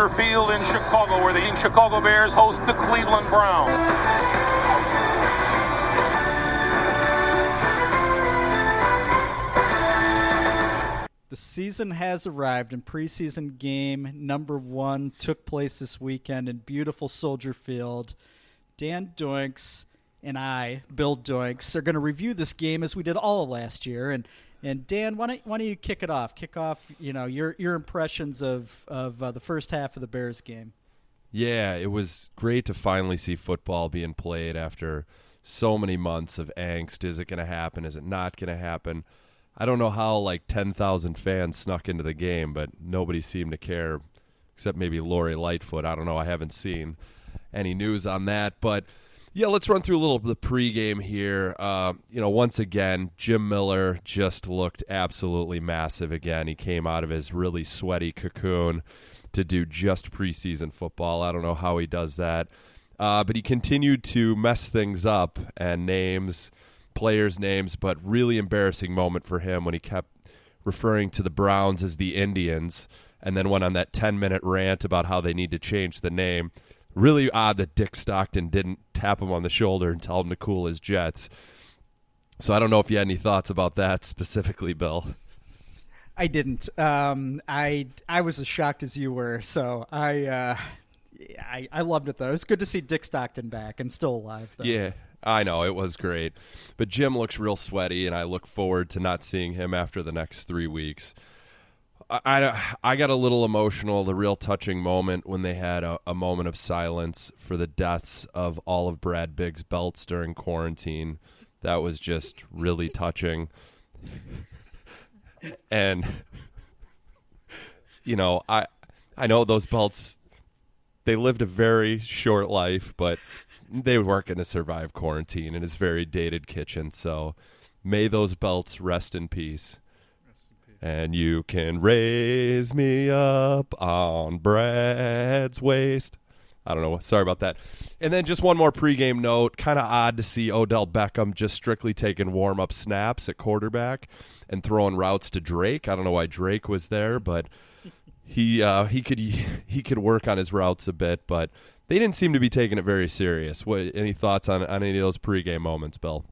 Soldier Field in Chicago, where the Chicago Bears host the Cleveland Browns. The season has arrived, and preseason game number one took place this weekend in beautiful Soldier Field. Dan Doinks and I, Bill Doinks, are going to review this game as we did all last year. And and Dan, why don't, why don't you kick it off? Kick off, you know, your your impressions of of uh, the first half of the Bears game. Yeah, it was great to finally see football being played after so many months of angst. Is it going to happen? Is it not going to happen? I don't know how like 10,000 fans snuck into the game, but nobody seemed to care except maybe Lori Lightfoot. I don't know. I haven't seen any news on that, but yeah, let's run through a little of the pregame here. Uh, you know, once again, Jim Miller just looked absolutely massive again. He came out of his really sweaty cocoon to do just preseason football. I don't know how he does that. Uh, but he continued to mess things up and names, players' names, but really embarrassing moment for him when he kept referring to the Browns as the Indians and then went on that 10 minute rant about how they need to change the name. Really odd that Dick Stockton didn't tap him on the shoulder and tell him to cool his jets. So I don't know if you had any thoughts about that specifically, Bill. I didn't. Um, I I was as shocked as you were. So I, uh, I I loved it though. It's good to see Dick Stockton back and still alive. Though. Yeah, I know it was great, but Jim looks real sweaty, and I look forward to not seeing him after the next three weeks. I, I got a little emotional. The real touching moment when they had a, a, moment of silence for the deaths of all of Brad Biggs' belts during quarantine. That was just really touching. and you know, I I know those belts. They lived a very short life, but they weren't going to survive quarantine in his very dated kitchen. So, may those belts rest in peace and you can raise me up on Brad's waist. I don't know. Sorry about that. And then just one more pregame note. Kind of odd to see Odell Beckham just strictly taking warm up snaps at quarterback and throwing routes to Drake. I don't know why Drake was there, but he uh, he could he could work on his routes a bit. But they didn't seem to be taking it very serious. What any thoughts on on any of those pregame moments, Bill?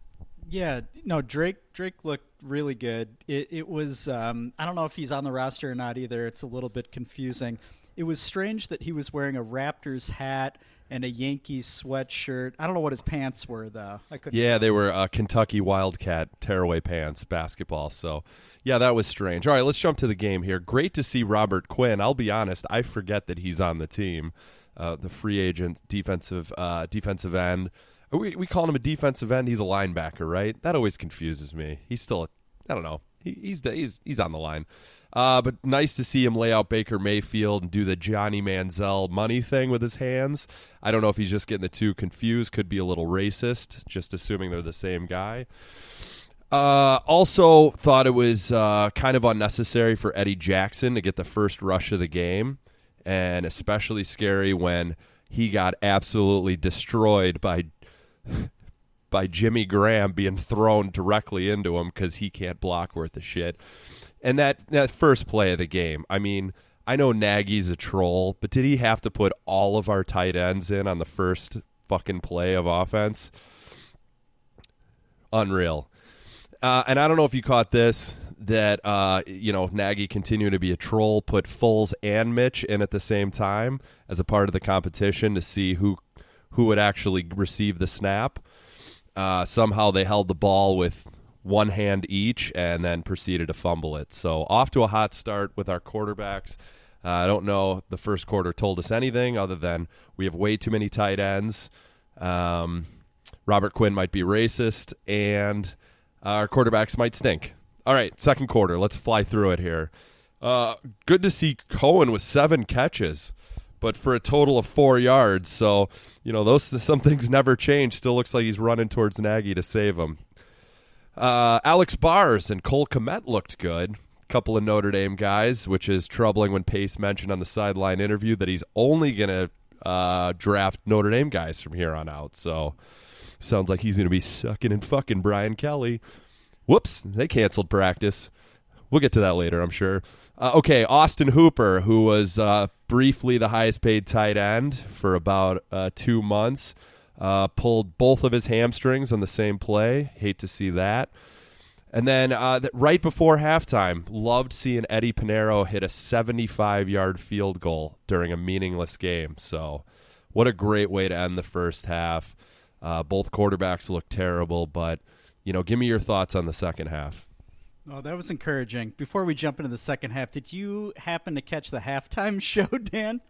Yeah, no, Drake Drake looked really good. It it was um, I don't know if he's on the roster or not either. It's a little bit confusing. It was strange that he was wearing a Raptors hat and a Yankees sweatshirt. I don't know what his pants were though. I couldn't. Yeah, they were uh, Kentucky Wildcat tearaway pants, basketball. So, yeah, that was strange. All right, let's jump to the game here. Great to see Robert Quinn. I'll be honest, I forget that he's on the team. Uh, the free agent defensive uh, defensive end. We we call him a defensive end. He's a linebacker, right? That always confuses me. He's still, a, I don't know. He, he's he's he's on the line. Uh, but nice to see him lay out Baker Mayfield and do the Johnny Manziel money thing with his hands. I don't know if he's just getting the two confused. Could be a little racist, just assuming they're the same guy. Uh, also, thought it was uh, kind of unnecessary for Eddie Jackson to get the first rush of the game, and especially scary when he got absolutely destroyed by by Jimmy Graham being thrown directly into him because he can't block worth a shit. And that that first play of the game, I mean, I know Nagy's a troll, but did he have to put all of our tight ends in on the first fucking play of offense? Unreal. Uh, and I don't know if you caught this that uh, you know Nagy continuing to be a troll, put Foles and Mitch in at the same time as a part of the competition to see who who would actually receive the snap. Uh, somehow they held the ball with one hand each and then proceeded to fumble it. So off to a hot start with our quarterbacks. Uh, I don't know the first quarter told us anything other than we have way too many tight ends. Um, Robert Quinn might be racist, and our quarterbacks might stink. All right, second quarter. Let's fly through it here. Uh, good to see Cohen with seven catches but for a total of four yards. So, you know, those some things never change. Still looks like he's running towards Nagy to save him. Uh, Alex Bars and Cole Kmet looked good. Couple of Notre Dame guys, which is troubling when Pace mentioned on the sideline interview that he's only going to uh, draft Notre Dame guys from here on out. So, sounds like he's going to be sucking and fucking Brian Kelly. Whoops, they canceled practice. We'll get to that later, I'm sure. Uh, okay, Austin Hooper, who was uh, briefly the highest paid tight end for about uh, two months, uh, pulled both of his hamstrings on the same play. Hate to see that. And then uh, th- right before halftime, loved seeing Eddie Piñeiro hit a 75 yard field goal during a meaningless game. So, what a great way to end the first half. Uh, both quarterbacks look terrible, but, you know, give me your thoughts on the second half. Oh, that was encouraging. Before we jump into the second half, did you happen to catch the halftime show, Dan?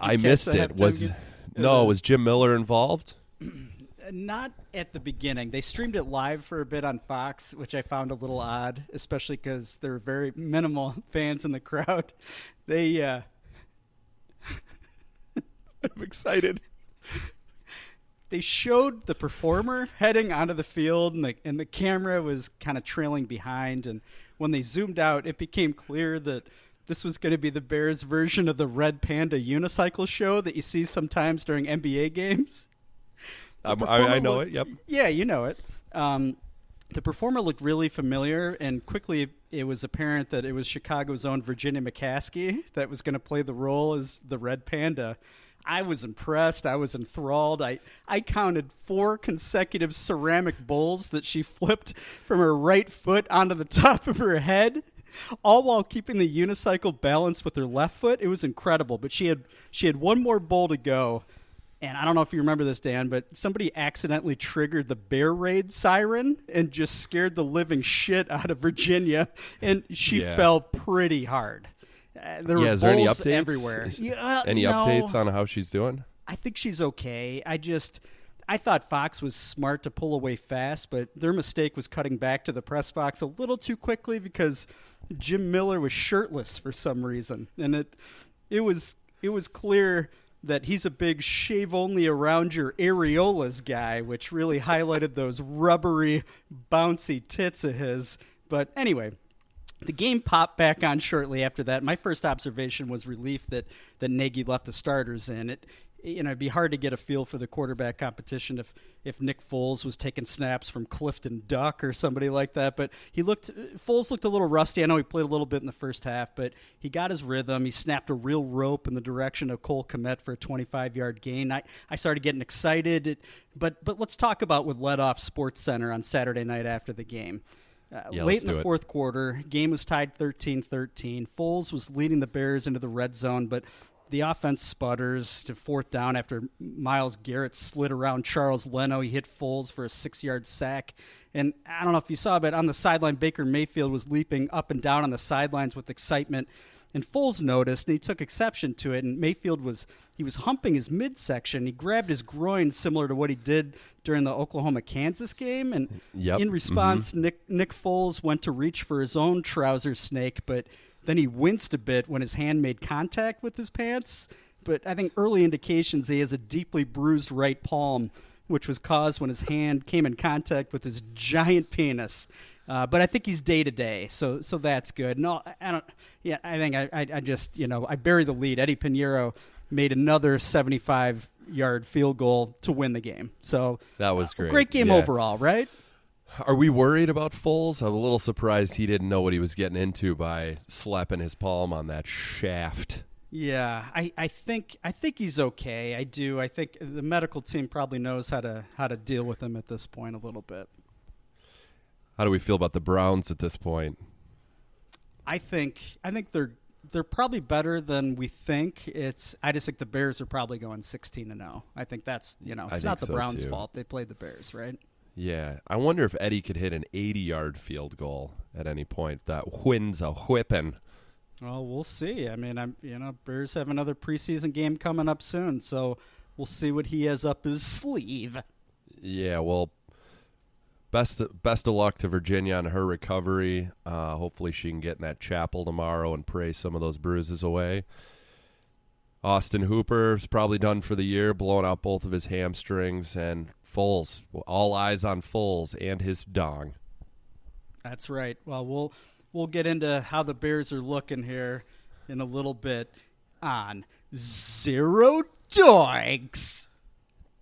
I missed it. Was game? no, was Jim Miller involved? Not at the beginning. They streamed it live for a bit on Fox, which I found a little odd, especially because there were very minimal fans in the crowd. They, uh... I'm excited they showed the performer heading onto the field, and the and the camera was kind of trailing behind. And when they zoomed out, it became clear that this was going to be the Bears' version of the Red Panda unicycle show that you see sometimes during NBA games. Um, I, I, know looked, it. Yep. Yeah, you know it. Um, the performer looked really familiar, and quickly it was apparent that it was Chicago's own Virginia McCaskey that was going to play the role as the Red Panda. I was impressed. I was enthralled. I, I counted four consecutive ceramic bowls that she flipped from her right foot onto the top of her head, all while keeping the unicycle balanced with her left foot. It was incredible. But she had she had one more bowl to go. And I don't know if you remember this, Dan, but somebody accidentally triggered the bear raid siren and just scared the living shit out of Virginia, and she yeah. fell pretty hard. Uh, there yeah, is there any updates everywhere? Yeah, any no, updates on how she's doing? I think she's okay. I just I thought Fox was smart to pull away fast, but their mistake was cutting back to the press box a little too quickly because Jim Miller was shirtless for some reason, and it it was it was clear that he's a big shave only around your areolas guy, which really highlighted those rubbery, bouncy tits of his. But anyway, the game popped back on shortly after that. My first observation was relief that that Nagy left the starters in. It you know, it'd be hard to get a feel for the quarterback competition if if Nick Foles was taking snaps from Clifton Duck or somebody like that. But he looked Foles looked a little rusty. I know he played a little bit in the first half, but he got his rhythm. He snapped a real rope in the direction of Cole Kmet for a 25 yard gain. I, I started getting excited. But but let's talk about what led off Sports Center on Saturday night after the game. Uh, yeah, late in the fourth quarter, game was tied 13-13. Foles was leading the Bears into the red zone, but the offense sputters to fourth down after Myles Garrett slid around Charles Leno. He hit Foles for a six-yard sack. And I don't know if you saw, but on the sideline, Baker Mayfield was leaping up and down on the sidelines with excitement. And Foles noticed, and he took exception to it. And Mayfield was he was humping his midsection. He grabbed his groin, similar to what he did during the Oklahoma Kansas game. And yep. in response, mm-hmm. Nick Nick Foles went to reach for his own trouser snake, but then he winced a bit when his hand made contact with his pants. But I think early indications he has a deeply bruised right palm, which was caused when his hand came in contact with his giant penis. Uh, but I think he's day to day, so so that's good. No, I don't. Yeah, I think I, I, I just you know I bury the lead. Eddie Piñeiro made another seventy-five yard field goal to win the game. So that was great. Great game yeah. overall, right? Are we worried about Foles? I'm a little surprised he didn't know what he was getting into by slapping his palm on that shaft. Yeah, I, I think I think he's okay. I do. I think the medical team probably knows how to how to deal with him at this point a little bit. How do we feel about the Browns at this point? I think I think they're they're probably better than we think. It's I just think the Bears are probably going 16 and 0. I think that's, you know, it's not the so Browns' too. fault. They played the Bears, right? Yeah. I wonder if Eddie could hit an 80-yard field goal at any point. That wins a whipping. Well, we'll see. I mean, I'm you know, Bears have another preseason game coming up soon, so we'll see what he has up his sleeve. Yeah, well, best best of luck to Virginia on her recovery. Uh, hopefully, she can get in that chapel tomorrow and pray some of those bruises away. Austin Hooper's probably done for the year, blowing out both of his hamstrings, and Foles. All eyes on Foles and his dong. That's right. Well, we'll we'll get into how the Bears are looking here in a little bit on Zero Doinks.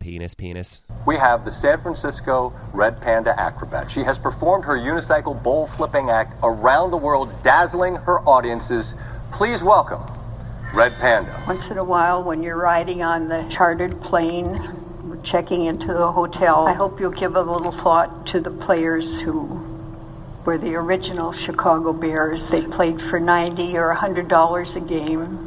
Penis, penis. We have the San Francisco Red Panda acrobat. She has performed her unicycle bowl flipping act around the world, dazzling her audiences. Please welcome Red Panda. Once in a while, when you're riding on the chartered plane, checking into the hotel, I hope you'll give a little thought to the players who were the original Chicago Bears. They played for 90 or $100 a game.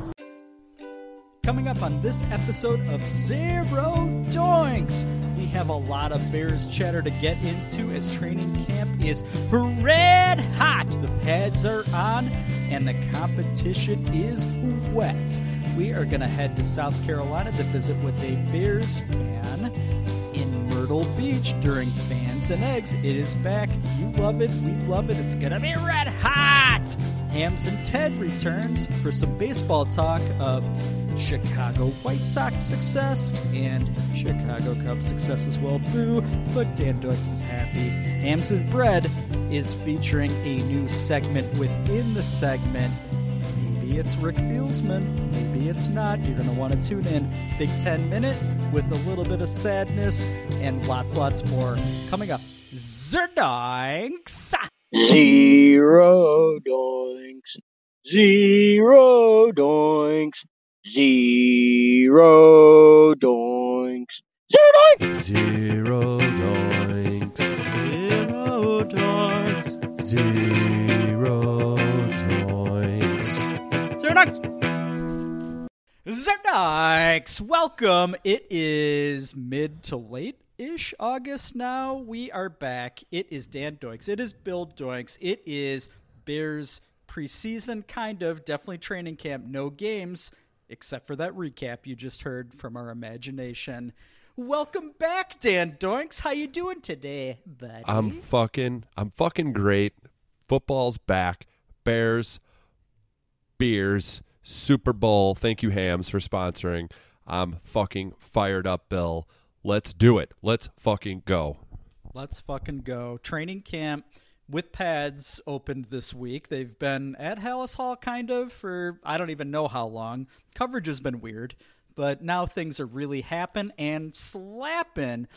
Coming up on this episode of Zero Doinks, we have a lot of Bears chatter to get into as training camp is red hot. The pads are on and the competition is wet. We are going to head to South Carolina to visit with a Bears fan in Myrtle Beach during Fans and Eggs. It is back. You love it. We love it. It's going to be red hot. Hams and Ted returns for some baseball talk of Chicago White Sox success and Chicago Cubs success as well. Boo, but Dan Doyce is happy. Hams and Bread is featuring a new segment within the segment. Maybe it's Rick Fieldsman, maybe it's not. You're going to want to tune in. Big 10 minute with a little bit of sadness and lots, lots more coming up. Zerdinks! Zero doinks. Zero doinks. Zero doinks. Zero doinks. Zero doinks. Zero doinks. Zero doinks. Zerdinks! Zerdinks! Welcome. It is mid to late ish August now. We are back. It is Dan Doinks. It is Bill Doinks. It is Bears preseason, kind of. Definitely training camp. No games, except for that recap you just heard from our imagination. Welcome back, Dan Doinks. How you doing today, buddy? I'm fucking I'm fucking great. Football's back. Bears, beers, Super Bowl. Thank you, Hams, for sponsoring. I'm fucking fired up, Bill. Let's do it. Let's fucking go. Let's fucking go. Training camp with pads opened this week. They've been at Halas Hall kind of for I don't even know how long. Coverage has been weird, but now things are really happen and slapping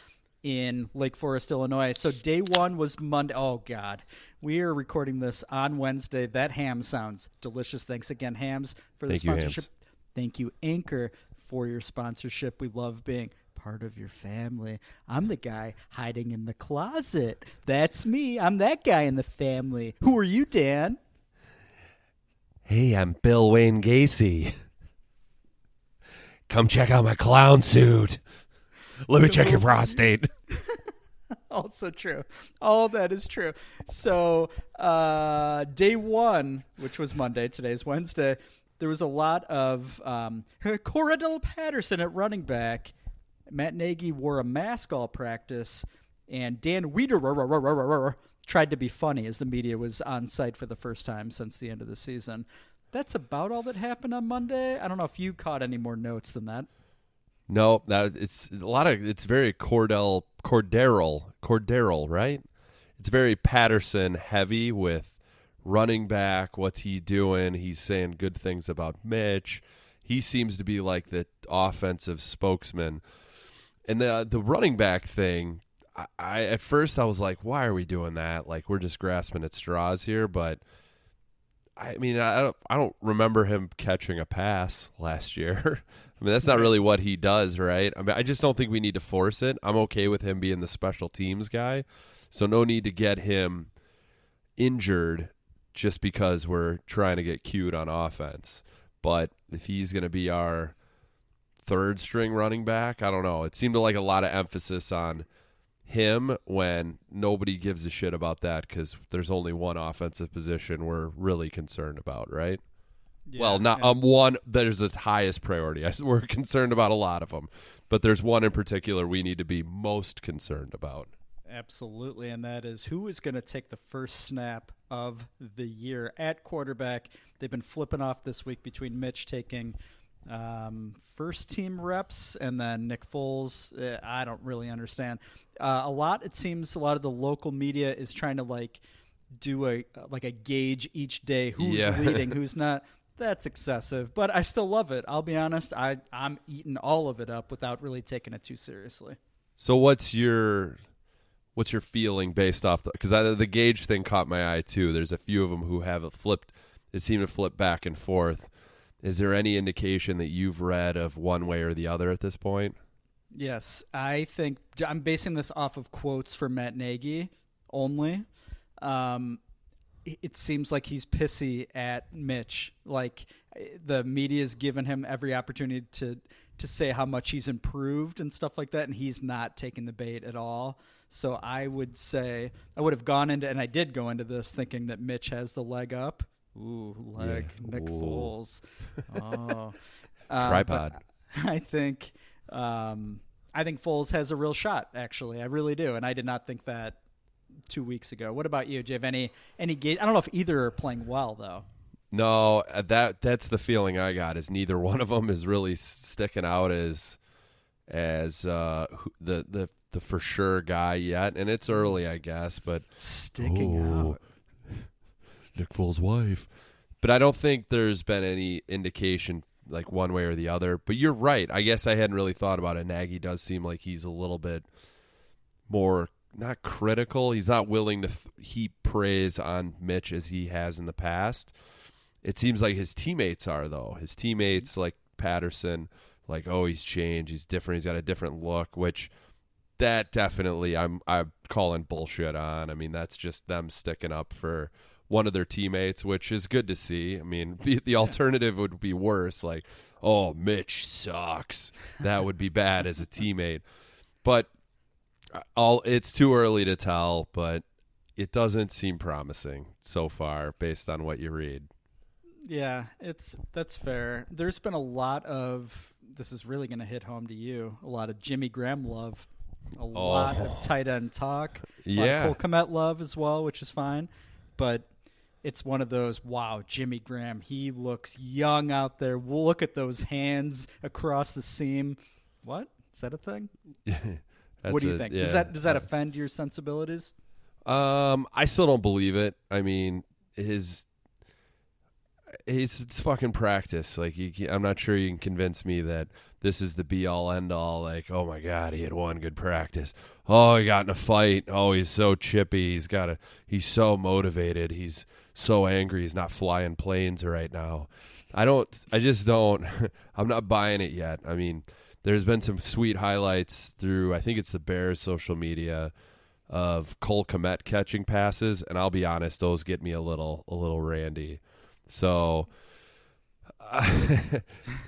in Lake Forest, Illinois. So day one was Monday. Oh God, we are recording this on Wednesday. That ham sounds delicious. Thanks again, Hams, for the Thank you, Hams. sponsorship. Thank you, Anchor, for your sponsorship. We love being part of your family. I'm the guy hiding in the closet. That's me. I'm that guy in the family. Who are you, Dan? Hey, I'm Bill Wayne Gacy. Come check out my clown suit. Let me check your prostate. Also true. All that is true. So, uh, day one, which was Monday, today's Wednesday, there was a lot of um, Cordarrelle Patterson at running back. Matt Nagy wore a mask all practice, and Dan Weider tried to be funny as the media was on site for the first time since the end of the season. That's about all that happened on Monday. I don't know if you caught any more notes than that. No, that it's a lot of it's very Cordell Cordero Cordero, right? It's very Patterson heavy with running back. What's he doing? He's saying good things about Mitch. He seems to be like the offensive spokesman. And the the running back thing, I, I at first I was like, why are we doing that? Like we're just grasping at straws here, but I mean, I don't, I don't remember him catching a pass last year. I mean, that's not really what he does, right? I mean, I just don't think we need to force it. I'm okay with him being the special teams guy, so no need to get him injured just because we're trying to get cute on offense. But if he's going to be our third string running back, I don't know. It seemed like a lot of emphasis on him when nobody gives a shit about that because there's only one offensive position we're really concerned about, right? well, not um one. There's the highest priority. We're concerned about a lot of them, but there's one in particular we need to be most concerned about. Absolutely, and that is who is going to take the first snap of the year at quarterback. They've been flipping off this week between Mitch taking um, first team reps and then Nick Foles. Uh, I don't really understand. Uh, a lot, it seems, a lot of the local media is trying to like do a like a gauge each day who's Yeah. leading, who's not. that's excessive, but I still love it. I'll be honest. I I'm eating all of it up without really taking it too seriously. So what's your what's your feeling based off the because the gauge thing caught my eye too. There's a few of them who have it flipped. It seemed to flip back and forth. Is there any indication that you've read of one way or the other at this point? Yes, I think I'm basing this off of quotes from Matt Nagy only. Um, it seems like he's pissy at Mitch. Like the media's given him every opportunity to to say how much he's improved and stuff like that, and he's not taking the bait at all. So I would say I would have gone into, and I did go into this thinking that Mitch has the leg up. Ooh, leg, yeah. Nick Ooh. Foles. Oh, uh, tripod. I think, um, I think Foles has a real shot. Actually, I really do, and I did not think that two weeks ago. What about you? Do you have any any gate? I don't know if either are playing well though. No, uh, that that's the feeling I got. Is neither one of them is really sticking out as as uh, the the the for sure guy yet, and it's early, I guess. But sticking oh, out, Nick Foles' wife. But I don't think there's been any indication like one way or the other. But you're right. I guess I hadn't really thought about it. Nagy does seem like he's a little bit more not critical. He's not willing to th- heap praise on Mitch as he has in the past. It seems like his teammates are though. His teammates like Patterson, like oh he's changed, he's different, he's got a different look, which that definitely I'm I'm calling bullshit on. I mean that's just them sticking up for one of their teammates, which is good to see. I mean the alternative would be worse, like oh Mitch sucks. That would be bad as a teammate. But uh, all it's too early to tell, but it doesn't seem promising so far based on what you read. Yeah, it's that's fair. There's been a lot of this is really going to hit home to you. A lot of Jimmy Graham love, a oh. lot of oh. tight end talk. Yeah, Cole Kmet love as well, which is fine. But it's one of those wow, Jimmy Graham. He looks young out there. We'll look at those hands across the seam. What is that a thing? That's what do you a, think? Yeah. Does that does that offend your sensibilities? Um, I still don't believe it. I mean, his it's, it's fucking practice. Like, you, I'm not sure you can convince me that this is the be all end all. Like, oh my god, he had one good practice. Oh, he got in a fight. Oh, he's so chippy. He's got a. He's so motivated. He's so angry. He's not flying planes right now. I don't. I just don't. I'm not buying it yet. I mean, there's been some sweet highlights through I think it's the Bears social media of Cole Kmet catching passes, and I'll be honest, those get me a little a little randy. So,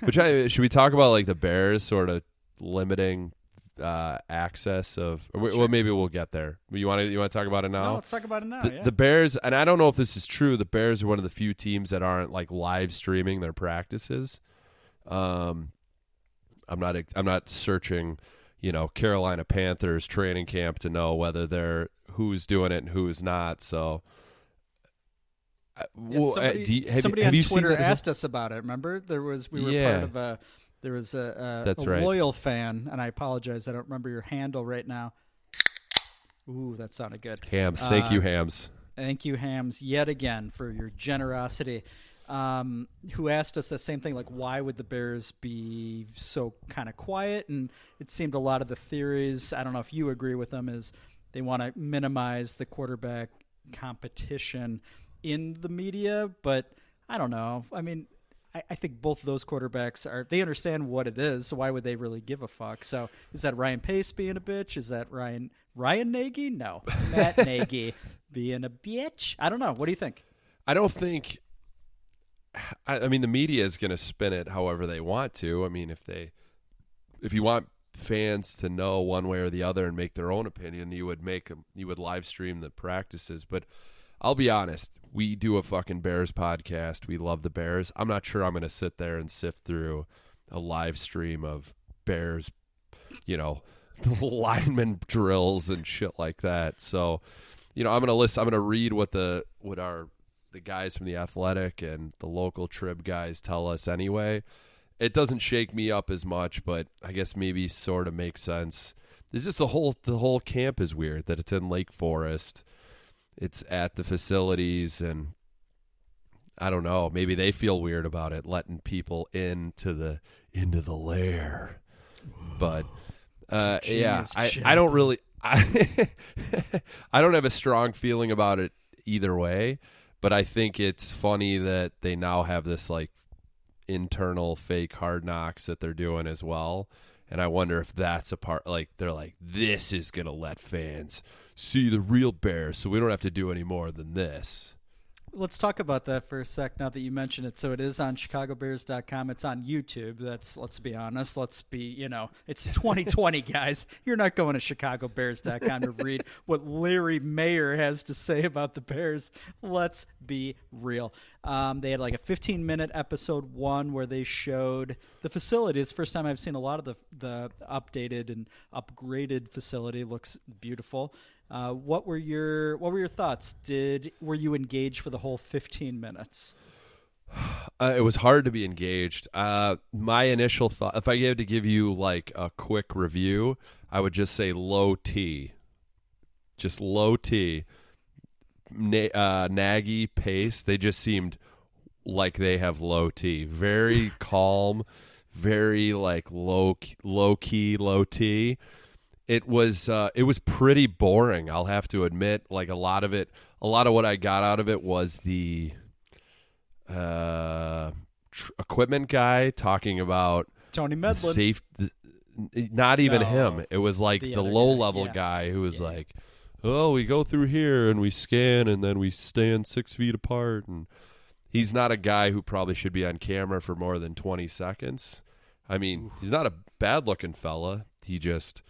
which I should we talk about like the Bears sort of limiting uh, access of sure. well maybe we'll get there you want to you want to talk about it now no, let's talk about it now the, yeah. the, bears and i don't know if this is true the bears are one of the few teams that aren't like live streaming their practices um I'm not I'm not searching, you know, Carolina Panthers training camp to know whether they're who's doing it and who's not. So. Uh, yeah, well, uh, somebody, uh, you, have, somebody have on Twitter asked us about it. Remember, there was we were yeah. part of a there was a, a, That's a right. loyal fan, and I apologize, I don't remember your handle right now. Ooh, that sounded good. Hams, thank uh, you, Hams. Thank you, Hams, yet again for your generosity um, who asked us the same thing, like why would the Bears be so kind of quiet? And it seemed a lot of the theories. I don't know if you agree with them. Is they want to minimize the quarterback competition in the media, but I don't know. I mean, I, I think both of those quarterbacks are they understand what it is, so why would they really give a fuck? So is that Ryan Pace being a bitch? Is that Ryan Ryan Nagy? No. Matt Nagy being a bitch? I don't know. What do you think? I don't think I, I mean, the media is going to spin it however they want to. I mean, if they, if you want fans to know one way or the other and make their own opinion, you would make them, you would live stream the practices. But I'll be honest, we do a fucking Bears podcast. We love the Bears. I'm not sure I'm going to sit there and sift through a live stream of Bears, you know, lineman drills and shit like that. So, you know, I'm going to list. I'm going to read what the what our the guys from the Athletic and the local Trib guys tell us anyway. It doesn't shake me up as much, but I guess maybe sort of makes sense. It's just the whole the whole camp is weird that it's in Lake Forest. It's at the facilities and I don't know. Maybe they feel weird about it, letting people into the into the lair. But uh, yeah, Genius I I don't really I I don't have a strong feeling about it either way. But I think it's funny that they now have this like internal fake hard knocks that they're doing as well. And I wonder if that's a part like they're like, this is gonna let fans see the real Bears, so we don't have to do any more than this. Let's talk about that for a sec now that you mention it. So it is on chicagobears.com. It's on YouTube. That's let's be honest. Let's be, you know, it's 2020 guys. You're not going to chicagobears.com to read what Larry Mayer has to say about the Bears. Let's be real. Um, they had like a 15 minute episode 1 where they showed the facility. It's the first time I've seen a lot of the the updated and upgraded facility. It looks beautiful. Uh, what were your what were your thoughts? Did were you engaged for the whole 15 minutes? Uh, it was hard to be engaged. Uh, my initial thought, if I had to give you like a quick review, I would just say low T, just low T. Na- uh, Nagy pace, they just seemed like they have low T, very calm, very like low low key low T. It was uh, it was pretty boring. I'll have to admit. Like a lot of it, a lot of what I got out of it was the uh, tr- equipment guy talking about Tony Medlin. safe. th- not even No. him. It was like The the, low guy, level yeah. guy who was Yeah. like, "Oh, we go through here and we scan and then we stand six feet apart." And he's not a guy who probably should be on camera for more than twenty seconds. I mean, he's not a bad looking fella. He just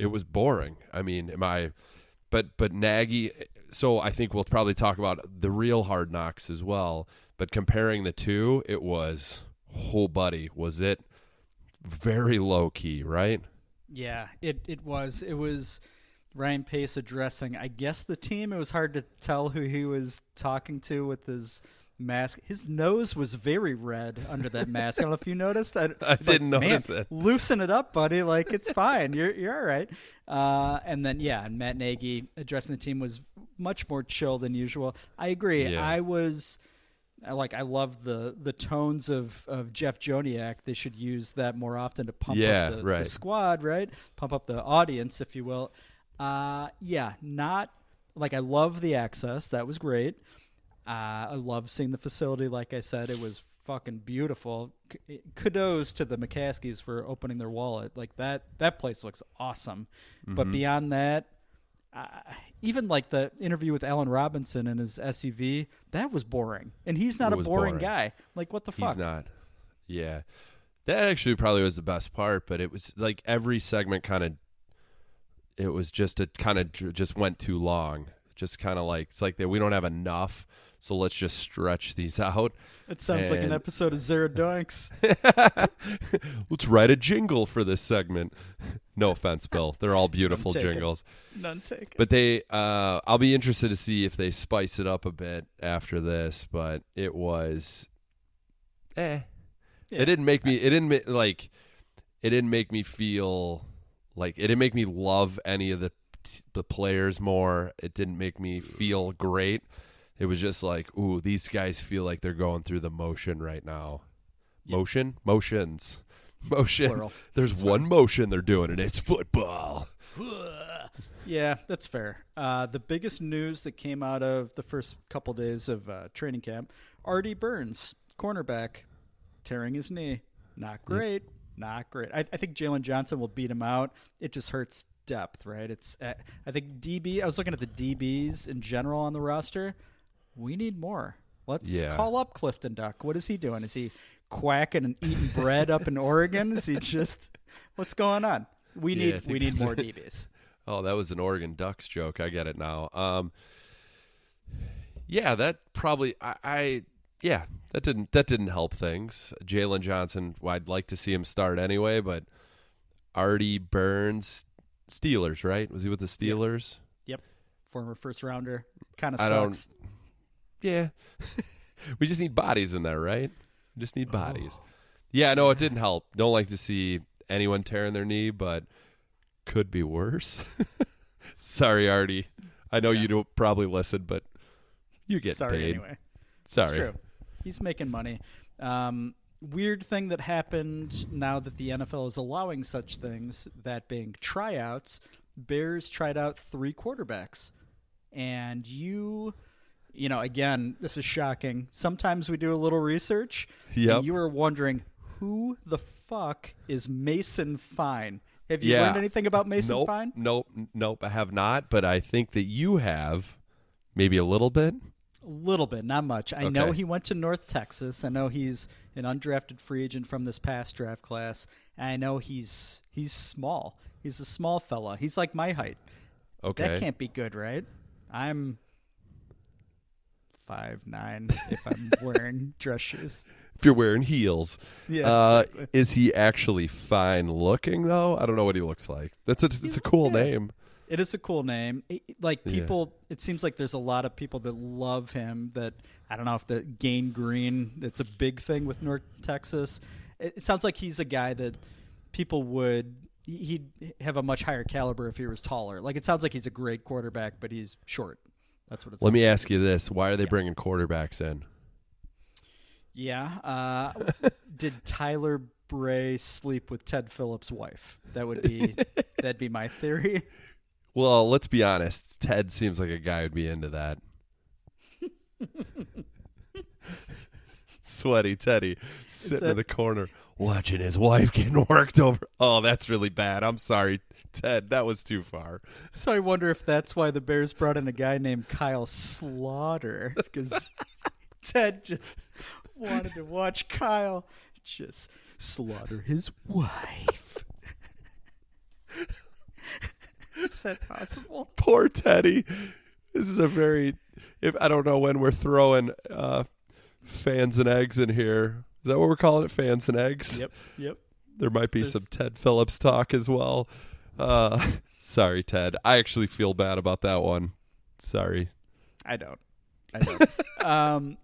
it was boring. I mean, am I? But but Nagy. So I think we'll probably talk about the real hard knocks as well. But comparing the two, it was, oh buddy, was it very low key, right? Yeah, it it was it was Ryan Pace addressing. I guess the team. It was hard to tell who he was talking to with his mask. His nose was very red under that mask. I don't know if you noticed. I, I didn't notice "Man, it." Loosen it up, buddy. Like it's fine. You're you're all right. Uh, and then yeah, and Matt Nagy addressing the team was much more chill than usual. I agree. Yeah. I was. I like I love the the tones of, of Jeff Joniak. They should use that more often to pump Yeah, up the, right. the squad, right? Pump up the audience, if you will. Uh, yeah, not like I love the access. That was great. Uh, I love seeing the facility. Like I said, it was fucking beautiful. K- Kudos to the McCaskeys for opening their wallet. Like that, that place looks awesome. Mm-hmm. But beyond that, uh, even like the interview with Allen Robinson and his SUV, that was boring. And he's not It a boring, boring. guy. Like what the fuck? He's not. Yeah. That actually probably was the best part, but it was like every segment kind of it was just it kind of just went too long. Just kind of like it's like that we don't have enough, so let's just stretch these out. It sounds like an episode of Zero Doinks. let's write a jingle for this segment. No offense, Bill. They're all beautiful taken. jingles. None taken. But they, uh, I'll be interested to see if they spice it up a bit after this. But it was, eh. Yeah. It didn't make me. It didn't like. It didn't make me feel like it didn't make me love any of the the players more. It didn't make me feel great. It was just like, ooh, these guys feel like they're going through the motion right now. Motion, motions, motion. Plural. There's one motion they're doing, and it's football. Yeah, that's fair. Uh, the biggest news that came out of the first couple days of uh, training camp: Artie Burns, cornerback, tearing his knee. Not great. Not great. I, I think Jaylon Johnson will beat him out. It just hurts depth, right? It's. Uh, I think DB. I was looking at the DBs in general on the roster. We need more. Let's Yeah. call up Clifton Duck. What is he doing? Is he quacking and eating bread up in Oregon? Is he just? What's going on? We Yeah, need we need more. DBs. Oh, that was an Oregon Ducks joke. I get it now. Um, yeah, that probably I, I yeah that didn't that didn't help things. Jaylon Johnson, well, I'd like to see him start anyway, but Artie Burns, Steelers, right? Was he with the Steelers? Yep. Former first rounder. Kind of I don't- sucks. Yeah, we just need bodies in there, right? We just Oh. need bodies. Yeah, no, it didn't help. Don't like to see anyone tearing their knee, but could be worse. Sorry, Artie. I know you don't probably listen, but you get Sorry paid. anyway. Sorry. It's true. he's making money. Um, weird thing that happened now that the NFL is allowing such things, that being tryouts. Bears tried out three quarterbacks, and you, you know, again, this is shocking. Sometimes we do a little research. Yeah. You were wondering who the fuck is Mason Fine. Have you Yeah. learned anything about Mason nope, Fine? nope, nope. I have not, but I think that you have, maybe a little bit. A little bit, not much. I know he went to North Texas. I know he's an undrafted free agent from this past draft class. And I know he's he's small. He's a small fella. He's like my height. Okay. That can't be good, right? I'm five nine if I'm wearing dress shoes. if you're wearing heels. Yeah, Uh, exactly. Is he actually fine looking though? I don't know what he looks like. That's a it's a cool name. It is a cool name. It- like Yeah. people, it seems like there's a lot of people that love him. That I don't know if the Mean Green. It's a big thing with North Texas. It, it sounds like he's a guy that people would. he- He'd have a much higher caliber if he was taller. Like it sounds like he's a great quarterback, but he's short. That's what it's. Let me ask you this: Why are they bringing quarterbacks in? Yeah. Uh, did Tyler Bray sleep with Ted Phillips' wife? That would be that'd be my theory. Well, let's be honest. Ted seems like a guy who'd be into that. Sweaty Teddy sitting in the corner watching his wife getting worked over. Oh, that's really bad. I'm sorry, Ted. That was too far. So I wonder if that's why the Bears brought in a guy named Kyle Slaughter because Ted just wanted to watch Kyle just slaughter his wife. Is that possible? Poor Teddy. This is a very. If I don't know when we're throwing uh, fans and eggs in here. Is that what we're calling it? Fans and eggs. Yep. Yep. There might be There's- some Ted Phillips talk as well. Uh, sorry, Ted. I actually feel bad about that one. Sorry. I don't. I don't. um,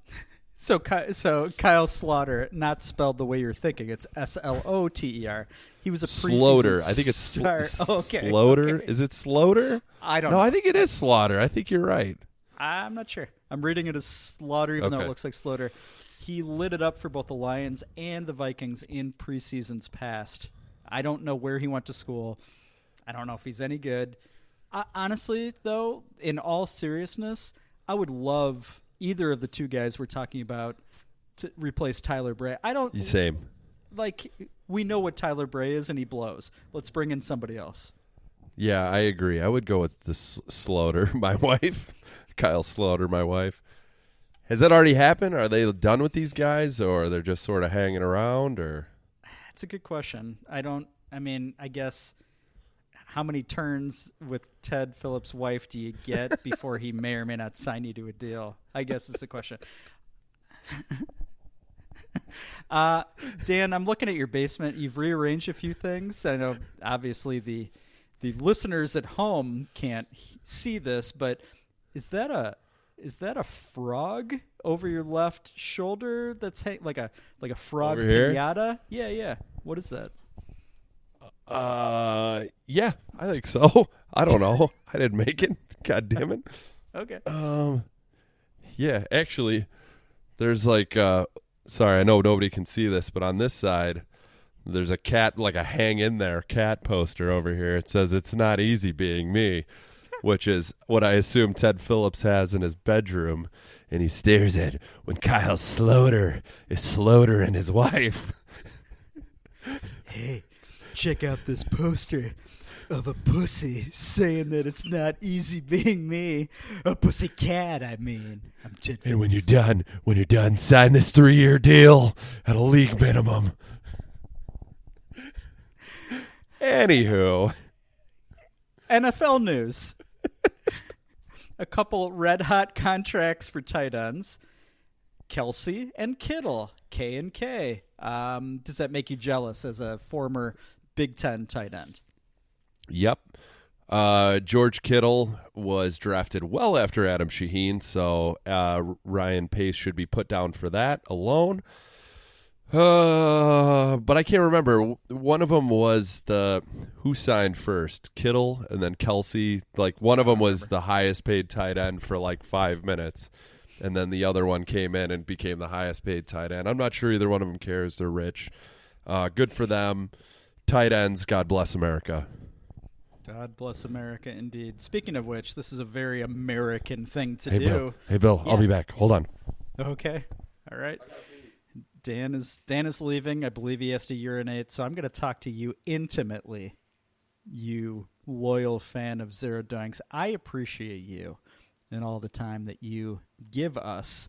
so, Ky- so Kyle Slaughter, not spelled the way you're thinking. It's S L O T E R. He was a Slaughter. I think it's sl- star. okay. Slaughter. okay. Is it Slaughter? I don't know. No, know. I think it is Slaughter. I think you're right. I'm not sure. I'm reading it as Slaughter, even though it looks like Slaughter. He lit it up for both the Lions and the Vikings in preseasons past. I don't know where he went to school. I don't know if he's any good. I, honestly, though, in all seriousness, I would love either of the two guys we're talking about to replace Tyler Bray. I don't Same. like. We know what Tyler Bray is, and he blows. Let's bring in somebody else. Yeah, I agree. I would go with the Slaughter, my wife, Kyle Slaughter, my wife. Has that already happened? Are they done with these guys, or they're just sort of hanging around? Or That's a good question. I don't. I mean, I guess how many turns with Ted Phillips' wife do you get before he may or may not sign you to a deal? I guess is the question. uh, Dan, I'm looking at your basement. You've rearranged a few things. I know, obviously, the the listeners at home can't see this, but is that a is that a frog over your left shoulder? That's hang- like a like a frog Over here? pinata. Yeah, yeah. What is that? Uh, yeah, I think so. I don't know. I didn't make it. God damn it. Okay. Um, yeah, actually, there's like, uh, sorry, I know nobody can see this, but on this side, there's a cat, like a hang in there cat poster over here. It says, It's not easy being me, which is what I assume Ted Phillips has in his bedroom. And he stares at when Kyle Slaughter is Sloter and his wife. Hey, check out this poster of a pussy saying that it's not easy being me. A pussy cat, I mean. I'm And when you're done, when you're done, sign this three year deal at a league minimum. Anywho. NFL news. a couple red hot contracts for tight ends. Kelce and Kittle, K and K. Um, does that make you jealous as a former Big Ten tight end? Yep. Uh, George Kittle was drafted well after Adam Shaheen, so uh, Ryan Pace should be put down for that alone. Uh, but I can't remember. One of them was the who signed first, Kittle, and then Kelce. Like one of them was the highest paid tight end for like five minutes. and then the other one came in and became the highest paid tight end. I'm not sure either one of them cares. They're rich. Uh, good for them. Tight ends, God bless America. God bless America, indeed. Speaking of which, this is a very American thing to Hey do. Bill. Hey Bill, I'll be back. Hold on. Okay. All right. Dan is Dan is leaving. I believe he has to urinate, so I'm going to talk to you intimately. You loyal fan of Zero Doinks. I appreciate you and all the time that you give us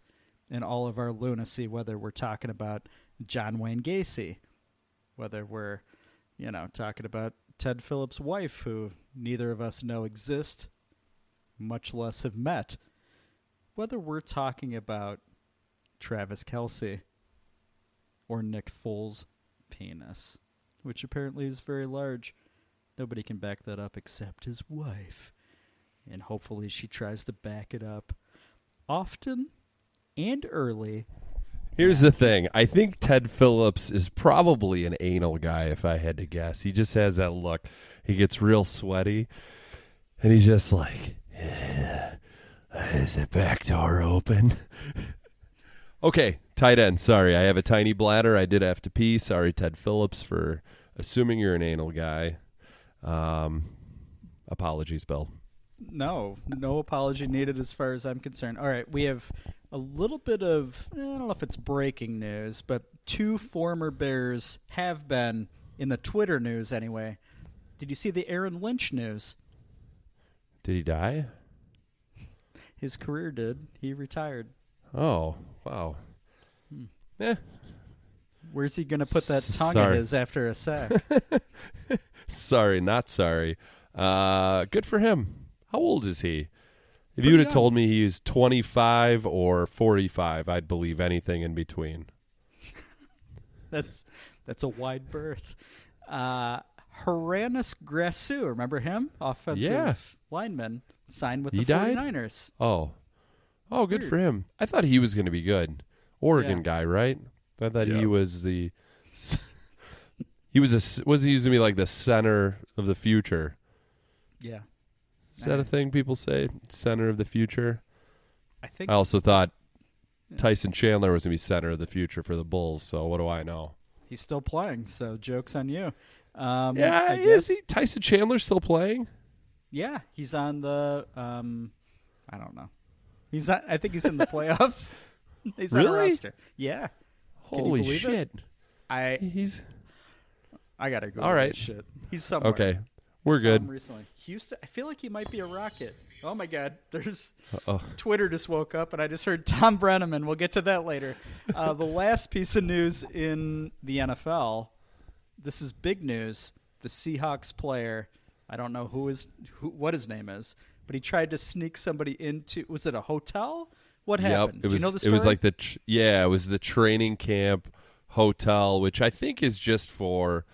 and all of our lunacy, whether we're talking about John Wayne Gacy, whether we're, you know, talking about Ted Phillips' wife, who neither of us know exist, much less have met, whether we're talking about Travis Kelce or Nick Foles' penis, which apparently is very large. Nobody can back that up except his wife. And hopefully she tries to back it up often and early. Here's the thing. I think Ted Phillips is probably an anal guy, if I had to guess. He just has that look. He gets real sweaty, and he's just like, "Yeah, "Is the back door open?" okay, tight end. Sorry, I have a tiny bladder. I did have to pee. Sorry, Ted Phillips, for assuming you're an anal guy. Um, apologies, Bill. No, no apology needed as far as I'm concerned. All right, we have a little bit of, eh, I don't know if it's breaking news, but two former Bears have been in the Twitter news anyway. Did you see the Aaron Lynch news? Did he die? His career did. He retired. Oh, wow. Eh, Where's he going to put that tongue sorry. of his after a sack? sorry, not sorry. Uh, good for him. How old is he? If you would have young. told me he's 25 or 45, I'd believe anything in between. that's that's a wide berth. Uh, Hroniss Grasu, remember him? Offensive Yeah. lineman, signed with He the died? 49ers. Oh, oh, good Weird. for him. I thought he was going to be good. Oregon Yeah. guy, right? I thought Yeah. he was the. he was a s- was he using to be like the center of the future? Yeah. Is that a thing people say? Center of the future. I think I also thought Tyson Chandler was going to be center of the future for the Bulls. So what do I know? he's still playing, so joke's on you. Um, Yeah, I is guess- he? Tyson Chandler still playing? Yeah, he's on the. Um, I don't know. He's on, I think he's in the playoffs. he's on Really? roster. Yeah, you Holy believe it? shit! I He's I gotta go. All right. shit. He's somewhere. okay. We're good. Recently, Houston. I feel like he might be a Rocket. Oh my God! There's Oh, Twitter just woke up, and I just heard Thom Brennaman. We'll get to that later. Uh, the last piece of news in the NFL. This is big news. The Seahawks player. I don't know who is who, what his name is, but he tried to sneak somebody into. Was it a hotel? What yep. happened? It Do was. you know the it was like the yeah. It was the training camp hotel, which I think is just for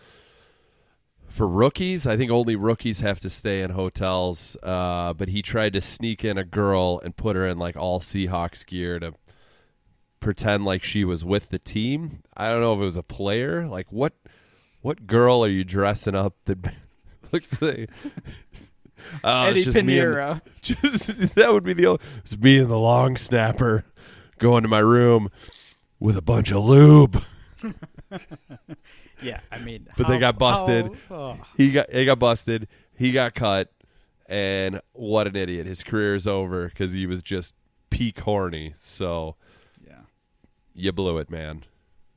for rookies. I think only rookies have to stay in hotels. Uh, but he tried to sneak in a girl and put her in like all Seahawks gear to pretend like she was with the team. I don't know if it was a player. Like what what girl are you dressing up that looks like it's Eddie just me and- Piñeiro. just that would be the only, it's me and the long snapper going to my room with a bunch of lube. Yeah, I mean, But they got busted. how- oh. He got he got busted. He got cut, and what an idiot! His career is over because he was just peak horny. So yeah. you blew it, man.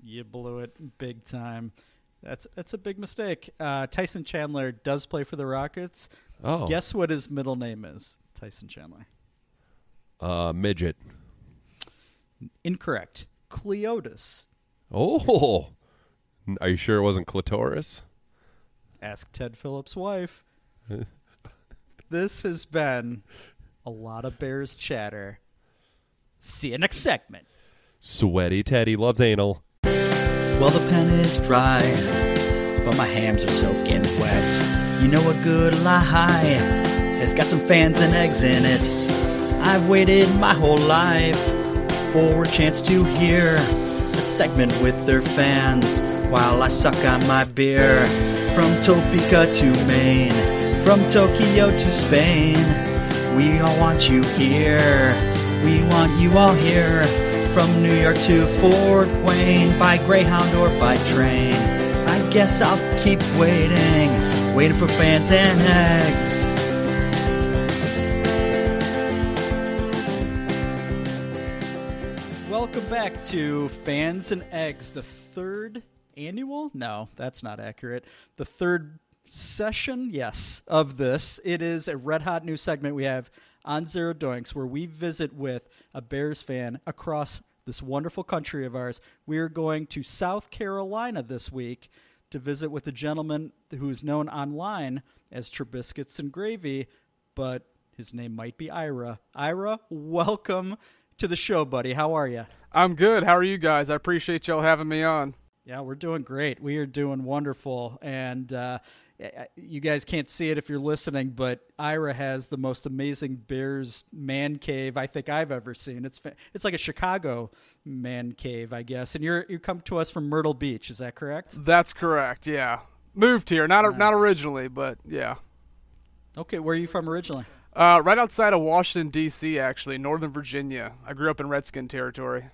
You blew it big time. That's that's a big mistake. Uh, Tyson Chandler does play for the Rockets. Oh, Guess what his middle name is? Tyson Chandler. uh, midget. Incorrect. Cleotis. Oh, are you sure it wasn't clitoris? Ask Ted Phillips' wife. this has been a lot of Bears chatter. See you next segment. Sweaty Teddy loves anal. Well, the pen is dry, but my hams are soaking wet. You know a good lie has got some fans and eggs in it. I've waited my whole life for a chance to hear a segment with their fans while I suck on my beer. From Topeka to Maine, from Tokyo to Spain, we all want you here. We want you all here. From New York to Fort Wayne, by Greyhound or by train. I guess I'll keep waiting, waiting for fans and eggs. Welcome back to Fans and Eggs, the third annual? No, that's not accurate. The third session, yes, of this. It is a red hot new segment we have on Zero Doinks where we visit with a Bears fan across this wonderful country of ours. We are going to South Carolina this week to visit with a gentleman who's known online as Trubiscuits and Gravy, but his name might be Ira. Ira, welcome to the show, buddy. How are you? I'm good. How are you guys? I appreciate y'all having me on. Yeah, we're doing great. We are doing wonderful. And uh, you guys can't see it if you're listening, but Ira has the most amazing Bears man cave I think I've ever seen. It's it's like a Chicago man cave, I guess. And you're you come to us from Myrtle Beach, is that correct? That's correct. Yeah, moved here, not nice. not originally, but yeah. Okay, where are you from originally? Uh, right outside of Washington D.C., actually, Northern Virginia. I grew up in Redskin territory.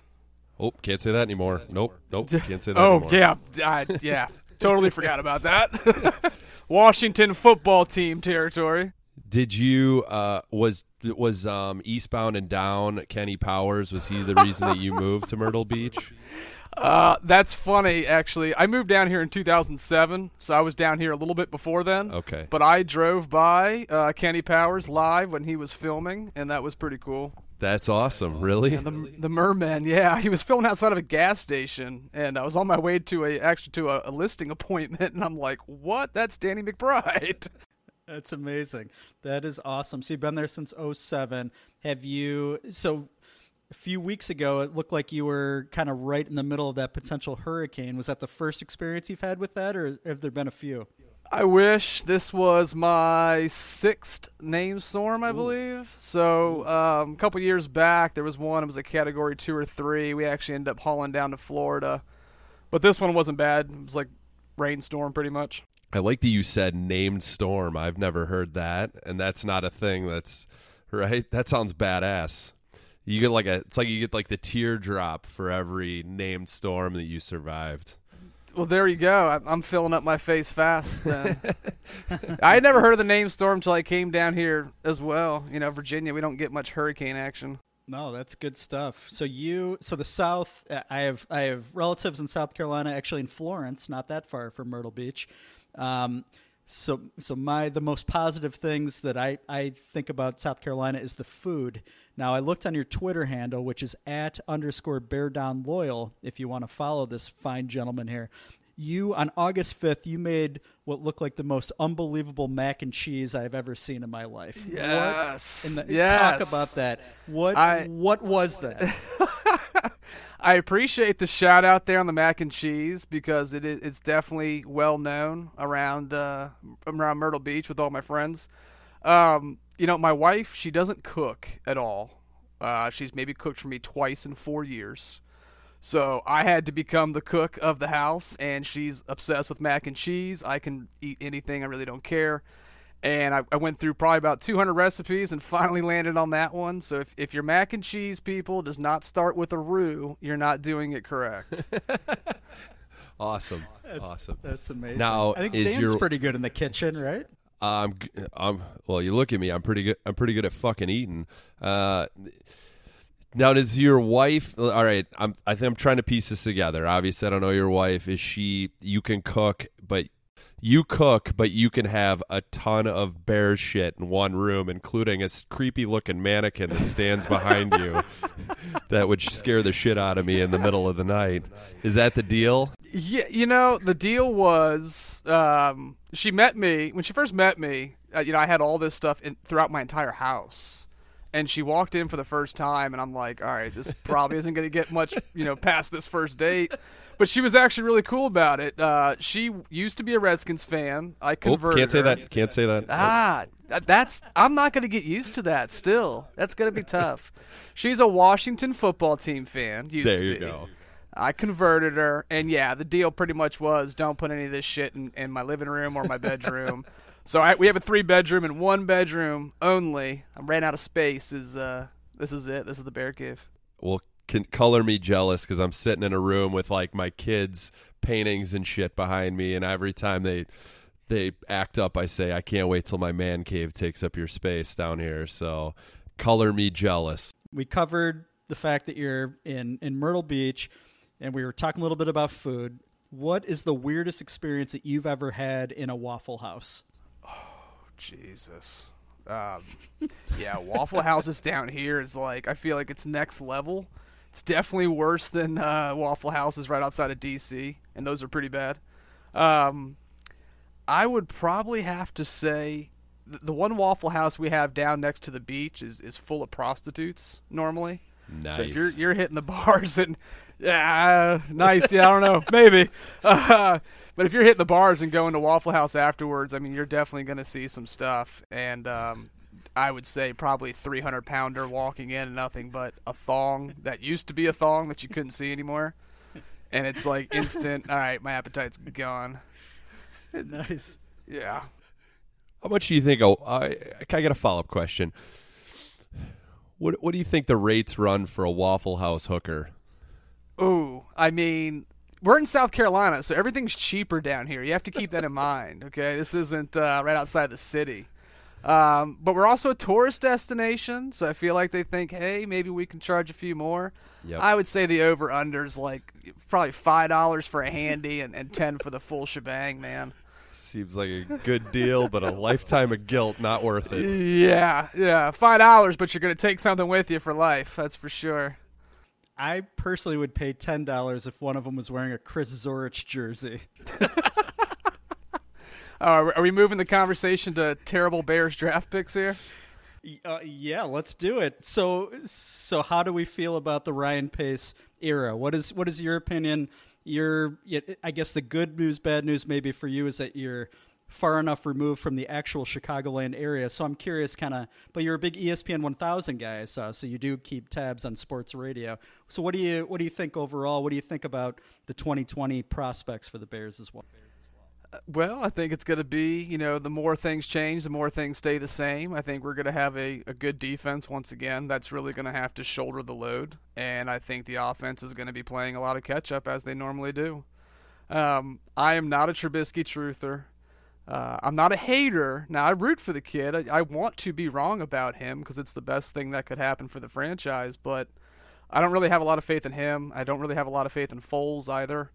Oh, can't say that anymore. Nope, nope, can't say that. oh anymore. yeah, I, yeah, totally forgot about that. Washington football team territory. Did you uh, was was um, eastbound and down Kenny Powers? Was he the reason that you moved to Myrtle Beach? Uh, that's funny, actually. I moved down here in 2007, so I was down here a little bit before then. Okay. But I drove by uh, Kenny Powers live when he was filming, and that was pretty cool. That's awesome. Really? Yeah, the, the Merman. Yeah, he was filming outside of a gas station, and I was on my way to a actually to a, a listing appointment, and I'm like, "What? That's Danny McBride." That's amazing. That is awesome. So you've been there since 07. Have you? So a few weeks ago, it looked like you were kind of right in the middle of that potential hurricane. Was that the first experience you've had with that, or have there been a few? I wish this was my sixth name storm, I Ooh. believe. So um, a couple years back, there was one. It was a category two or three. We actually ended up hauling down to Florida, but this one wasn't bad. It was like rainstorm, pretty much. I like that you said named storm. I've never heard that, and that's not a thing. That's right. That sounds badass. You get like a it's like you get like the teardrop for every named storm that you survived. Well, there you go. I'm filling up my face fast. Then I had never heard of the name storm until I came down here as well. You know, Virginia, we don't get much hurricane action. No, that's good stuff. So you, so the South, I have I have relatives in South Carolina, actually in Florence, not that far from Myrtle Beach. Um, so so my the most positive things that I, I think about South Carolina is the food. Now I looked on your Twitter handle, which is at underscore bear down loyal, if you want to follow this fine gentleman here. You on August fifth, you made what looked like the most unbelievable mac and cheese I've ever seen in my life. Yes. What, the, yes. Talk about that. What I, what was that? I appreciate the shout out there on the mac and cheese because it is, it's definitely well known around uh, around Myrtle Beach with all my friends. Um, you know, my wife she doesn't cook at all. Uh, she's maybe cooked for me twice in four years. So I had to become the cook of the house, and she's obsessed with mac and cheese. I can eat anything; I really don't care and I, I, went through probably about 200 recipes and finally landed on that one. So if, if your mac and cheese people does not start with a roux, you're not doing it correct. awesome, that's, awesome. That's amazing. Now, I think is Dan's your, pretty good in the kitchen, right? I'm, I'm. Well, you look at me. I'm pretty good. I'm pretty good at fucking eating. Uh, now, does your wife? All right, I'm. I think I'm trying to piece this together. Obviously, I don't know your wife. Is she? You can cook, but you cook, but you can have a ton of bear shit in one room, including a creepy looking mannequin that stands behind you that would scare the shit out of me in the middle of the night. Is that the deal? Yeah, you know, the deal was um, she met me when she first met me. Uh, you know, I had all this stuff in, throughout my entire house and she walked in for the first time and i'm like all right this probably isn't going to get much you know past this first date but she was actually really cool about it uh, she used to be a redskins fan i converted oh, can't say her. that can't say that ah that's i'm not going to get used to that still that's going to be tough she's a washington football team fan used there to you be. go I converted her, and yeah, the deal pretty much was don't put any of this shit in, in my living room or my bedroom. So I, we have a three bedroom and one bedroom only. I ran out of space. Is uh, This is it. This is the bear cave. Well, can color me jealous because I'm sitting in a room with like my kids' paintings and shit behind me, and every time they they act up, I say, I can't wait till my man cave takes up your space down here. So, color me jealous. We covered the fact that you're in in Myrtle Beach, and we were talking a little bit about food. What is the weirdest experience that you've ever had in a Waffle House? Oh Jesus. Um, yeah, Waffle Houses down here is like I feel like it's next level. It's definitely worse than uh, Waffle Houses right outside of DC, and those are pretty bad. Um, I would probably have to say th- the one Waffle House we have down next to the beach is, is full of prostitutes normally. Nice. So if you're you're hitting the bars and yeah, nice. Yeah, I don't know, maybe. Uh, but if you're hitting the bars and going to Waffle House afterwards, I mean, you're definitely going to see some stuff. And um, I would say probably 300 pounder walking in nothing but a thong that used to be a thong that you couldn't see anymore. And it's like instant. all right, my appetite's gone. Nice. Yeah. How much do you think? Oh, I I got a follow up question. What what do you think the rates run for a Waffle House hooker? Ooh, I mean, we're in South Carolina, so everything's cheaper down here. You have to keep that in mind. Okay, this isn't uh, right outside the city, um, but we're also a tourist destination, so I feel like they think, hey, maybe we can charge a few more. Yep. I would say the over unders like probably five dollars for a handy and, and ten for the full shebang, man. Seems like a good deal, but a lifetime of guilt not worth it. Yeah, yeah, five dollars, but you're gonna take something with you for life. That's for sure. I personally would pay ten dollars if one of them was wearing a Chris Zorich jersey. Uh, are we moving the conversation to terrible Bears draft picks here? Uh, yeah, let's do it. So, so how do we feel about the Ryan Pace era? What is what is your opinion? Your, I guess the good news, bad news, maybe for you is that you're far enough removed from the actual Chicagoland area. So I'm curious, kind of. But you're a big ESPN 1000 guy, saw. So you do keep tabs on sports radio. So what do you what do you think overall? What do you think about the 2020 prospects for the Bears as well? Well, I think it's going to be, you know, the more things change, the more things stay the same. I think we're going to have a, a good defense once again. That's really going to have to shoulder the load. And I think the offense is going to be playing a lot of catch up as they normally do. Um, I am not a Trubisky truther. Uh, I'm not a hater. Now, I root for the kid. I, I want to be wrong about him because it's the best thing that could happen for the franchise. But I don't really have a lot of faith in him. I don't really have a lot of faith in Foles either.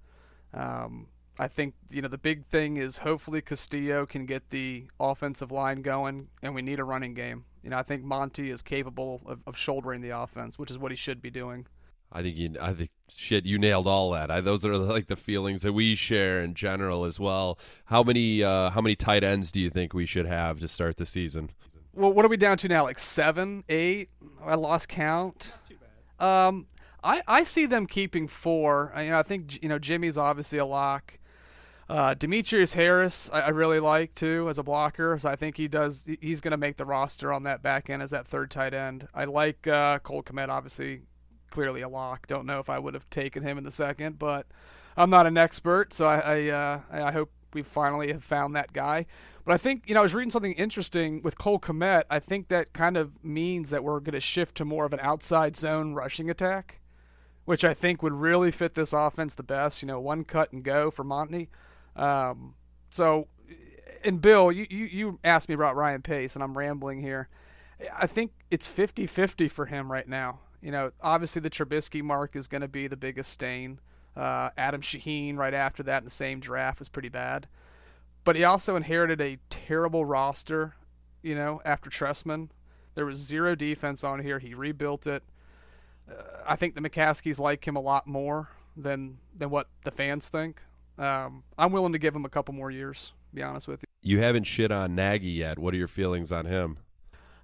Um, I think you know the big thing is hopefully Castillo can get the offensive line going, and we need a running game. You know, I think Monty is capable of, of shouldering the offense, which is what he should be doing. I think you, I think shit, you nailed all that. I, those are like the feelings that we share in general as well. How many uh, how many tight ends do you think we should have to start the season? Well, what are we down to now? Like seven, eight? I lost count. Too bad. Um, I I see them keeping four. I, you know, I think you know Jimmy's obviously a lock. Uh, Demetrius Harris, I, I really like too as a blocker. So I think he does. He's going to make the roster on that back end as that third tight end. I like uh, Cole Kmet, obviously, clearly a lock. Don't know if I would have taken him in the second, but I'm not an expert, so I I, uh, I hope we finally have found that guy. But I think you know I was reading something interesting with Cole Kmet. I think that kind of means that we're going to shift to more of an outside zone rushing attack, which I think would really fit this offense the best. You know, one cut and go for Monty. Um, so, and Bill, you, you, you asked me about Ryan Pace, and I'm rambling here. I think it's 50 50 for him right now. You know, obviously the Trubisky mark is going to be the biggest stain. Uh, Adam Shaheen right after that in the same draft was pretty bad. But he also inherited a terrible roster, you know, after Trestman. There was zero defense on here. He rebuilt it. Uh, I think the McCaskeys like him a lot more than than what the fans think. Um, I'm willing to give him a couple more years. To be honest with you. You haven't shit on Nagy yet. What are your feelings on him?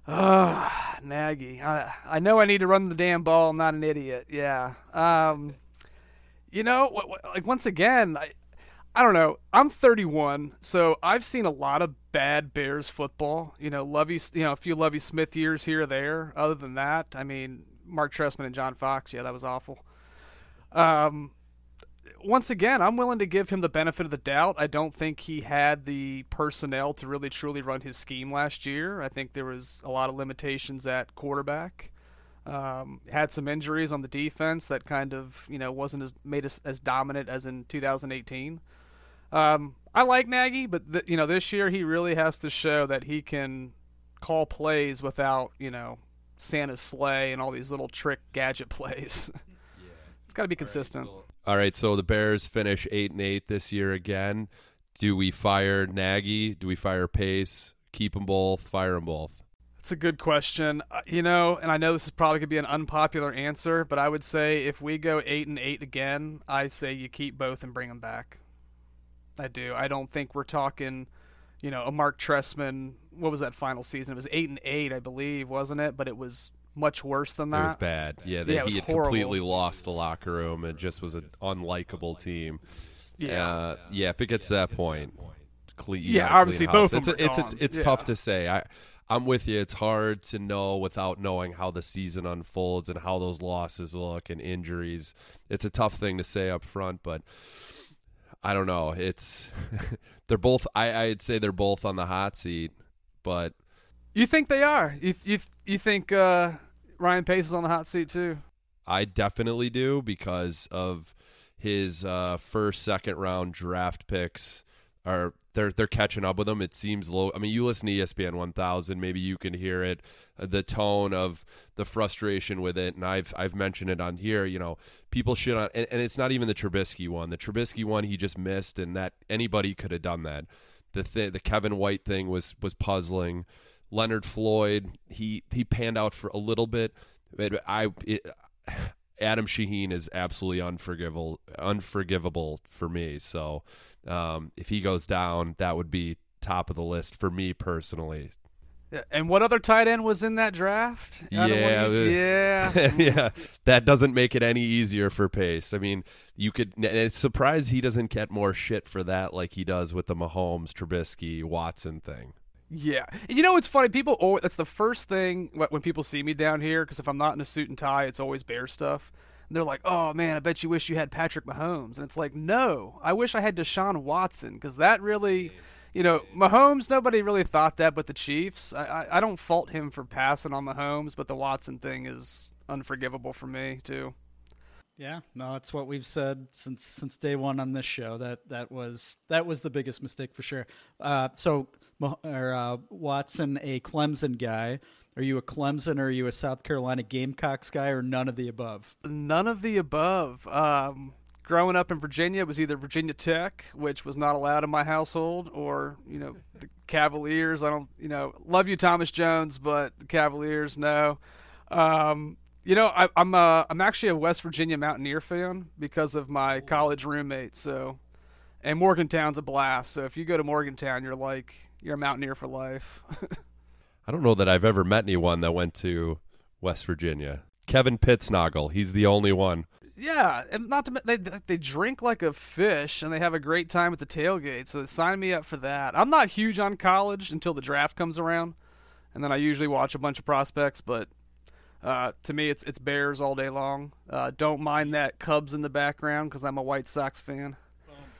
Ah, Nagy. I I know I need to run the damn ball. I'm not an idiot. Yeah. Um, you know, like once again, I I don't know. I'm 31, so I've seen a lot of bad Bears football. You know, Lovie, you know, a few Lovie Smith years here or there. Other than that, I mean, Marc Trestman and John Fox. Yeah, that was awful. Um, once again, I'm willing to give him the benefit of the doubt. I don't think he had the personnel to really truly run his scheme last year. I think there was a lot of limitations at quarterback. Um, had some injuries on the defense that kind of you know wasn't as made us as dominant as in 2018. Um, I like Nagy, but th- you know this year he really has to show that he can call plays without you know Santa's sleigh and all these little trick gadget plays. it's got to be consistent. All right, so the Bears finish eight and eight this year again. Do we fire Nagy? Do we fire Pace? Keep them both? Fire them both? That's a good question. Uh, you know, and I know this is probably going to be an unpopular answer, but I would say if we go eight and eight again, I say you keep both and bring them back. I do. I don't think we're talking, you know, a Marc Trestman. What was that final season? It was eight and eight, I believe, wasn't it? But it was much worse than that. It was bad. Yeah, they, Yeah, he had horrible. completely lost the locker room and just was an unlikable team. Yeah. uh, yeah. If it gets to that point, cle- you Yeah, clean obviously both of It's them a- are it's a- it's Yeah. tough to say. I I'm with you. It's hard to know without knowing how the season unfolds and how those losses look and injuries. It's a tough thing to say up front, but I don't know. It's they're both. I I'd say they're both on the hot seat, but You think they are? You you you think uh, Ryan Pace is on the hot seat too? I definitely do because of his uh, first, second round draft picks. Are they're they're catching up with him? It seems low. I mean, you listen to ESPN 1000, maybe you can hear it, uh, the tone of the frustration with it. And I've I've mentioned it on here. You know, people shit on, and, and it's not even the Trubisky one. The Trubisky one he just missed, and that anybody could have done that. The th- the Kevin White thing was was puzzling. Leonard Floyd, he he panned out for a little bit. But I it, Adam Shaheen is absolutely unforgivable unforgivable for me. So um, if he goes down, that would be top of the list for me personally. And what other tight end was in that draft? Yeah, wanna- yeah. yeah, that doesn't make it any easier for Pace. I mean, you could. and It's surprised he doesn't get more shit for that, like he does with the Mahomes, Trubisky, Watson thing. Yeah, you know it's funny. People, always, that's the first thing when people see me down here. Because if I'm not in a suit and tie, it's always bear stuff. And they're like, "Oh man, I bet you wish you had Patrick Mahomes." And it's like, no, I wish I had Deshaun Watson because that really, you know, Mahomes. Nobody really thought that, but the Chiefs. I, I I don't fault him for passing on Mahomes, but the Watson thing is unforgivable for me too. Yeah, no, it's what we've said since since day one on this show. That that was that was the biggest mistake for sure. Uh, so, uh, Watson, a Clemson guy. Are you a Clemson or are you a South Carolina Gamecocks guy or none of the above? None of the above. Um, growing up in Virginia it was either Virginia Tech, which was not allowed in my household, or you know the Cavaliers. I don't, you know, love you Thomas Jones, but the Cavaliers, no. Um, you know, I, I'm a, I'm actually a West Virginia Mountaineer fan because of my college roommate. So, and Morgantown's a blast. So if you go to Morgantown, you're like you're a Mountaineer for life. I don't know that I've ever met anyone that went to West Virginia. Kevin Pittsnogle, he's the only one. Yeah, and not to they they drink like a fish and they have a great time at the tailgate. So they sign me up for that. I'm not huge on college until the draft comes around, and then I usually watch a bunch of prospects. But uh, to me, it's it's Bears all day long. Uh, don't mind that Cubs in the background because I'm a White Sox fan.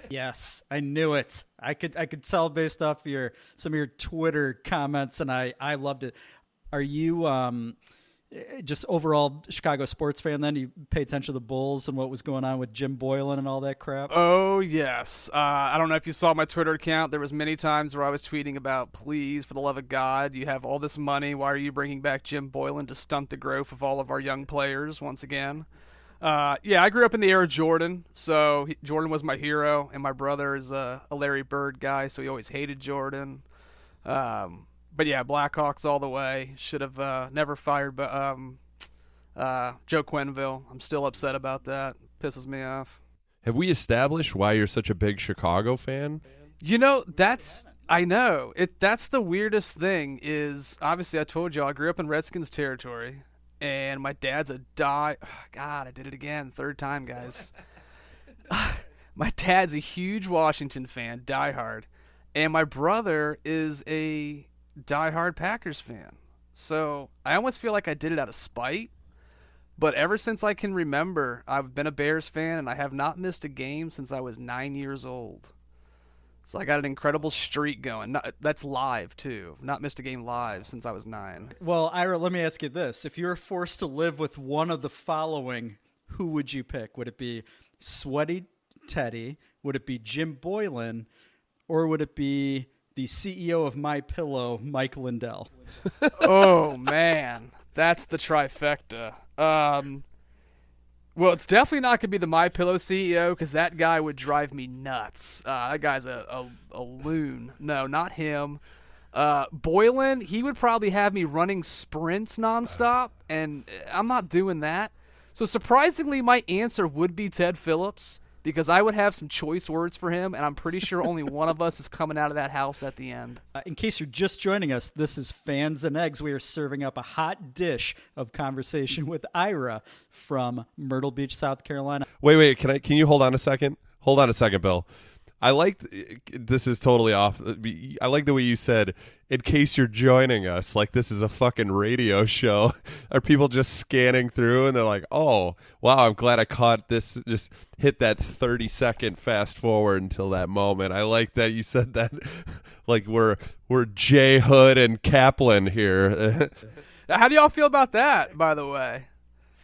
Yes, I knew it. I could I could tell based off your some of your Twitter comments, and I I loved it. Are you um just overall Chicago sports fan? Then you pay attention to the Bulls and what was going on with Jim Boylen and all that crap. Oh yes. Uh, I don't know if you saw my Twitter account. There was many times where I was tweeting about, please, for the love of God, you have all this money. Why are you bringing back Jim Boylen to stunt the growth of all of our young players once again? Uh, yeah, I grew up in the era of Jordan, so he, Jordan was my hero, and my brother is a, a Larry Bird guy, so he always hated Jordan. Um, but yeah, Blackhawks all the way. Should have uh, never fired, but um, uh, Joe Quenneville. I'm still upset about that. Pisses me off. Have we established why you're such a big Chicago fan? You know, that's I know. It that's the weirdest thing is obviously I told you I grew up in Redskins territory and my dad's a die God, I did it again, third time, guys. my dad's a huge Washington fan, diehard. And my brother is a diehard Packers fan. So I almost feel like I did it out of spite. But ever since I can remember, I've been a Bears fan and I have not missed a game since I was nine years old. So I got an incredible streak going. Not, that's live too. Not missed a game live since I was nine. Well, Ira, let me ask you this: If you were forced to live with one of the following, who would you pick? Would it be Sweaty Teddy? Would it be Jim Boylen? Or would it be the CEO of My Pillow, Mike Lindell? oh man, that's the trifecta. Um, well, it's definitely not going to be the My Pillow CEO because that guy would drive me nuts. Uh, that guy's a, a, a loon. No, not him. Uh, Boylen, he would probably have me running sprints nonstop, and I'm not doing that. So surprisingly, my answer would be Ted Phillips because I would have some choice words for him, and I'm pretty sure only one of us is coming out of that house at the end. Uh, in case you're just joining us, this is Fans and Eggs. We are serving up a hot dish of conversation with Ira from Myrtle Beach, South Carolina. Wait, wait. Can I? Can you hold on a second? Hold on a second, Bill. I like this is totally off. I like the way you said, in case you're joining us, like this is a fucking radio show. Are people just scanning through and they're like, oh, wow, I'm glad I caught this, just hit that 30 second fast forward until that moment. I like that you said that, like we're, we're Jay Hood and Kaplan here. How do y'all feel about that, by the way?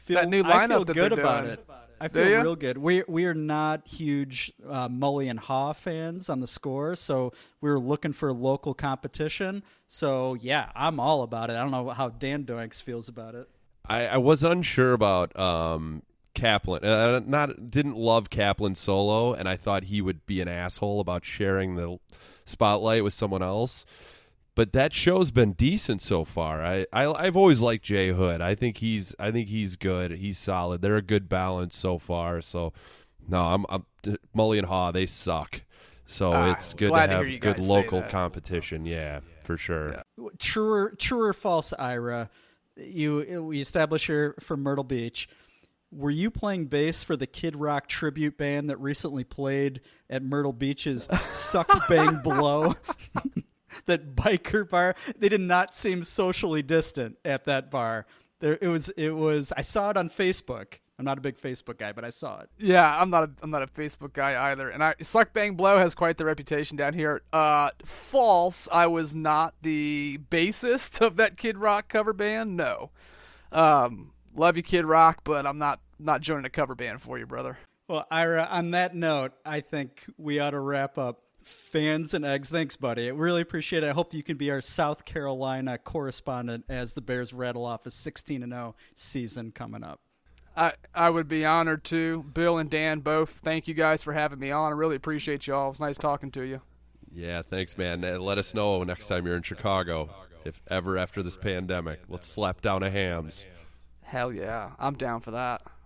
Feel, that new lineup I feel that good about doing. it. I feel real good. We we are not huge uh, Mully and Haugh fans on the score, so we were looking for local competition. So yeah, I'm all about it. I don't know how Dan Doinks feels about it. I, I was unsure about um, Kaplan. Uh, not didn't love Kaplan solo, and I thought he would be an asshole about sharing the spotlight with someone else. But that show's been decent so far. I, I I've always liked Jay Hood. I think he's I think he's good. He's solid. They're a good balance so far. So no, I'm, I'm Mully and Haugh. They suck. So Ah, it's good to glad to have good local competition. Yeah, for sure. True, true or false, Ira? You we established you're from Myrtle Beach. Were you playing bass for the Kid Rock tribute band that recently played at Myrtle Beach's Suck Bang Blow? that biker bar. They did not seem socially distant at that bar. There, it was. It was. I saw it on Facebook. I'm not a big Facebook guy, but I saw it. Yeah, I'm not a I'm not a Facebook guy either. And I Suck Bang Blow has quite the reputation down here. Uh false, I was not the bassist of that Kid Rock cover band. No. Um love you Kid Rock, but I'm not not joining a cover band for you, brother. Well, Ira, on that note, I think we ought to wrap up. Fans and eggs, thanks, buddy. I really appreciate it. I hope you can be our South Carolina correspondent as the Bears rattle off a 16 and 0 season coming up. I I would be honored to. Bill and Dan both. Thank you guys for having me on. I really appreciate y'all. It was nice talking to you. Yeah, thanks, man. Uh, Let us know next time you're in Chicago, if ever after this pandemic. Let's slap down a hams. Hell yeah. I'm down for that.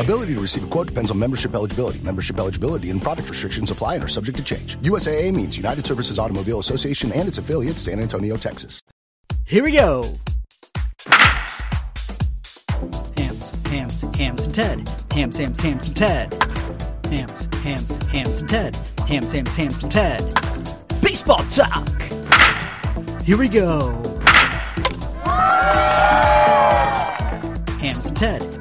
Ability to receive a quote depends on membership eligibility. Membership eligibility and product restrictions apply and are subject to change. USAA means United Services Automobile Association and its affiliates, San Antonio, Texas. Here we go. Hams, hams, hams, and Ted. Hams, hams, hams, and Ted. Hams, hams, hams, and Ted. Hams, hams, hams, and Ted. Baseball talk. Here we go. Hams and Ted.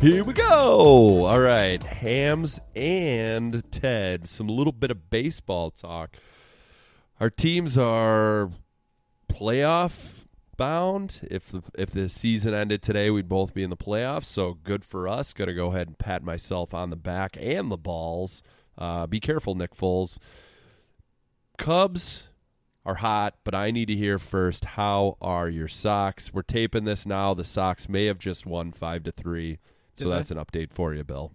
Here we go. All right, Hams and Ted. Some little bit of baseball talk. Our teams are playoff bound. If the, if the season ended today, we'd both be in the playoffs. So good for us. To go ahead and pat myself on the back and the balls. Uh, be careful, Nick Foles. Cubs are hot, but I need to hear first. How are your Sox? We're taping this now. The Sox may have just won five to three, so they? that's an update for you, Bill.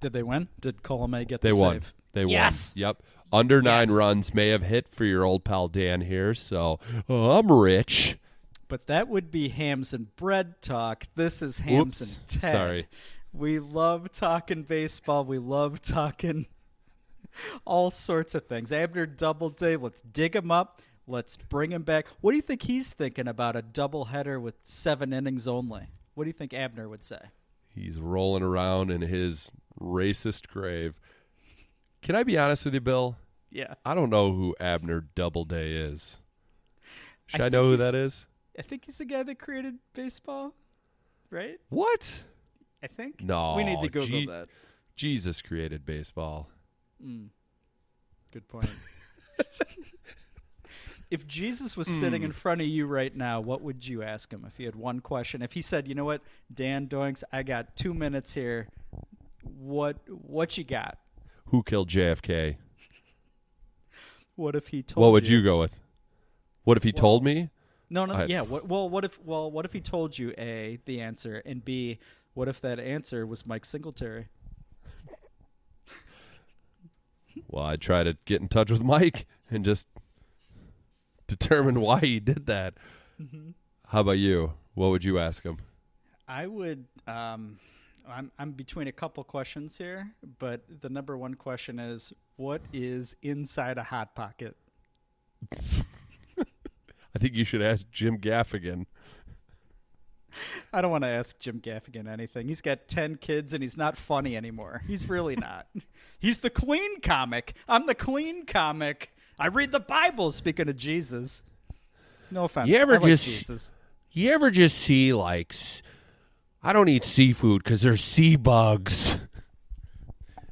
Did they win? Did Colomé get They the won. save? They won. Yes! won. Yep. Under nine Yes. runs may have hit for your old pal Dan here, so uh, I'm rich. But that would be hams and bread talk. This is hams Whoops. and Ted. Sorry. We love talking baseball. We love talking all sorts of things. Abner Doubleday, let's dig him up. Let's bring him back. What do you think he's thinking about a doubleheader with seven innings only? What do you think Abner would say? He's rolling around in his racist grave. Can I be honest with you, Bill? Yeah. I don't know who Abner Doubleday is. Should I, I know who that is? I think he's the guy that created baseball, right? What? I think. No. We need to Google that. Jesus created baseball. Mm. Good point. if Jesus was sitting Hmm. in front of you right now, what would you ask him if you had one question? If he said, "You know what, Dan Doinks, I got two minutes here. What what you got?" Who killed JFK? What if he told? What would you go with? What if he told me? No, no, I- yeah. What, well, what if? Well, what if he told you a the answer and b what if that answer was Mike Singletary? Well, I'd try to get in touch with Mike and just determine why he did that. Mm-hmm. How about you? What would you ask him? I would. Um, I'm I'm between a couple questions here, but the number one question is, what is inside a hot pocket? I think you should ask Jim Gaffigan. I don't want to ask Jim Gaffigan anything. He's got 10 kids and he's not funny anymore. He's really not. he's the clean comic. I'm the clean comic. I read the Bible, speaking of Jesus. No offense. You ever like just Jesus. you ever just see like I don't eat seafood because there's sea bugs.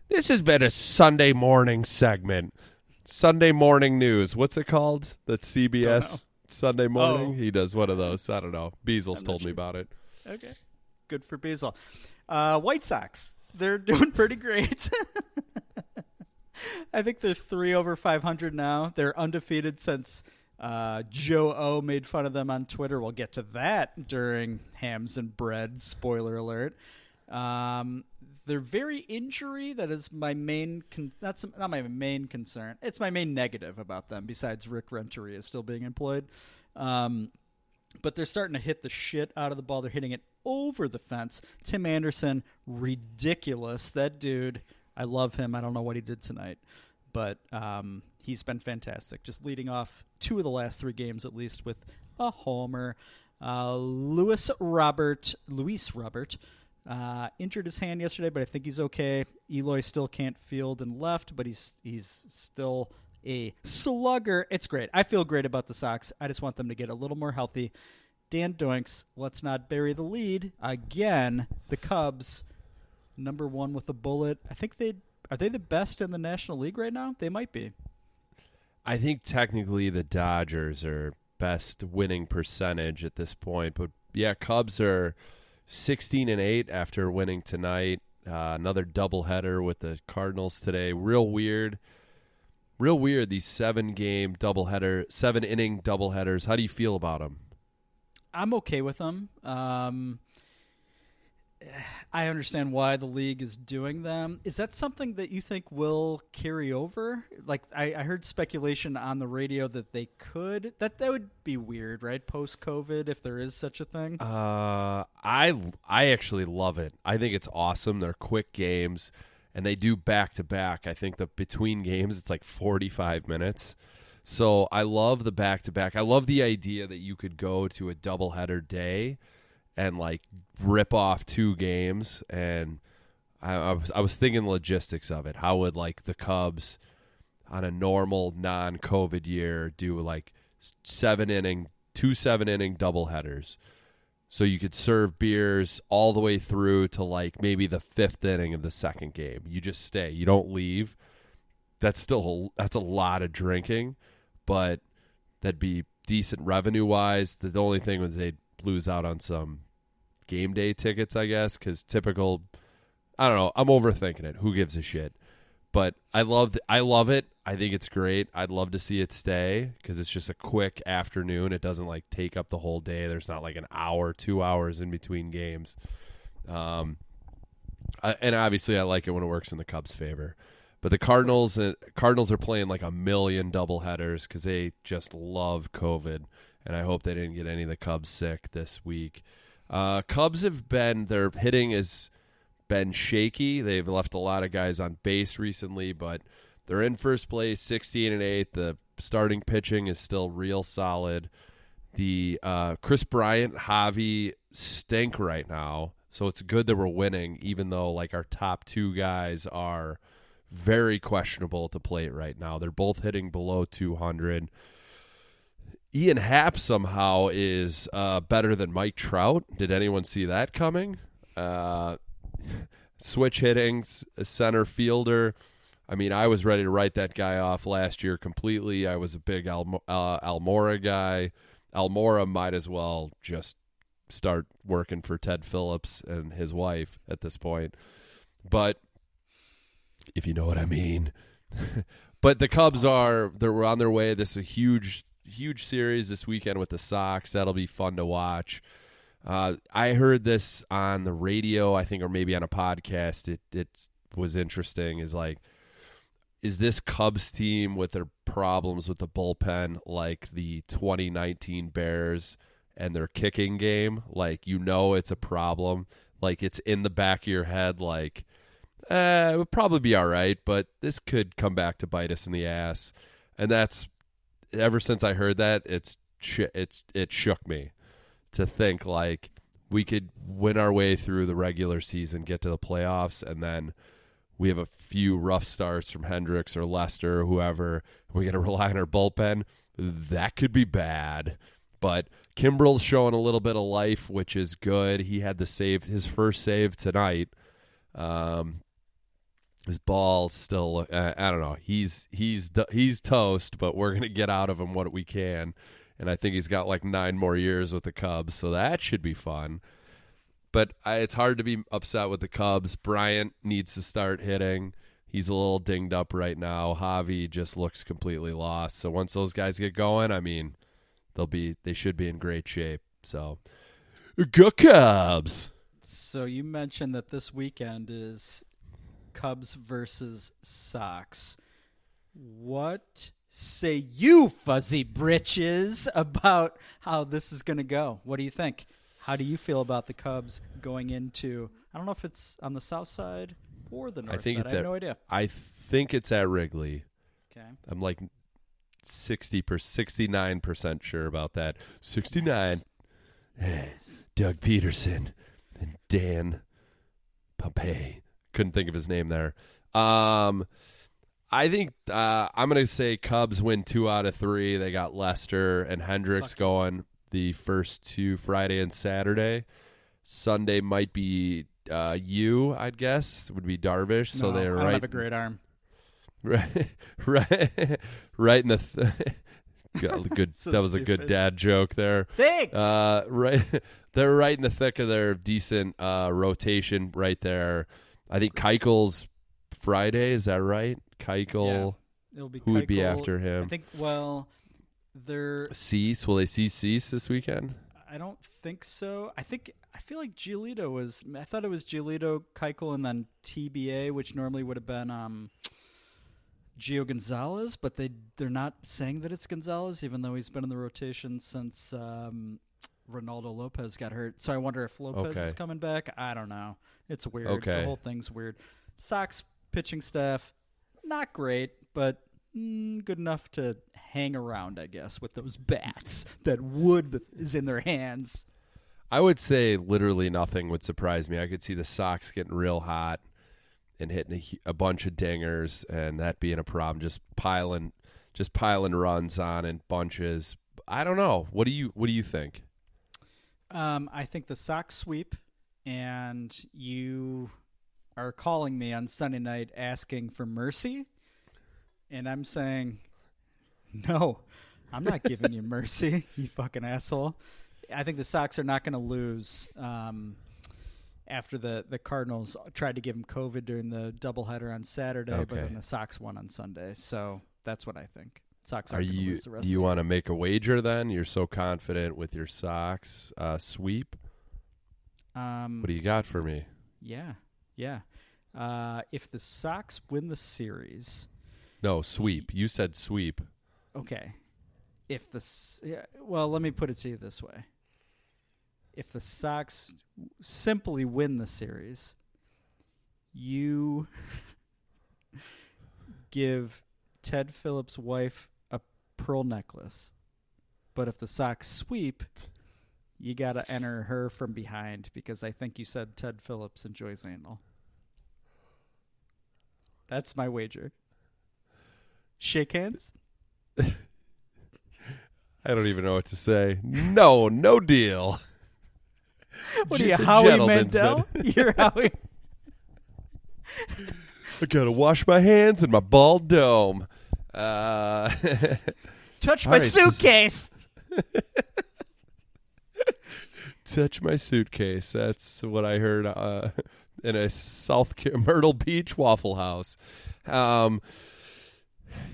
This has been a Sunday morning segment. Sunday morning news. What's it called? That CBS Sunday morning. Oh. He does one of those. I don't know. Beazles told me about it. Okay. Good for Beazle. Uh, White Sox. They're doing pretty great. I think they're three over 500 now. They're undefeated since uh, Joe O made fun of them on Twitter. We'll get to that during Hams and Bread. Spoiler alert. Um, they're very injury. That is my main. Con- that's not my main concern. It's my main negative about them. Besides Rick Renteria is still being employed. Um, but they're starting to hit the shit out of the ball. They're hitting it over the fence. Tim Anderson, ridiculous. That dude, I love him. I don't know what he did tonight, but um, he's been fantastic. Just leading off two of the last three games, at least, with a homer. Uh, Lewis Robert, Luis Robert, uh, injured his hand yesterday, but I think he's okay. Eloy still can't field and left, but he's he's still a slugger. It's great. I feel great about the Sox. I just want them to get a little more healthy. Dan Doinks, let's not bury the lead again. The Cubs, number one with a bullet. I think they are they the best in the National League right now. They might be. I think technically the Dodgers are best winning percentage at this point, but yeah, Cubs are 16 and 8 after winning tonight. Uh, another doubleheader with the Cardinals today. Real weird. Real weird these 7 game doubleheader, 7 inning doubleheaders. How do you feel about them? I'm okay with them. Um, I understand why the league is doing them. Is that something that you think will carry over? Like I, I heard speculation on the radio that they could. That that would be weird, right? Post COVID, if there is such a thing. Uh, I I actually love it. I think it's awesome. They're quick games, and they do back to back. I think the between games it's like forty five minutes. So I love the back to back. I love the idea that you could go to a doubleheader day and like rip off two games. And I, I was I was thinking logistics of it. How would like the Cubs on a normal non COVID year do like seven inning, two seven inning doubleheaders? So you could serve beers all the way through to like maybe the fifth inning of the second game. You just stay. You don't leave. That's still that's a lot of drinking, but that'd be decent revenue wise. The only thing was they'd lose out on some game day tickets, I guess, because typical. I don't know. I'm overthinking it. Who gives a shit? But I love I love it. I think it's great. I'd love to see it stay because it's just a quick afternoon. It doesn't like take up the whole day. There's not like an hour, two hours in between games. Um, I, and obviously I like it when it works in the Cubs' favor. But the Cardinals, uh, Cardinals are playing like a million double headers because they just love COVID, and I hope they didn't get any of the Cubs sick this week. Uh, Cubs have been their hitting has been shaky. They've left a lot of guys on base recently, but they're in first place, sixteen and eight. The starting pitching is still real solid. the uh, Kris Bryant, Javi stink right now. So it's good that we're winning, even though like our top two guys are very questionable at the plate right now. They're both hitting below 200. Ian Happ somehow is uh, better than Mike Trout. Did anyone see that coming? Uh, switch hitting, a center fielder. I mean, I was ready to write that guy off last year completely. I was a big Al- uh, Almora guy. Almora might as well just start working for Ted Phillips and his wife at this point. But if you know what I mean. but the Cubs are they're on their way. This is a huge huge series this weekend with the Sox. That'll be fun to watch. Uh, I heard this on the radio, I think, or maybe on a podcast. It it was interesting. Is like, is this Cubs team with their problems with the bullpen like the 2019 Bears and their kicking game? Like, you know, it's a problem. Like, it's in the back of your head. Like, eh, it would probably be all right, but this could come back to bite us in the ass. And that's ever since I heard that, it's it's it shook me to think like we could win our way through the regular season, get to the playoffs, and then we have a few rough starts from Hendricks or Lester or whoever. We got to rely on our bullpen. That could be bad. But Kimbrel's showing a little bit of life, which is good. He had the save, his first save tonight. Um, his ball still, uh, I don't know. He's he's he's toast, but we're gonna get out of him what we can and I think he's got like nine more years with the Cubs, so that should be fun. But I, it's hard to be upset with the Cubs. Bryant needs to start hitting. He's a little dinged up right now. Javi just looks completely lost. So once those guys get going, I mean, they'll be they should be in great shape. So go Cubs. So you mentioned that this weekend is Cubs versus Sox. What say you, fuzzy britches, about how this is going to go? What do you think? How do you feel about the Cubs going into? I don't know if it's on the south side or the north I think side. it's I have at, no idea. I think it's at Wrigley. Okay. I'm like 60 per 69% sure about that. 69. Yes. Doug Peterson and Dan Pompei. Couldn't think of his name there. Um I think uh, I'm going to say Cubs win two out of three. They got Lester and Hendricks Fuck. going the first two Friday and Saturday. Sunday might be uh, you, I'd guess. Would be Darvish. so they're right, have a great arm. right, right, right in the. Th- Good. good So that was a good dad joke there. Thanks. Uh, right, they're right in the thick of their decent uh, rotation. Right there, I think Keuchel's Friday. Is that right? Keuchel. It'll be who would be after him? I think. Well, they're. Cease. Will they see Cease this weekend? I don't think so. I think I feel like Giolito was. I thought it was Giolito, Keuchel, and then TBA, which normally would have been um, Gio Gonzalez, but they they're not saying that it's Gonzalez, even though he's been in the rotation since um, Reynaldo Lopez got hurt. So I wonder if Lopez Okay. is coming back. I don't know. It's weird. Okay. The whole thing's weird. Sox pitching staff, not great, but mm, good enough to hang around, I guess, with those bats. That wood that is in their hands. I would say literally nothing would surprise me. I could see the Sox getting real hot and hitting a, a bunch of dingers, and that being a problem. Just piling, just piling runs on in bunches. I don't know. What do you What do you think? Um, I think the Sox sweep, and you are calling me on Sunday night asking for mercy, and I'm saying, no, I'm not giving you mercy, you fucking asshole. I think the Sox are not going to lose. Um, after the, the Cardinals tried to give him COVID during the doubleheader on Saturday, but then the Sox won on Sunday. So that's what I think. Sox Are you lose the rest Do you want to make a wager? Then you're so confident with your Sox uh, sweep. Um, What do you got for me? Yeah, yeah. Uh, if the Sox win the series, No sweep. You said sweep. okay. If the yeah, well, let me put it to you this way: if the Sox simply win the series, you give Ted Phillips' wife pearl necklace, But if the Sox sweep, you got to enter her from behind because I think you said Ted Phillips enjoys anal. That's my wager. Shake hands. I don't even know what to say. No, no deal. What are you, Howie Mandel? You're Howie. I gotta wash my hands in my bald dome. Uh, Touch my right, suitcase. touch my suitcase. That's what I heard uh, in a South Car- Myrtle Beach Waffle House. Um,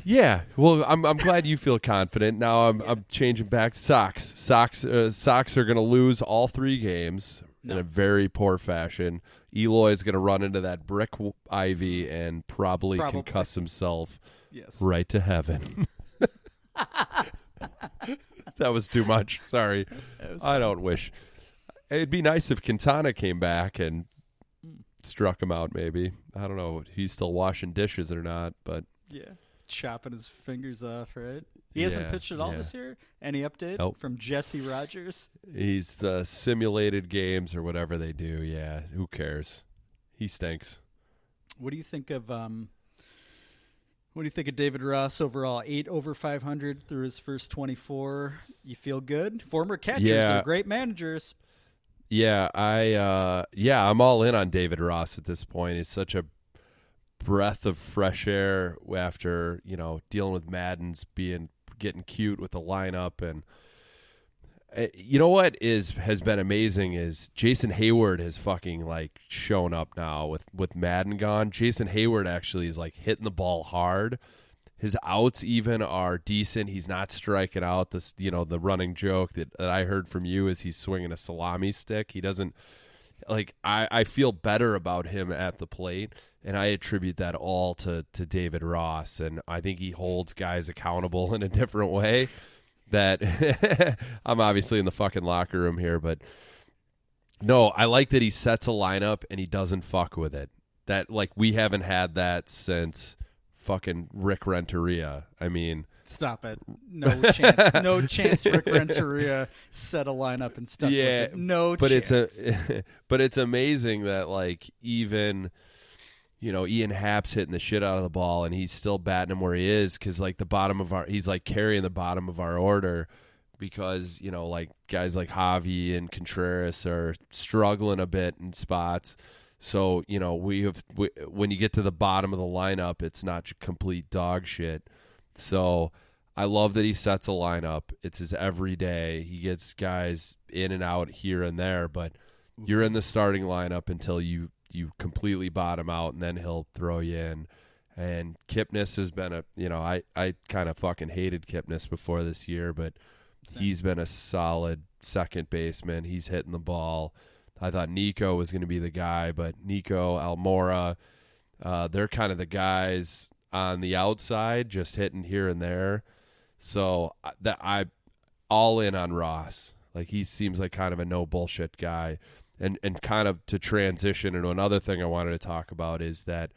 yeah, well, I'm I'm glad you feel confident. Now I'm I'm changing back socks. Socks uh, Sox are going to lose all three games in a very poor fashion. Eloy is going to run into that brick w- ivy and probably, Probably. concuss himself Yes. right to heaven. that was too much. Sorry. I don't wish. It'd be nice if Quintana came back and Hmm. struck him out. Maybe I don't know. He's still washing dishes or not, but Yeah. Chopping his fingers off, right? He hasn't pitched at all yeah. this year? Any update Nope. from Jesse Rogers? he's the simulated games or whatever they do. Yeah, who cares? He stinks. What do you think of um what do you think of David Ross overall? Eight over five hundred through his first twenty four. You feel good? Former catchers Yeah. are great managers. Yeah, I uh yeah, I'm all in on David Ross at this point. He's such a breath of fresh air after, you know, dealing with Maddon's being getting cute with the lineup and Eh, you know what is has been amazing is Jason Heyward has fucking like shown up now with with Maddon gone. Jason Heyward actually is like hitting the ball hard. His outs even are decent. He's not striking out. This you know the running joke that, that I heard from you is he's swinging a salami stick. He doesn't like I, I feel better about him at the plate and I attribute that all to to David Ross and I think he holds guys accountable in a different way that I'm obviously in the fucking locker room here but no I like that he sets a lineup and he doesn't fuck with it that like we haven't had that since fucking Rick Renteria I mean Stop it. No chance. No chance Rick Renteria set a lineup and stuff. yeah, with it. No but chance. it's a but it's amazing that like even you know Ian Happ's hitting the shit out of the ball and he's still batting him where he is because like the bottom of our he's like carrying the bottom of our order because you know like guys like Javi and Contreras are struggling a bit in spots. So you know we have we, when you get to the bottom of the lineup, it's not complete dog shit. So I love that he sets a lineup. It's his every day. He gets guys in and out here and there, but you're in the starting lineup until you you completely bottom out, and then he'll throw you in. And Kipnis has been a you know I I kind of fucking hated Kipnis before this year, but he's been a solid second baseman. He's hitting the ball. I thought Nico was going to be the guy, but Nico Almora, uh, they're kind of the guys on the outside, just hitting here and there. So that I all in on Ross. Like he seems like kind of a no bullshit guy. And and kind of to transition into another thing I wanted to talk about is that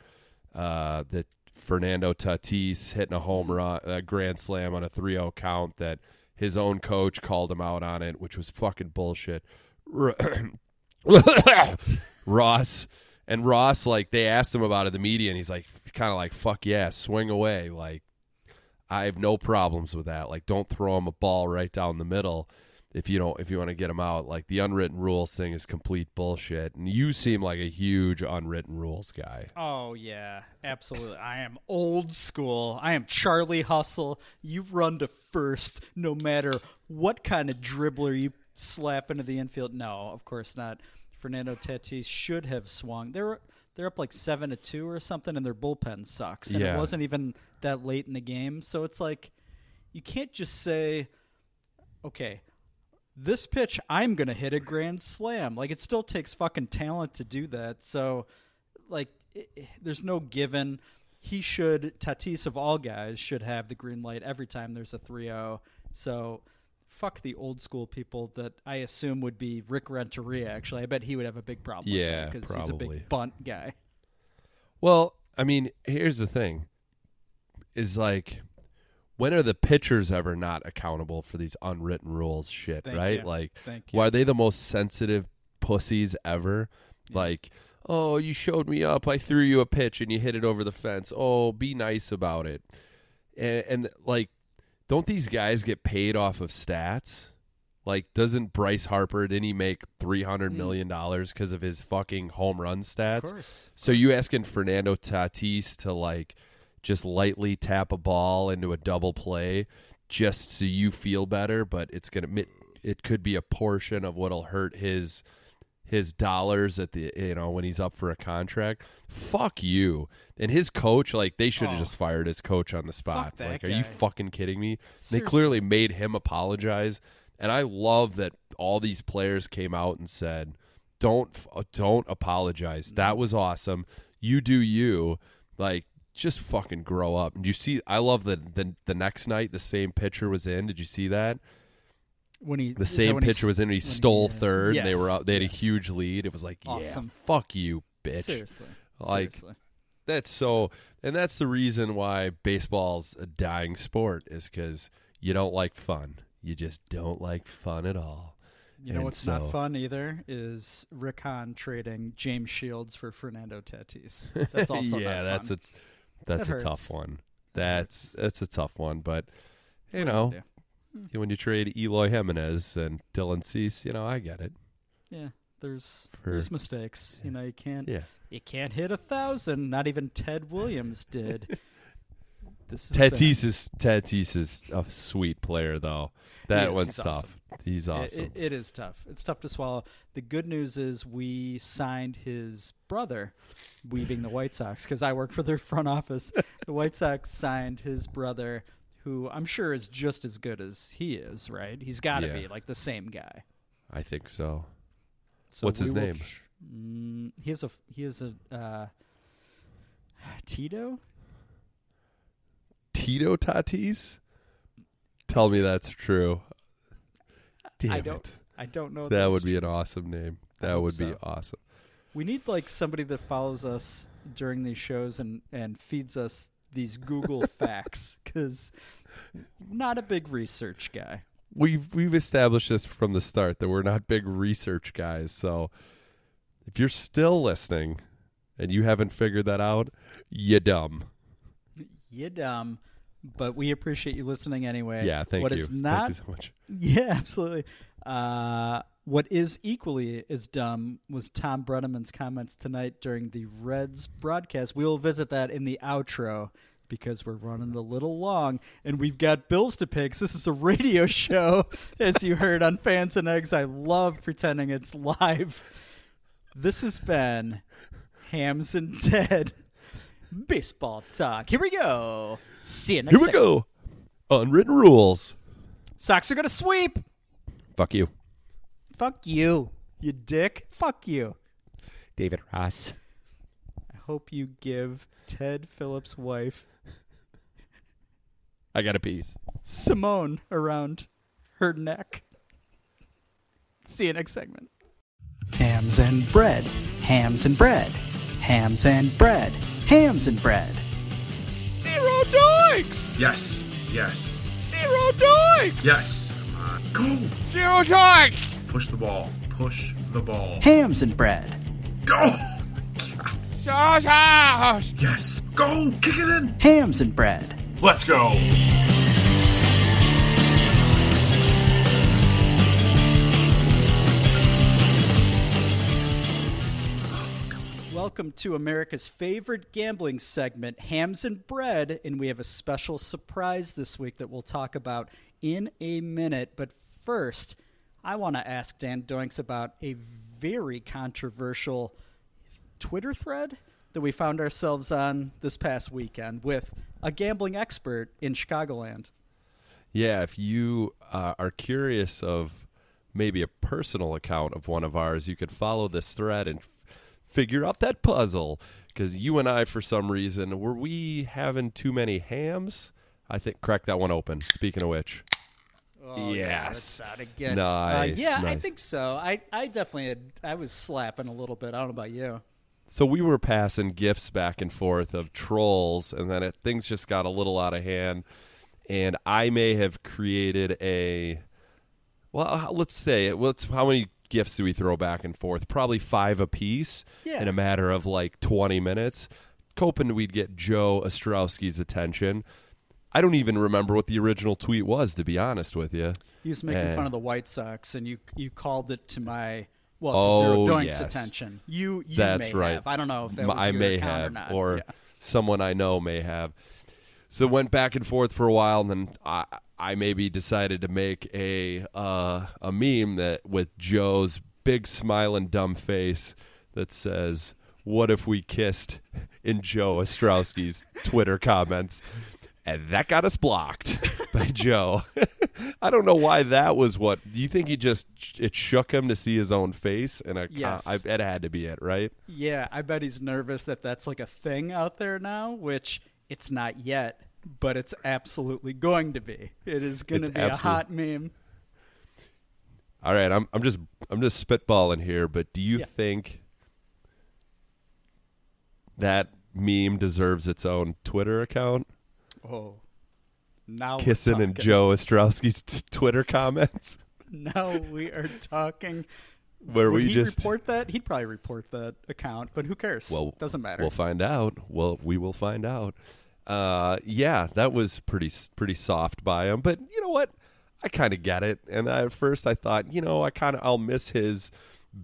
uh that Fernando Tatis hitting a home run, a grand slam on a 3-0 count that his own coach called him out on it, which was fucking bullshit. Ross and Ross, like they asked him about it the media, and he's like, kind of like, "Fuck yeah, swing away." Like, I have no problems with that. Like, don't throw him a ball right down the middle if you don't if you want to get them out. Like the unwritten rules thing is complete bullshit. And you seem like a huge unwritten rules guy. Oh yeah, absolutely. I am old school. I am Charlie Hustle. You run to first, no matter what kind of dribbler you slap into the infield. No, of course not. Fernando Tatis should have swung. They're they're up like seven to two or something, and their bullpen sucks. And Yeah. it wasn't even that late in the game, so it's like you can't just say, okay. This pitch, I'm gonna hit a grand slam. Like it still takes fucking talent to do that. So, like i i- there's no given. He should Tatis of all guys should have the green light every time there's a 3-0 so fuck the old school people that I assume would be Rick Renteria actually. I bet he would have a big problem Yeah, because he's a big bunt guy. Well, I mean, here's the thing: is like when are the pitchers ever not accountable for these unwritten rules shit, Thank right? you. Like why are they the most sensitive pussies ever? Like, oh, you showed me up, I threw you a pitch and you hit it over the fence. Oh, be nice about it. And, and like don't these guys get paid off of stats? Like, doesn't Bryce Harper didn't he make three hundred hmm. million dollars because of his fucking home run stats? course, So you asking Fernando Tatis to like just lightly tap a ball into a double play just so you feel better, but it's gonna it, it could be a portion of what'll hurt his his dollars at the you know when he's up for a contract. Fuck you. And his coach, like they should have Oh. just fired his coach on the spot. Like, are you fucking kidding me? They clearly made him apologize, and I love that all these players came out and said, "Don't don't apologize. That was awesome. You do you." Like just fucking grow up. And you see I love that the the next night the same pitcher was in. Did you see that? when he The same when he pitcher was in and he stole uh, third and they were yes, out they had a huge lead. It was like, Awesome. yeah, fuck you, bitch. Seriously, Like seriously. that's so and that's the reason why baseball's a dying sport is cuz you don't like fun. You just don't like fun at all. You know And what's so- not fun either is Rick Hahn trading James Shields for Fernando Tatis. That's also yeah, not that's a that's That a tough one. That's that's a tough one, but you know, when you trade Eloy Jimenez and Dylan Cease, you know, I get it. Yeah, there's For- there's mistakes. You know, you can't Yeah. you can't hit a thousand. Not even Ted Williams did. this is Tatis is Tatis is a sweet player though. That is. one's tough. awesome. He's It- awesome. It, it is tough. It's tough to swallow. The good news is we signed his brother, weaving the White Sox, because I work for their front office. The White Sox signed his brother, who I'm sure is just as good as he is. Right? He's got to Yeah. be like the same guy. I think so. So What's his will name? tr- Mm, he has a he has a uh, Tito. Tito Tatis? Tell me that's true. Damn I don't. it. I don't know. That would be true. an awesome name. That would be awesome. We need like somebody that follows us during these shows and and feeds us these Google facts because not a big research guy. We've we've established this from the start that we're not big research guys. So if you're still listening and you haven't figured that out, you dumb. You dumb, but we appreciate you listening anyway. Yeah, thank What you. is Thank not you so much. Yeah, absolutely. Uh, what is equally as dumb was Thom Brennaman's comments tonight during the Reds broadcast. We will visit that in the outro because we're running a little long and we've got bills to pay. This is a radio show, as you heard on Fans and Eggs. I love pretending it's live. This has been Hams and Ted Baseball Talk. Here we go. See you next Here we segment. go. Unwritten rules. Sox are going to sweep. Fuck you. Fuck you, you dick. Fuck you. David Ross. I hope you give Ted Phillips' wife, I got a piece. Simone, around her neck. See you next segment. Hams and bread. Hams and bread. Hams and bread. Hams and bread. Zero doinks! Yes. Yes. Zero doinks! Yes. Come on. Go. Zero doinks! Push the ball. Push the ball. Hams and bread. Go. Sausage! Yes. Go. Kick it in. Hams and bread. Let's go. Welcome to America's favorite gambling segment, Hams and Bread, and we have a special surprise this week that we'll talk about in a minute. But first, I want to ask Dan Doinks about a very controversial Twitter thread that we found ourselves on this past weekend with a gambling expert in Chicagoland. Yeah, if you uh, are curious of maybe a personal account of one of ours, you could follow this thread and figure out that puzzle. Because you and I, for some reason, were we having too many hams? I think crack that one open. Speaking of which, Oh, yeah, Yes. again. Nice, Uh, yeah, I think so. I, I definitely had, I was slapping a little bit. I don't know about you. so we were passing gifts back and forth of trolls, and then it, things just got a little out of hand. and I may have created a. Well, let's say let's how many gifts do we throw back and forth? Probably five apiece Yeah. in a matter of like twenty minutes. Hoping we'd get Joe Ostrowski's attention. I don't even remember what the original tweet was, to be honest with you. He was making And- fun of the White Sox, and you you called it to my well to Oh, Zero Doink's yes. attention. You you That's may right. have. I don't know if that was I may have, or not. or Yeah. someone I know may have. So it went back and forth for a while, and then I, I maybe decided to make a uh, a meme that with Joe's big smiling dumb face that says, "What if we kissed?" in Joe Ostrowski's Twitter comments. And that got us blocked by Joe. I don't know why that was what. Do you think he just it shook him to see his own face? And a, Yes. I, it had to be it, right? Yeah, I bet he's nervous that that's like a thing out there now, which it's not yet, but it's absolutely going to be. It is going to be a hot meme. All right, I'm I'm just I'm just spitballing here, but do you Yeah. think that meme deserves its own Twitter account? Oh, now Kissing and. Joe Ostrowski's t- Twitter comments, Now we are talking. where Would we he just report that? He'd probably report that account, but who cares? well doesn't matter. We'll find out. Well, we will find out. Uh, yeah, that was pretty pretty soft by him, but you know what? I kind of get it. And I, at first, I thought, you know, I kind of I'll miss his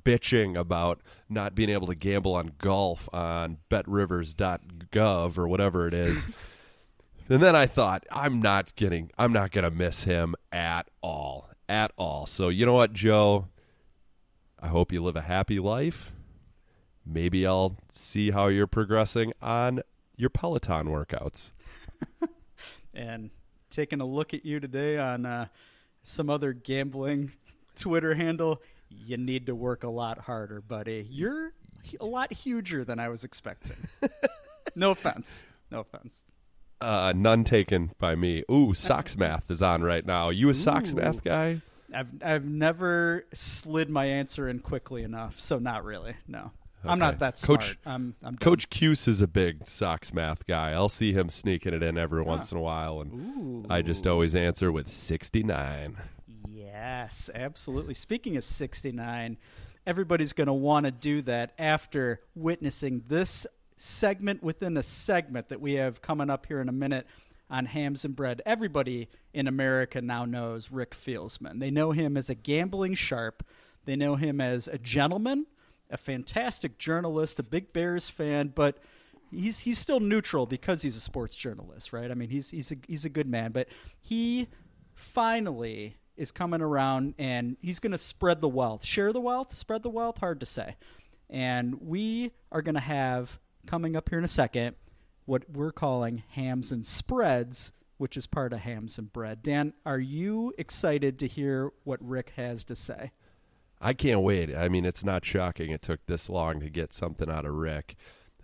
bitching about not being able to gamble on golf on betrivers.gov or whatever it is. and then I thought, I'm not getting, I'm not going to miss him at all, at all. So you know what, Joe? I hope you live a happy life. Maybe I'll see how you're progressing on your Peloton workouts. and taking a look at you today on uh, some other gambling Twitter handle, you need to work a lot harder, buddy. You're a lot huger than I was expecting. no offense. No offense. Uh, none taken by me. Ooh, Sox Math is on right now. You a Ooh. Math guy? I've I've never slid my answer in quickly enough, so not really. No, I'm not that smart. Coach, I'm, I'm. Coach Cuse is a big Sox Math guy. I'll see him sneaking it in every ah. once in a while, and I just always answer with 69. Yes, absolutely. Speaking of 69, everybody's going to want to do that after witnessing this segment within a segment that we have coming up here in a minute on Hams and Bread. Everybody in America now knows Rick Fieldsman. They know him as a gambling sharp, they know him as a gentleman, a fantastic journalist, a big Bears fan, but he's he's still neutral because he's a sports journalist, right? I mean, he's he's a he's a good man, but he finally is coming around and he's going to spread the wealth, share the wealth, spread the wealth. Hard to say. And we are going to have coming up here in a second what we're calling hams and spreads, which is part of hams and bread. Dan, are you excited to hear what Rick has to say? I can't wait. I mean, it's not shocking it took this long to get something out of Rick.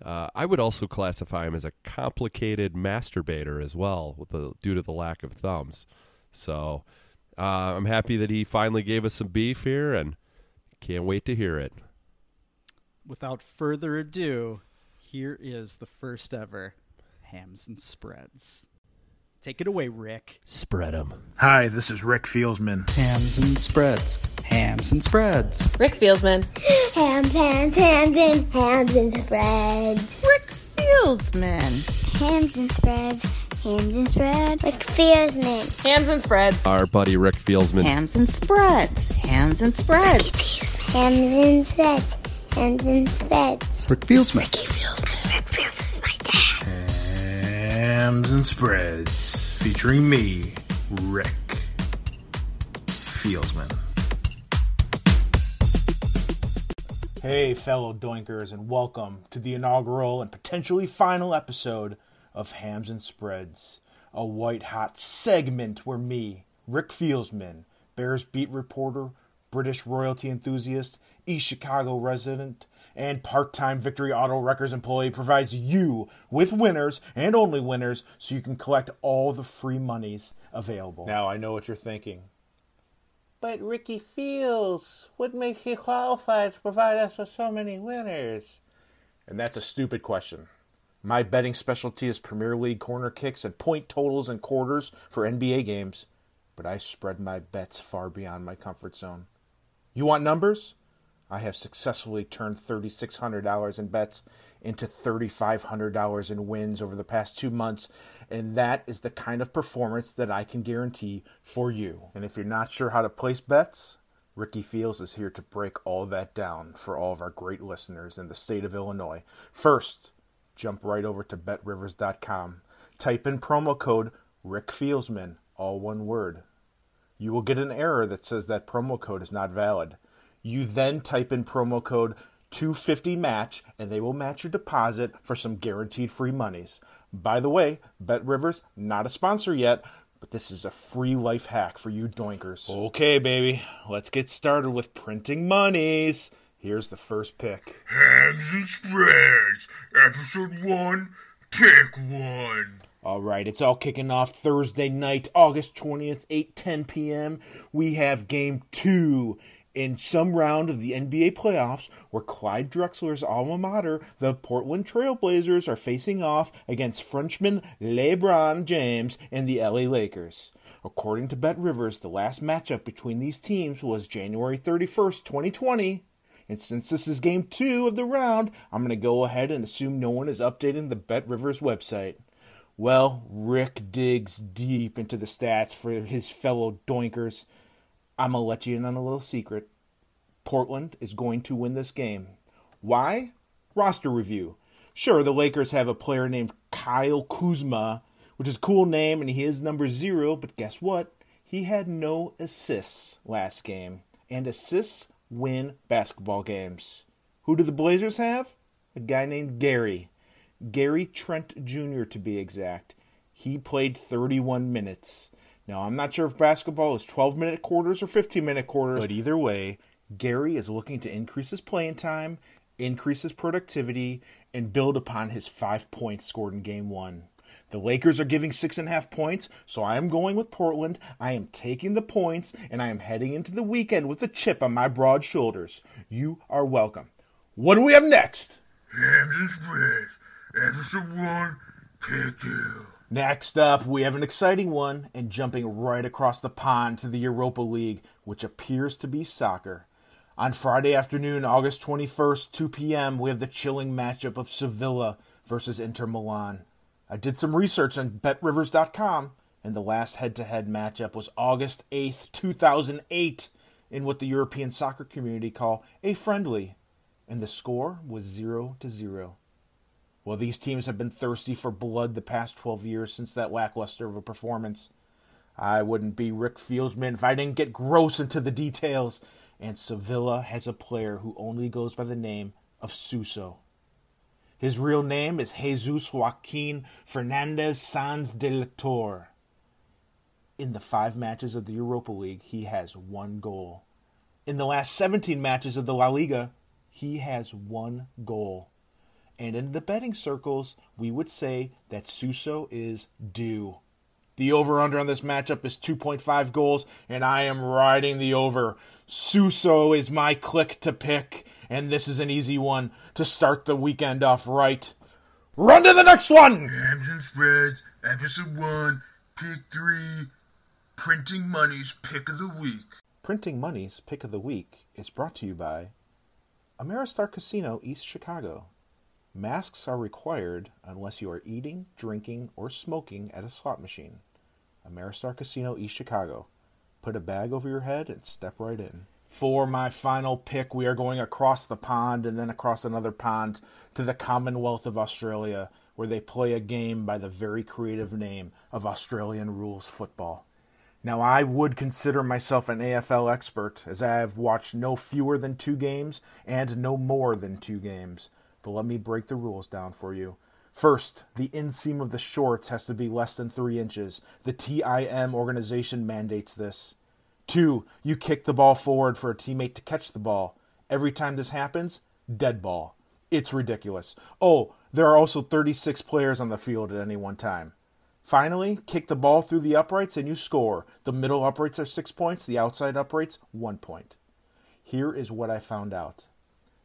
Uh, I would also classify him as a complicated masturbator as well, the, due to the lack of thumbs. So uh, I'm happy that he finally gave us some beef here, and can't wait to hear it. Without further ado, here is the first ever hams and spreads. Take it away, Rick. Spread them. Hi, this is Rick Fieldsman. Hams and spreads. Hams and spreads. Rick Fieldsman. Hams, hams, hams, and hams and spreads. Rick Fieldsman. Hams and spreads. Hams and spreads. Rick Fieldsman. Hams and spreads. Our buddy Rick Fieldsman. Hams and spreads. Hams and spreads. Hams and spreads. Hams and spreads. Rick Fieldsman. Ricky Fieldsman. Rick Fieldsman's my dad. Hams and Spreads, featuring me, Rick Fieldsman. Hey, fellow doinkers, and welcome to the inaugural and potentially final episode of Hams and Spreads, a white hot segment where me, Rick Fieldsman, Bears beat reporter, British royalty enthusiast, East Chicago resident, and part time Victory Auto Records employee provides you with winners and only winners so you can collect all the free monies available. Now, I know what you're thinking. But Ricky Fields, what makes you qualified to provide us with so many winners? And that's a stupid question. My betting specialty is Premier League corner kicks and point totals and quarters for NBA games, but I spread my bets far beyond my comfort zone. You want numbers? I have successfully turned $3,600 in bets into $3,500 in wins over the past two months, and that is the kind of performance that I can guarantee for you. And if you're not sure how to place bets, Ricky Fields is here to break all that down for all of our great listeners in the state of Illinois. First, jump right over to betrivers.com. Type in promo code RickFieldsman, all one word. You will get an error that says that promo code is not valid. You then type in promo code 250match and they will match your deposit for some guaranteed free monies. By the way, Bet Rivers not a sponsor yet, but this is a free life hack for you doinkers. Okay, baby, let's get started with printing monies. Here's the first pick. Hams and Spreads, Episode 1, Pick 1. All right, it's all kicking off Thursday night, August 20th, 8:10 p.m. We have game 2 in some round of the NBA playoffs where Clyde Drexler's alma mater, the Portland Trailblazers, are facing off against Frenchman LeBron James and the LA Lakers. According to Bet Rivers, the last matchup between these teams was January 31st, 2020. And since this is game two of the round, I'm going to go ahead and assume no one is updating the Bet Rivers website. Well, Rick digs deep into the stats for his fellow doinkers. I'm going to let you in on a little secret. Portland is going to win this game. Why? Roster review. Sure, the Lakers have a player named Kyle Kuzma, which is a cool name, and he is number zero, but guess what? He had no assists last game, and assists win basketball games. Who do the Blazers have? A guy named Gary. Gary Trent Jr., to be exact. He played 31 minutes. Now, I'm not sure if basketball is 12 minute quarters or 15 minute quarters, but either way, Gary is looking to increase his playing time, increase his productivity, and build upon his five points scored in game one. The Lakers are giving six and a half points, so I am going with Portland. I am taking the points, and I am heading into the weekend with a chip on my broad shoulders. You are welcome. What do we have next? Hams and Spreads, Episode 1, Pick 2. Next up, we have an exciting one, and jumping right across the pond to the Europa League, which appears to be soccer. On Friday afternoon, August 21st, 2 p.m., we have the chilling matchup of Sevilla versus Inter Milan. I did some research on betrivers.com, and the last head to head matchup was August 8th, 2008, in what the European soccer community call a friendly, and the score was 0 to 0. Well, these teams have been thirsty for blood the past 12 years since that lackluster of a performance. I wouldn't be Rick Fieldsman if I didn't get gross into the details, and Sevilla has a player who only goes by the name of Suso. His real name is Jesus Joaquin Fernandez Sanz de la Torre. In the five matches of the Europa League, he has one goal. In the last 17 matches of the La Liga, he has one goal. And in the betting circles, we would say that Suso is due. The over under on this matchup is 2.5 goals, and I am riding the over. Suso is my click to pick, and this is an easy one to start the weekend off right. Run to the next one! Hams and Spreads, Episode 1, Pick 3, Printing Money's Pick of the Week. Printing Money's Pick of the Week is brought to you by Ameristar Casino East Chicago. Masks are required unless you are eating, drinking, or smoking at a slot machine. Ameristar Casino East Chicago. Put a bag over your head and step right in. For my final pick, we are going across the pond and then across another pond to the Commonwealth of Australia, where they play a game by the very creative name of Australian Rules Football. Now, I would consider myself an AFL expert, as I have watched no fewer than two games and no more than two games. But let me break the rules down for you. First, the inseam of the shorts has to be less than three inches. The TIM organization mandates this. Two, you kick the ball forward for a teammate to catch the ball. Every time this happens, dead ball. It's ridiculous. Oh, there are also 36 players on the field at any one time. Finally, kick the ball through the uprights and you score. The middle uprights are six points, the outside uprights, one point. Here is what I found out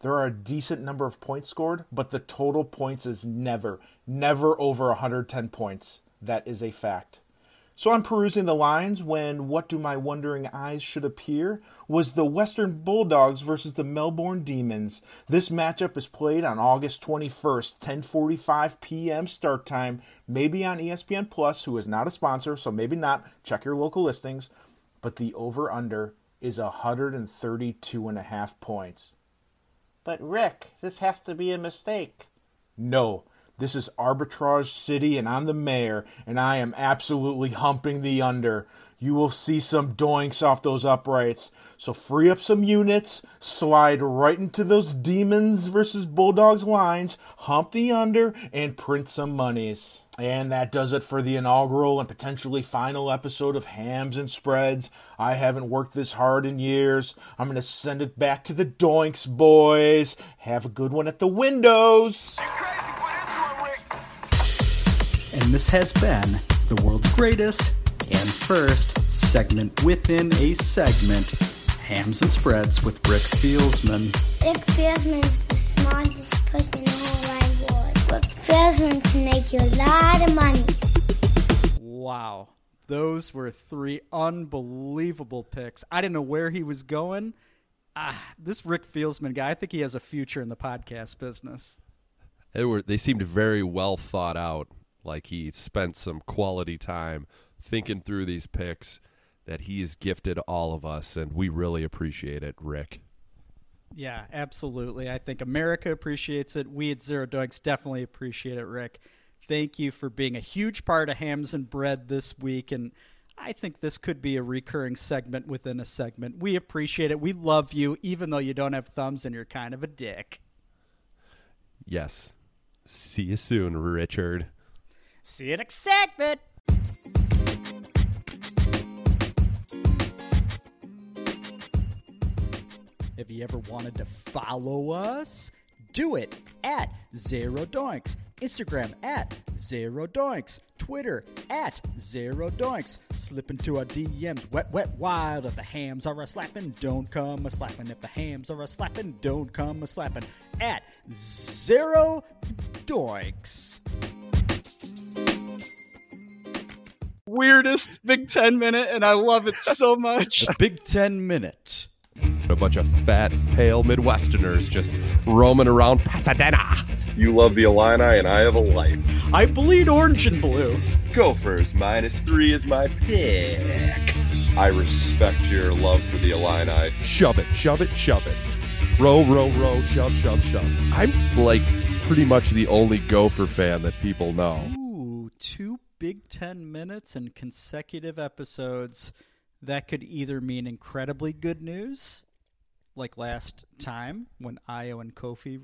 there are a decent number of points scored, but the total points is never, never over 110 points. That is a fact. So I'm perusing the lines when what do my wondering eyes should appear was the Western Bulldogs versus the Melbourne Demons. This matchup is played on August 21st, 10:45 p.m. start time, maybe on ESPN Plus, who is not a sponsor, so maybe not. Check your local listings, but the over under is 132 and a half points. But Rick, this has to be a mistake. No, this is Arbitrage City, and I'm the mayor, and I am absolutely humping the under. You will see some doinks off those uprights. So free up some units, slide right into those Demons versus Bulldogs lines, hump the under, and print some monies. And that does it for the inaugural and potentially final episode of Hams and Spreads. I haven't worked this hard in years. I'm going to send it back to the Doinks, boys. Have a good one at the windows. And this has been the world's greatest and first segment within a segment Hams and Spreads with Rick Fieldsman. Rick Fieldsman is the smartest person in the whole wide world. Rick Fieldsman can make you a lot of money. Wow. Those were three unbelievable picks. I didn't know where he was going. Ah, this Rick Fieldsman guy, I think he has a future in the podcast business. They were they seemed very well thought out. Like he spent some quality time thinking through these picks that he's gifted all of us, and we really appreciate it, Rick. Yeah, absolutely. I think America appreciates it. We at Zero Dogs definitely appreciate it, Rick. Thank you for being a huge part of Hams and Bread this week. And I think this could be a recurring segment within a segment. We appreciate it. We love you, even though you don't have thumbs and you're kind of a dick. Yes. See you soon, Richard. See you next segment. If you ever wanted to follow us, do it at Zero Doinks. Instagram at Zero Doinks. Twitter at Zero Doinks. Slip into our DMs, wet, wet, wild. If the hams are a slapping, don't come a slapping. If the hams are a slapping, don't come a slapping. At Zero Doinks. Weirdest Big Ten minute, and I love it so much. Big Ten minute. A bunch of fat, pale Midwesterners just roaming around Pasadena. You love the Illini, and I have a life. I bleed orange and blue. Gophers minus three is my pick. I respect your love for the Illini. Shove it, shove it, shove it. Row, row, row, shove, shove, shove. I'm like pretty much the only Gopher fan that people know. Ooh, two Big Ten minutes and consecutive episodes. That could either mean incredibly good news, like last time when Ayo and Kofi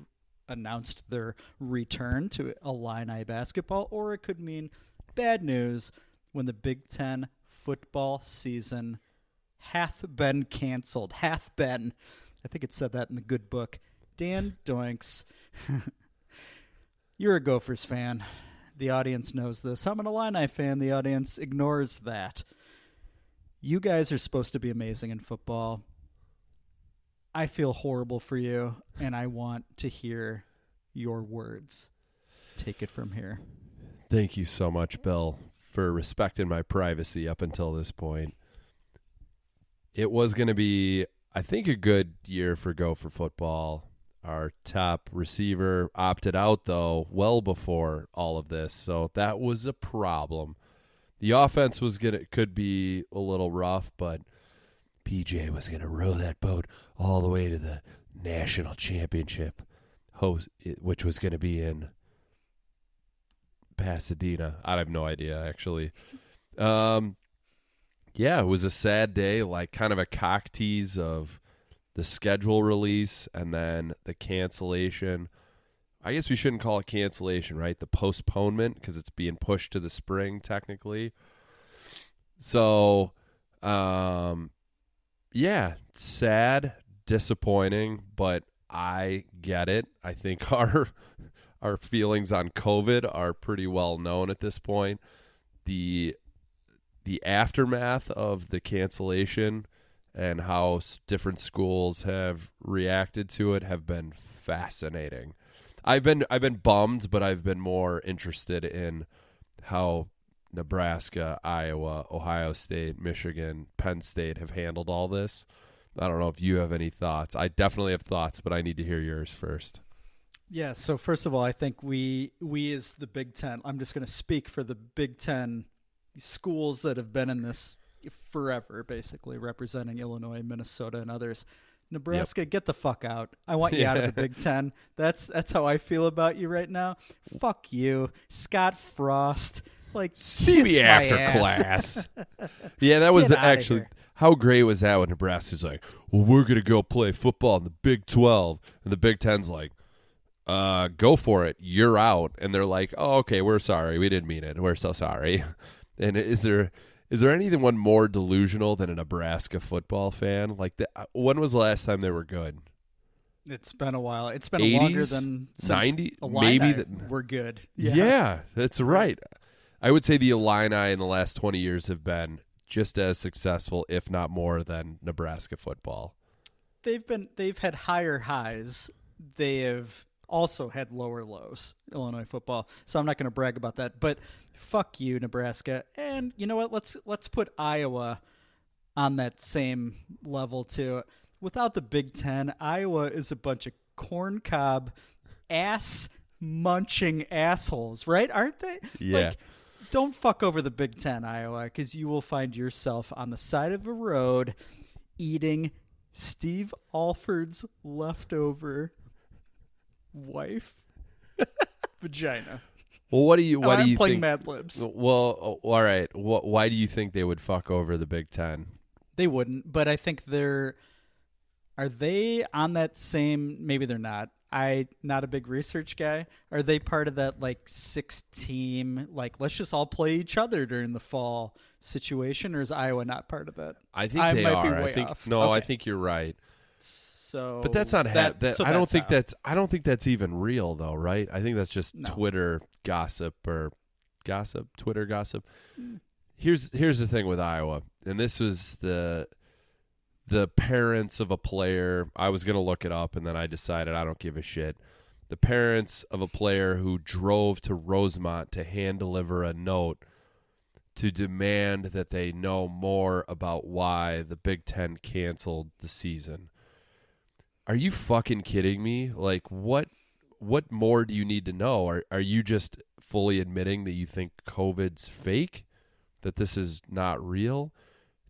announced their return to Illini basketball, or it could mean bad news when the Big Ten football season hath been canceled. Hath been. I think it said that in the good book. Dan Doinks. You're a Gophers fan. The audience knows this. I'm an Illini fan. The audience ignores that. You guys are supposed to be amazing in football. I feel horrible for you, and I want to hear your words. Take it from here. Thank you so much, Bill, for respecting my privacy up until this point. It was going to be, I think, a good year for Gopher football. Our top receiver opted out, though, well before all of this, so that was a problem. The offense was gonna could be a little rough, but PJ was gonna row that boat all the way to the national championship, which was gonna be in Pasadena. I have no idea actually. Um, yeah, it was a sad day, like kind of a cock tease of the schedule release and then the cancellation. I guess we shouldn't call it cancellation, right? The postponement because it's being pushed to the spring technically. So, um, yeah, sad, disappointing, but I get it. I think our our feelings on COVID are pretty well known at this point. The the aftermath of the cancellation and how different schools have reacted to it have been fascinating. I've been I've been bummed, but I've been more interested in how Nebraska, Iowa, Ohio State, Michigan, Penn State have handled all this. I don't know if you have any thoughts. I definitely have thoughts, but I need to hear yours first. Yeah. So first of all, I think we we as the Big Ten. I'm just going to speak for the Big Ten schools that have been in this forever, basically representing Illinois, Minnesota, and others. Nebraska, get the fuck out. I want you out of the Big Ten. That's that's how I feel about you right now. Fuck you, Scott Frost. Like See me after ass. class. yeah, that was Get outta actually here. how great was that when Nebraska's like, "Well, we're gonna go play football in the Big 12," and the Big Ten's like, "Uh, go for it. You're out." And they're like, "Oh, okay, we're sorry. We didn't mean it. We're so sorry." And is there is there anyone more delusional than a Nebraska football fan? Like, the, uh, when was the last time they were good? It's been a while. It's been longer 80s? than since 90? Maybe that- We're good. Yeah. that's right. I would say the Illini in the last 20 years have been just as successful, if not more, than Nebraska football. they've been they've had higher highs. They have also had lower lows. Illinois football. So I'm not going to brag about that, but fuck you, Nebraska. And you know what? Let's let's put Iowa on that same level too. Without the Big Ten, Iowa is a bunch of corn cob ass munching assholes, right? Aren't they? Yeah. Like, don't fuck over the Big Ten, Iowa, because you will find yourself on the side of a road eating Steve Alford's leftover wife vagina. Well, what do you Oh, what I'm do you playing think? Mad Libs. Well, oh, all right. Wh- why do you think they would fuck over the Big Ten? They wouldn't, but I think they're. Are they on that same? Maybe they're not. I not a big research guy. Are they part of that like six team like let's just all play each other during the fall situation, or is Iowa not part of that? I think they might are. Be I think off. no. I think you're right. So, But that's not ha- that. that. so I don't think out. that's. I don't think that's even real, though. Right? I think that's just No. Twitter gossip or gossip, Twitter gossip. Mm. Here's here's the thing with Iowa, and this was the the parents of a player. I was gonna look it up, and then I decided I don't give a shit. The parents of a player who drove to Rosemont to hand deliver a note to demand that they know more about why the Big Ten canceled the season. Are you fucking kidding me? Like what what more do you need to know? Are are you just fully admitting that you think COVID's fake? That this is not real?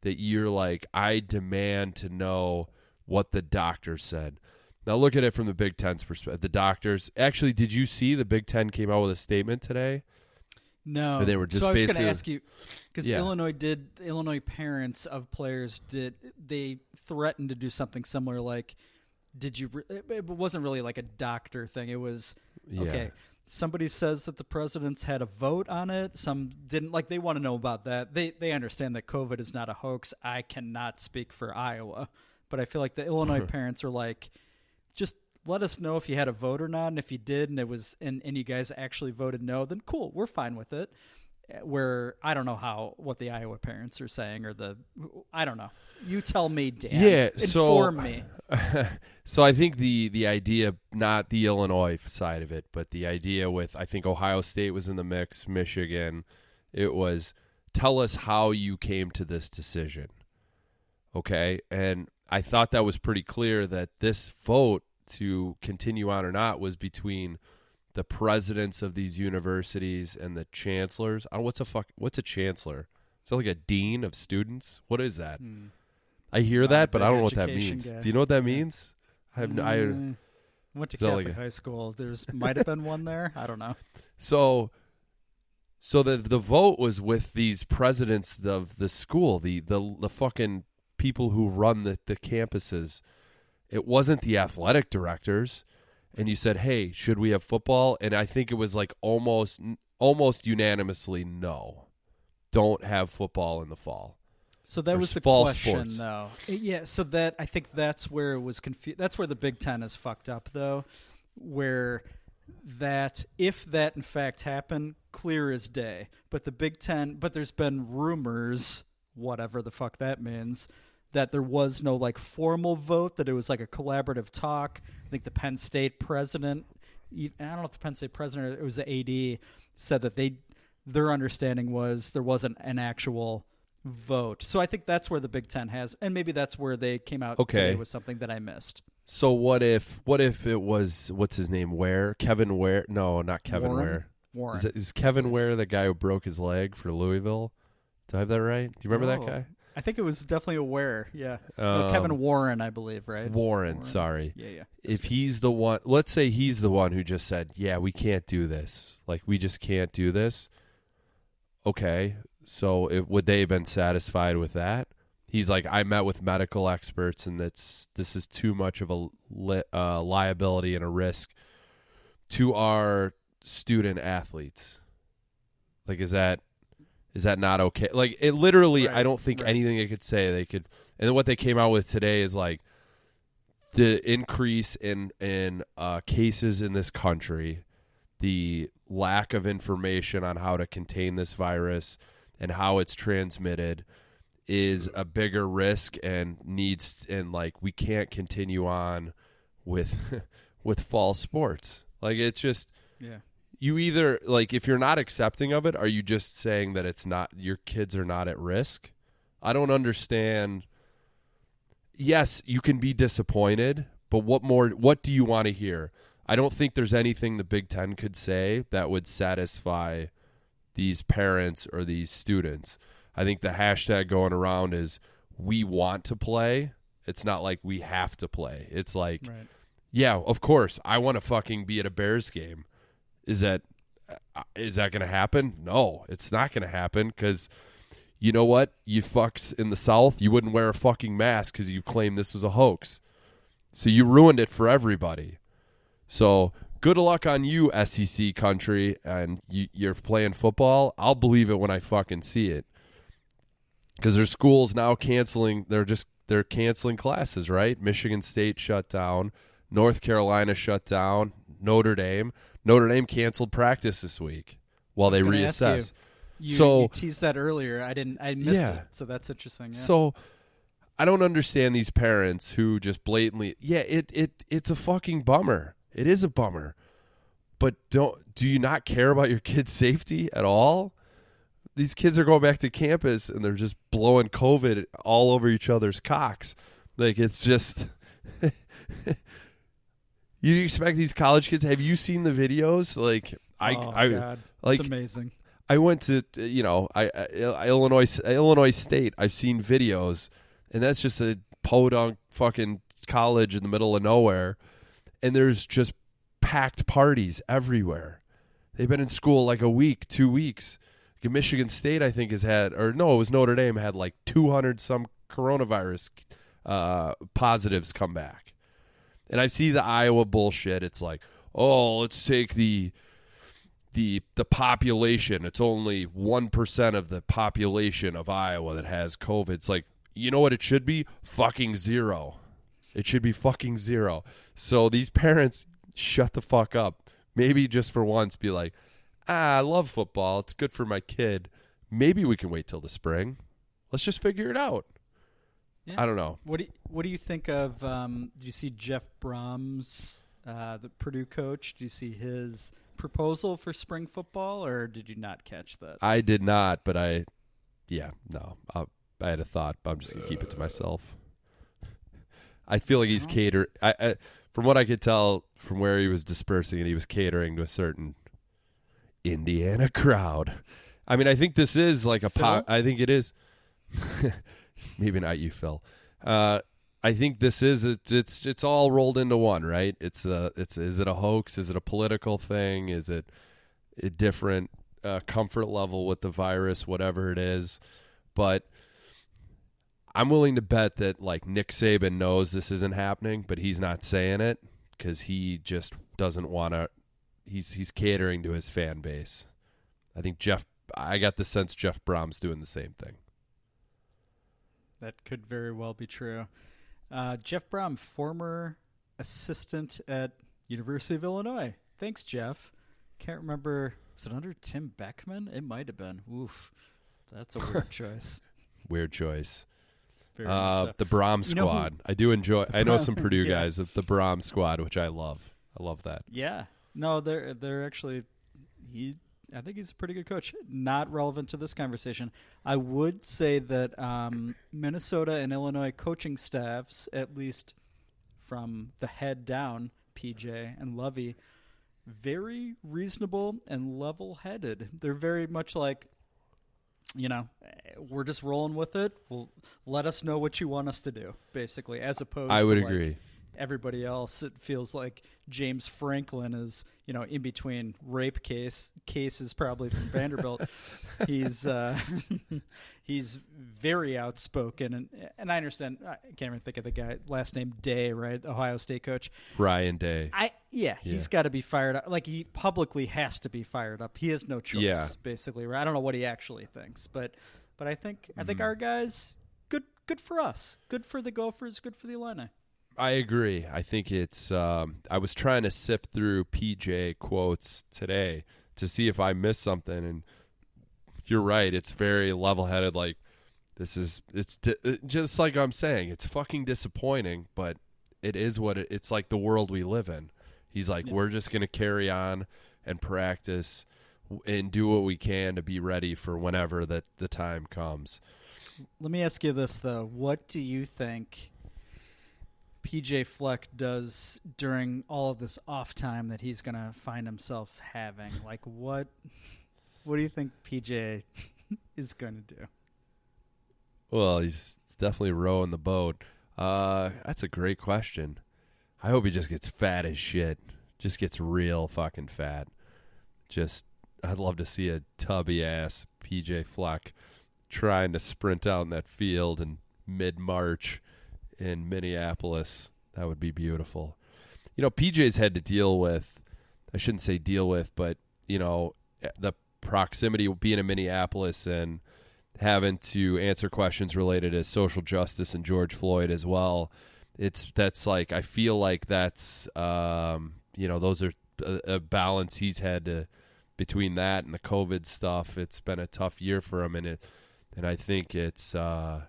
That you're like, I demand to know what the doctor said. Now look at it from the Big Ten's perspective. The doctors actually did you see the Big Ten came out with a statement today? No, They were just so I was going to ask you because Yeah. Illinois did Illinois parents of players did they threatened to do something similar like did you it wasn't really like a doctor thing it was Yeah. okay somebody says that the presidents had a vote on it. Some didn't like they want to know about that. They they understand that covid is not a hoax. I cannot speak for iowa but i feel like the illinois parents are like just let us know if you had a vote or not and if you did and it was and, and you guys actually voted no then cool we're fine with it where i don't know how what the iowa parents are saying or the i don't know you tell me dan Yeah, so inform me so I think the the idea, not the Illinois side of it, but the idea with I think Ohio State was in the mix, Michigan. It was tell us how you came to this decision. Okay, and I thought that was pretty clear that this vote to continue on or not was between the presidents of these universities and the chancellors. I don't, what's a fuck? What's a chancellor? Is that like a dean of students? What is that? I hear that, but I don't know what that means. guy. Do you know what that means? I have no, I Mm, went to Catholic like a- high school. There's might have been one there. I don't know. So, so the the vote was with these presidents of the school, the the the fucking people who run the the campuses. It wasn't the athletic directors, and you said, "Hey, should we have football?" And I think it was like almost almost unanimously, no, don't have football in the fall. So that Or was the fall question, sports. though. Eh, yeah. So that I think that's where it was confused. That's where the Big Ten is fucked up, though, where that if that in fact happened, clear as day. But the Big Ten, but there's been rumors, whatever the fuck that means, that there was no like formal vote, that it was like a collaborative talk. I think the Penn State president, I don't know if the Penn State president, or it was the AD, said that they their understanding was there wasn't an actual vote. So I think that's where the Big Ten has, and maybe that's where they came out Okay. today with something that I missed. So what if what if it was what's his name? Ware Kevin Ware? No, not Kevin Warren? Ware. Warren. Is, it, is Kevin Ware the guy who broke his leg for Louisville? Do I have that right? Do you remember Oh. that guy? I think it was definitely aware. Yeah, Um, Kevin Warren, I believe, right? Warren, sorry. Yeah, yeah. If he's the one, let's say he's the one who just said, "Yeah, we can't do this. Like we just can't do this." Okay, so it, would they have been satisfied with that? He's like, I met with medical experts, and that's this is too much of a li- uh, liability and a risk to our student athletes. Like, is that is that not okay? Like, it literally, I don't think right. anything they could say they could. And then what they came out with today is like the increase in in uh, cases in this country, the lack of information on how to contain this virus and how it's transmitted is a bigger risk and needs and like we can't continue on with with fall sports. Like it's just Yeah. You either like if you're not accepting of it, are you just saying that it's not your kids are not at risk? I don't understand. Yes, you can be disappointed, but what more what do you want to hear? I don't think there's anything the Big 10 could say that would satisfy these parents or these students. I think the hashtag going around is we want to play. It's not like we have to play. It's like Right. yeah, of course, I want to fucking be at a Bears game. Is that uh, that going to happen? No, it's not going to happen cuz you know what? You fucks in the South, you wouldn't wear a fucking mask cuz you claim this was a hoax. So you ruined it for everybody. So good luck on you, SEC country, and you, you're playing football. I'll believe it when I fucking see it. Because there's schools now canceling. They're just they're canceling classes, right? Michigan State shut down. North Carolina shut down. Notre Dame. Notre Dame canceled practice this week while they I was gonna ask reassess. You, you, so you teased that earlier. I didn't. I missed Yeah. it. So that's interesting. Yeah. so I don't understand these parents who just blatantly yeah, it it it's a fucking bummer. It is a bummer. But don't do you not care about your kids' safety at all? These kids are going back to campus and they're just blowing COVID all over each other's cocks. Like it's just You expect these college kids? Have you seen the videos? Like I, Oh, I God. like It's amazing. I went to you know I, I Illinois Illinois State. I've seen videos, and that's just a podunk fucking college in the middle of nowhere, and there's just packed parties everywhere. They've been in school like a week, two weeks. Like Michigan State, I think, has had, or no, it was Notre Dame had like 200 some coronavirus uh, positives come back. And I see the Iowa bullshit. It's like, oh, let's take the the the population. It's only one percent of the population of Iowa that has COVID. It's like, you know what it should be? Fucking zero. It should be fucking zero. So these parents shut the fuck up. Maybe just for once be like, ah, I love football. It's good for my kid. Maybe we can wait till the spring. Let's just figure it out. Yeah. I don't know. What do you, What do you think of? Um, did you see Jeff Brohms, uh, the Purdue coach? Do you see his proposal for spring football, or did you not catch that? I did not, but I, yeah, no, I, I had a thought, but I'm just gonna keep it to myself. I feel like he's cater. I, I, from what I could tell from where he was dispersing it, he was catering to a certain Indiana crowd. I mean, I think this is like a po- I think it is. Maybe not you, Phil. Uh, I think this is a, it's it's all rolled into one, right? It's a it's is it a hoax? Is it a political thing? Is it a different uh, comfort level with the virus, whatever it is? But I'm willing to bet that like Nick Saban knows this isn't happening, but he's not saying it because he just doesn't want to. He's he's catering to his fan base. I think Jeff. I got the sense Jeff Brohm's doing the same thing. That could very well be true. Uh, Jeff Brohm, former assistant at University of Illinois. Thanks, Jeff. Can't remember. Was it under Tim Beckman? It might have been. Oof, that's a weird choice. Weird choice. Uh, so. the Brohm You know who- squad. I do enjoy. I know Brohm- some Purdue yeah. guys. The Brohm squad, which I love. I love that. Yeah. No, they're they're actually he I think he's a pretty good coach. Not relevant to this conversation. I would say that um, Minnesota and Illinois coaching staffs, at least from the head down, PJ and Lovie, very reasonable and level-headed. They're very much like you know, eh, we're just rolling with it. Well, let us know what you want us to do, basically, as opposed I would to like, agree. Everybody else. It feels like James Franklin is, you know, in between rape case cases, probably from Vanderbilt. he's uh, he's very outspoken, and and I understand. I can't even think of the guy last name Day, right? Ohio State coach. Ryan Day. I yeah, he's Yeah. got to be fired up. Like he publicly has to be fired up. He has no choice, Yeah. basically. Right? I don't know what he actually thinks, but but I think I think Mhm. our guys good good for us, good for the Gophers, good for the Illini. I agree. I think it's. Um, I was trying to sift through PJ quotes today to see if I missed something, and you're right. It's very level-headed. Like this is. It's di- uh, just like I'm saying. It's fucking disappointing, but it is what it, it's like. The world we live in. He's like, Yeah. we're just gonna carry on and practice and do what we can to be ready for whenever that the time comes. Let me ask you this though: What do you think PJ Fleck does during all of this off time that he's going to find himself having? Like, what? What do you think PJ is going to do? Well, he's definitely rowing the boat. Uh, that's a great question. I hope he just gets fat as shit. Just gets real fucking fat. Just, I'd love to see a tubby ass PJ Fleck trying to sprint out in that field in mid March in Minneapolis. That would be beautiful. You know, PJ's had to deal with, I shouldn't say deal with, but, you know, the proximity of being in Minneapolis and having to answer questions related to social justice and George Floyd as well. It's that's like I feel like that's um, you know those are a, a balance he's had to between that and the COVID stuff. It's been a tough year for him, and it and I think it's uh,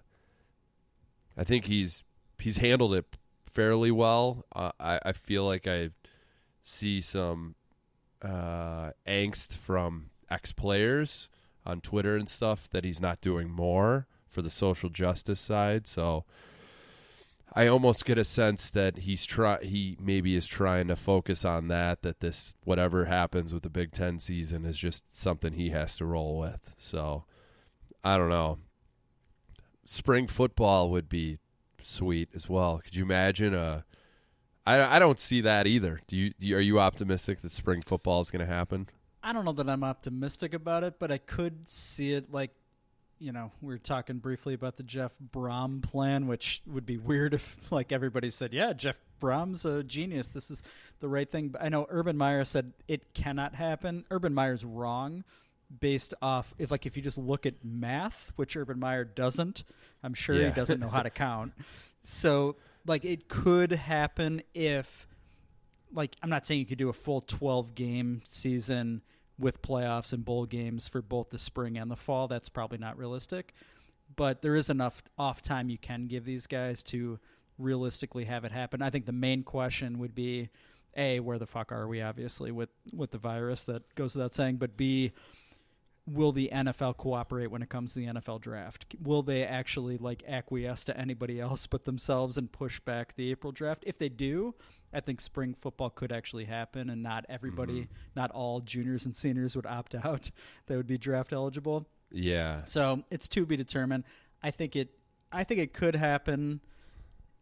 I think he's he's handled it fairly well. Uh, I I feel like I see some uh, angst from ex players on Twitter and stuff that he's not doing more for the social justice side. So I almost get a sense that he's try he maybe is trying to focus on that. That this whatever happens with the Big Ten season is just something he has to roll with. So I don't know. Spring football would be sweet as well. Could you imagine a? I I don't see that either. Do you, do you are you optimistic that spring football is going to happen? I don't know that I'm optimistic about it, but I could see it like, you know, we were talking briefly about the Jeff Brohm plan, which would be weird if like everybody said, yeah, Jeff Brohm's a genius. This is the right thing. I know Urban Meyer said it cannot happen. Urban Meyer's wrong based off if like if you just look at math, which Urban Meyer doesn't. I'm sure Yeah. he doesn't know how to count. So like it could happen if like I'm not saying you could do a full 12 game season with playoffs and bowl games for both the spring and the fall. That's probably not realistic, but there is enough off time you can give these guys to realistically have it happen. I think the main question would be a where the fuck are we obviously with with the virus that goes without saying, but b will the NFL cooperate when it comes to the NFL draft? Will they actually like acquiesce to anybody else but themselves and push back the April draft? If they do, I think spring football could actually happen and not everybody, Mhm. not all juniors and seniors would opt out that would be draft eligible. Yeah. So it's to be determined. I think it I think it could happen.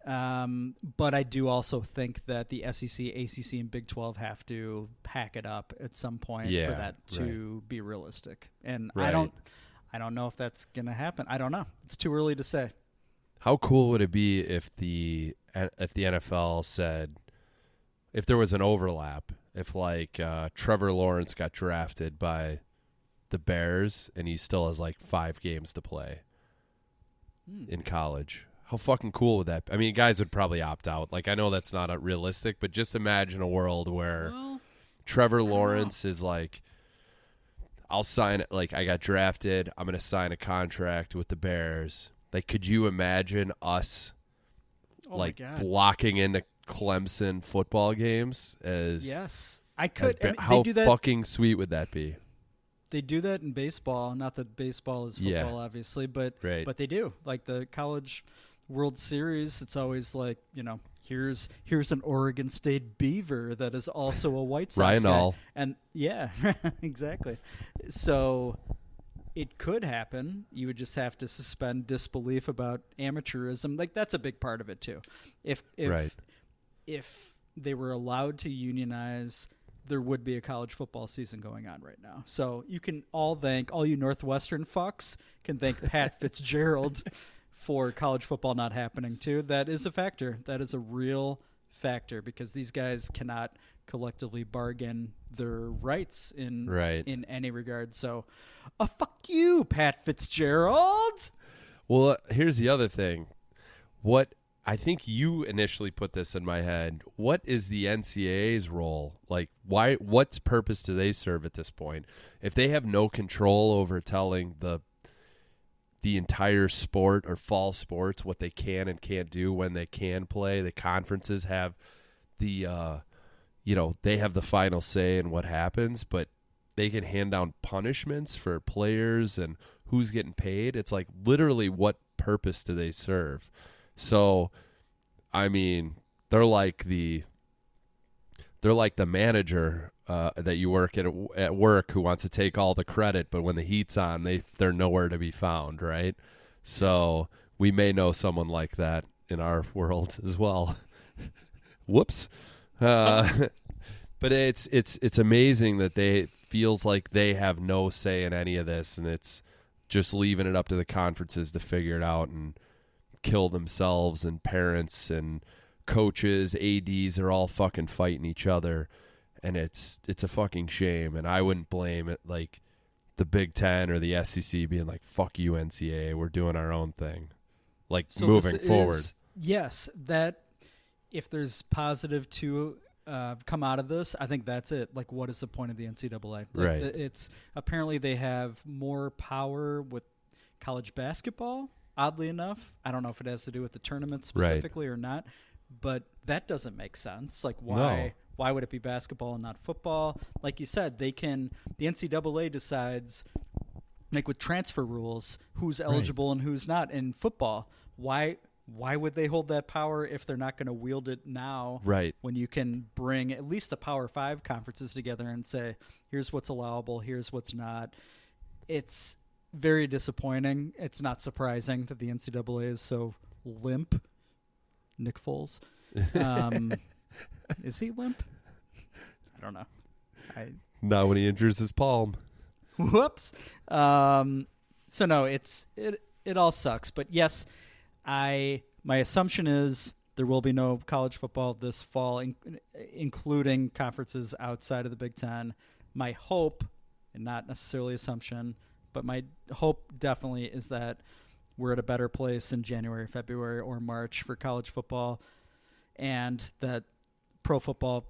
Um, but I do also think that the SEC, ACC, and Big 12 have to pack it up at some point Yeah, for that to be realistic. And I don't, I don't know if that's going to happen. I don't know. It's too early to say. How cool would it be if the if the NFL said if there was an overlap, if like uh, Trevor Lawrence got drafted by the Bears and he still has like five games to play Hmm. in college. How fucking cool would that? Be? I mean, guys would probably opt out. Like I know that's not realistic, but just imagine a world where Well, Trevor Lawrence is like, I'll sign it. Like I got drafted. I'm gonna sign a contract with the Bears, Like, could you imagine us Oh like blocking into Clemson football games? As Yes, I could. I mean, how fucking sweet would that be? They do that in baseball. Not that baseball is Yeah. football, obviously, but Right. but they do. Like the college World Series, it's always like you know, here's here's an Oregon State Beaver that is also a White Sox guy. Ryan and yeah, exactly. So it could happen. You would just have to suspend disbelief about amateurism. Like that's a big part of it too. If if Right. if they were allowed to unionize, there would be a college football season going on right now. So you can all thank all you Northwestern fucks can thank Pat Fitzgerald for college football not happening too. That is a factor. That is a real factor because these guys cannot collectively bargain their rights in Right. in any regard. So, uh, fuck you, Pat Fitzgerald. Well, uh, here's the other thing. What I think you initially put this in my head. What is the NCAA's role? Like, why? What purpose do they serve at this point? If they have no control over telling the the entire sport or fall sports what they can and can't do when they can play, the conferences have the uh, you know they have the final say in what happens, but they can hand down punishments for players and who's getting paid. It's like literally what purpose do they serve? So, I mean, they're like the they're like the manager uh, that you work at at work who wants to take all the credit, but when the heat's on, they they're nowhere to be found, right? So we may know someone like that in our world as well. Whoops. Uh, but it's it's it's amazing that they it feels like they have no say in any of this, and it's just leaving it up to the conferences to figure it out and kill themselves and parents and coaches, ads are all fucking fighting each other, and it's it's a fucking shame. And I wouldn't blame it like the Big Ten or the SEC being like "fuck you NCAA, we're doing our own thing," like So moving forward. is- yes, that if there's positive to uh, come out of this, I think that's it. Like, what is the point of the NCAA? Like, Right. It's apparently they have more power with college basketball. Oddly enough, I don't know if it has to do with the tournament Right. specifically or not, but that doesn't make sense. Like, why? No. Why would it be basketball and not football? Like you said, they can. The NCAA decides like with transfer rules, who's eligible and who's not in football. Why why would they hold that power if they're not going to wield it now? Right. When you can bring at least the Power 5 conferences together and say, here's what's allowable, here's what's not. It's very disappointing. It's not surprising that the NCAA is so limp. Nick Foles. Um, is he limp? I don't know. I Not when he injures his palm. Whoops. Um, so no, it's it it all sucks. But yes, I my assumption is there will be no college football this fall, in, including conferences outside of the Big Ten. My hope, and not necessarily assumption, but my hope definitely is that we're at a better place in January, February, or March for college football, and that pro football,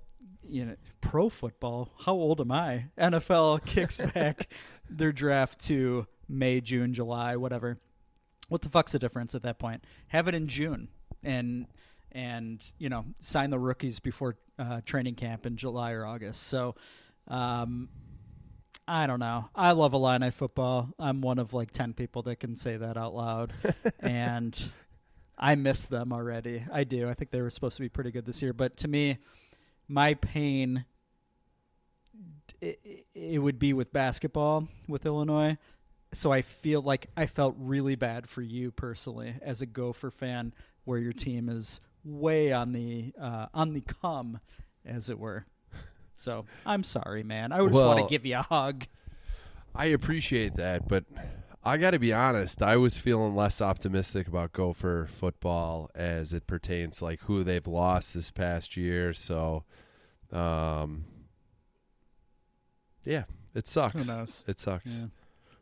you know, pro football. How old am I? NFL kicks back their draft to May, June, July, whatever. What the fuck's the difference at that point? Have it in June and and you know sign the rookies before uh, training camp in July or August. So. Um, I don't know. I love Illini football. I'm one of like 10 people that can say that out loud. and I miss them already. I do. I think they were supposed to be pretty good this year. But to me, my pain, it, it would be with basketball with Illinois. So I feel like I felt really bad for you personally as a Gopher fan, where your team is way on the uh, on the come, as it were. So I'm sorry, man. I just want to give you a hug. I appreciate that, but I got to be honest. I was feeling less optimistic about Gopher football as it pertains to, like who they've lost this past year. So, um, yeah, it sucks. Who knows? It sucks. Yeah.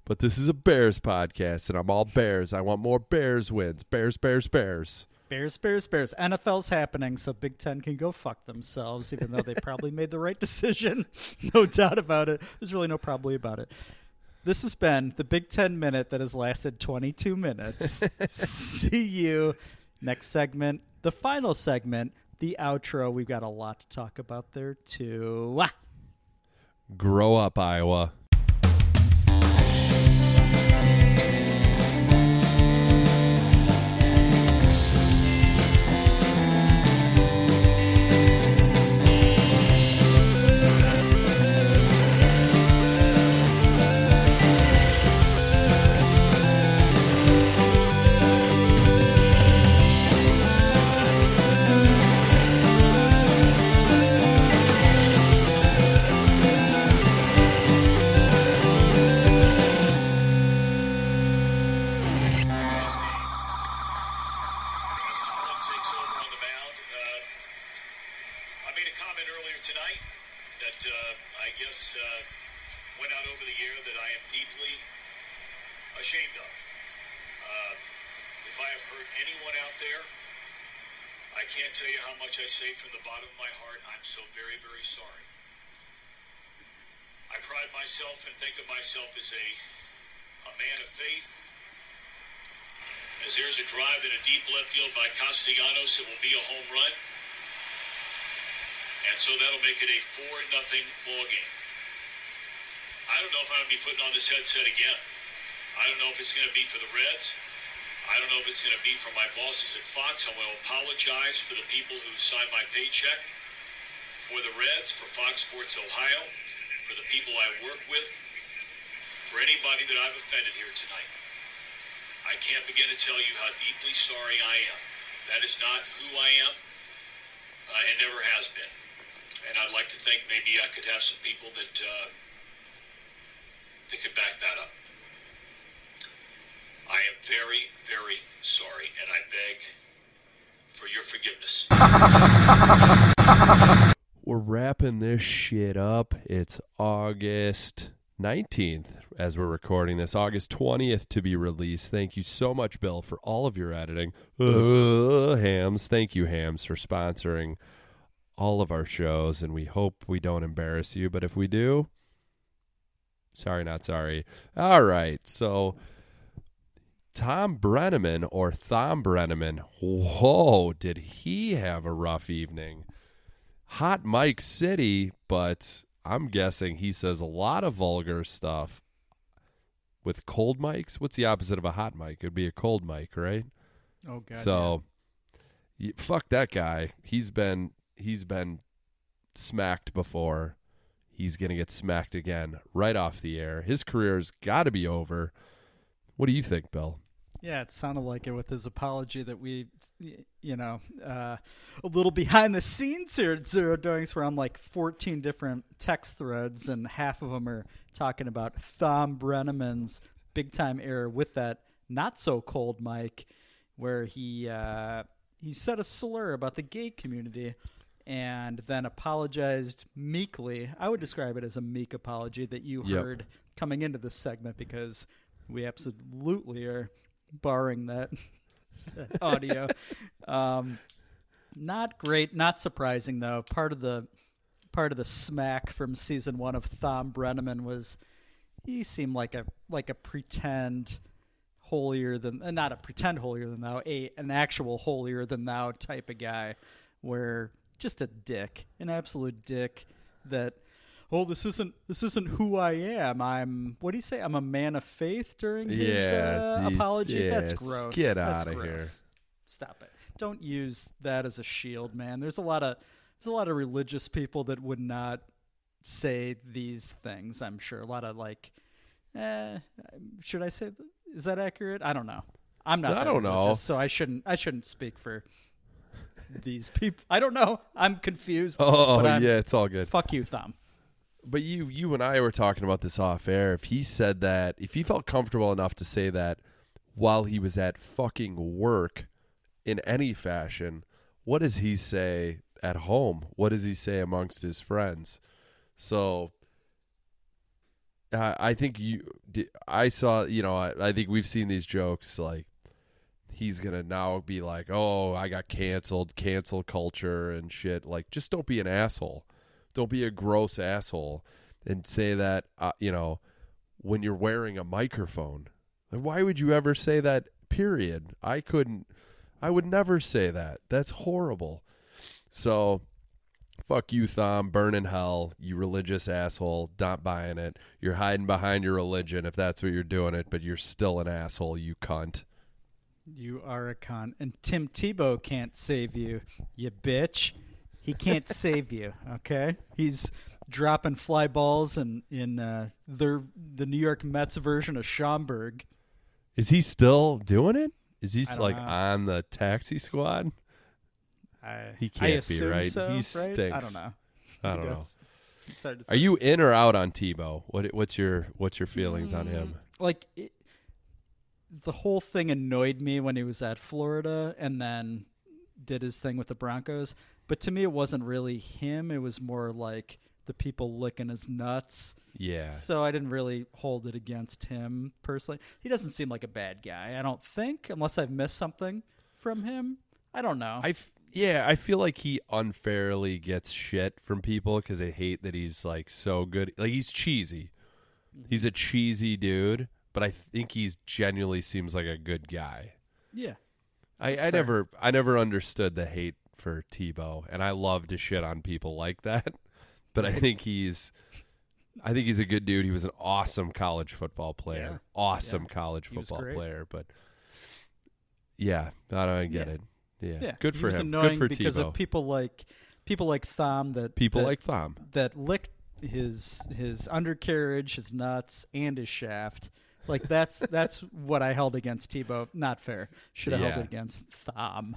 But this is a Bears podcast, and I'm all Bears. I want more Bears wins. Bears, Bears, Bears. Bears, Bears, Bears. NFL's happening, so Big Ten can go fuck themselves, even though they probably made the right decision. no doubt about it. There's really no probably about it. This has been the Big Ten Minute that has lasted 22 minutes. See you next segment, the final segment, the outro. We've got a lot to talk about there, too. Grow up, Iowa. I say from the bottom of my heart. I'm so very, very sorry. I pride myself and think of myself as a, a man of faith, as there's a drive in a deep left field by Castellanos, it will be a home run. And so that'll make it a 4 nothing ball game. I don't know if I'm going to be putting on this headset again. I don't know if it's going to be for the Reds. I don't know if it's going to be from my bosses at Fox. I want to apologize for the people who signed my paycheck, for the Reds, for Fox Sports Ohio, for the people I work with, for anybody that I've offended here tonight. I can't begin to tell you how deeply sorry I am. That is not who I am, uh, and never has been. And I'd like to think maybe I could have some people that uh, that could back that up. I am very, very sorry, and I beg for your forgiveness. We're wrapping this shit up. It's August 19th as we're recording this, August 20th to be released. Thank you so much, Bill, for all of your editing. Uh, hams, thank you, Hams, for sponsoring all of our shows, and we hope we don't embarrass you, but if we do, sorry, not sorry. All right, so Tom Brennaman or Thom Brennaman, whoa, did he have a rough evening? Hot Mic City, but I'm guessing he says a lot of vulgar stuff with cold mics. What's the opposite of a hot mic? It'd be a cold mic, right? Oh god. So, y fuck that guy. He's been he's been smacked before. He's gonna get smacked again right off the air. His career's got to be over. What do you think, Bill? Yeah, it sounded like it with his apology that we, you know, uh, a little behind the scenes here at Zero Doings. We're on like 14 different text threads, and half of them are talking about Thom Brennaman's big time error with that not so cold mic, where he uh, he said a slur about the gay community and then apologized meekly. I would describe it as a meek apology that you Yep. heard coming into this segment because we absolutely are barring that audio. Um, not great, not surprising though. Part of the part of the smack from season one of Thom Brennaman was he seemed like a like a pretend holier than uh, not a pretend holier than thou, a an actual holier than thou type of guy, where just a dick, an absolute dick that oh this isn't this isn't who I am. I'm what do you say? I'm a man of faith during his Yeah, uh, the- apology. That's gross. get out of here. Stop it. Don't use that as a shield, man. There's a lot of there's a lot of religious people that would not say these things. I'm sure a lot of like, eh, should I say? Is that accurate? I don't know. I'm not. I don't know. so I shouldn't. I shouldn't speak for these people. I don't know. I'm confused. Oh I'm- yeah, it's all good. Fuck you, Thom. But you you and I were talking about this off air. If he said that, if he felt comfortable enough to say that while he was at fucking work in any fashion, what does he say at home? What does he say amongst his friends? So I I think you I saw, you know, I, I think we've seen these jokes like he's to now be like, "Oh, I got canceled, cancel culture and shit." Like just don't be an asshole don't be a gross asshole and say that uh, you know when you're wearing a microphone. Why would you ever say that? Period. I couldn't. I would never say that. That's horrible. So, fuck you, Thom. Burn in hell, you religious asshole. Not buying it. You're hiding behind your religion if that's what you're doing it, but you're still an asshole, you cunt. You are a con. And Tim Tebow can't save you, you bitch. He can't save you, okay? He's dropping fly balls in, in uh, their, the New York Mets version of Schaumburg. Is he still doing it? Is he like know. on the taxi squad? I, He can't be right. so, he right? stinks. I don't know. I don't know. does. It's hard to Are you in or out on Tebow? What what's your what's your feelings on him? like it, the whole thing annoyed me when he was at Florida and then did his thing with the Broncos. But to me, it wasn't really him. It was more like the people licking his nuts. Yeah. So I didn't really hold it against him personally. He doesn't seem like a bad guy. I don't think, unless I've missed something from him. I don't know. I f- yeah, I feel like he unfairly gets shit from people because they hate that he's like so good. Like he's cheesy. Mm-hmm. He's a cheesy dude, but I think he's genuinely seems like a good guy. yeah. I, I never I never understood the hate for Tebow, and I love to shit on people like that. But I think he's I think he's a good dude. He was an awesome college football player. Yeah. Awesome Yeah. college football player. But yeah, I don't get Yeah. it. Yeah. Yeah, Good for him. Good for because Tebow. of people like people like Thom that People that- like Thom. that licked his his undercarriage, his nuts, and his shaft. Like that's that's what I held against Tebow. Not fair. Should have Yeah. held it against Thom.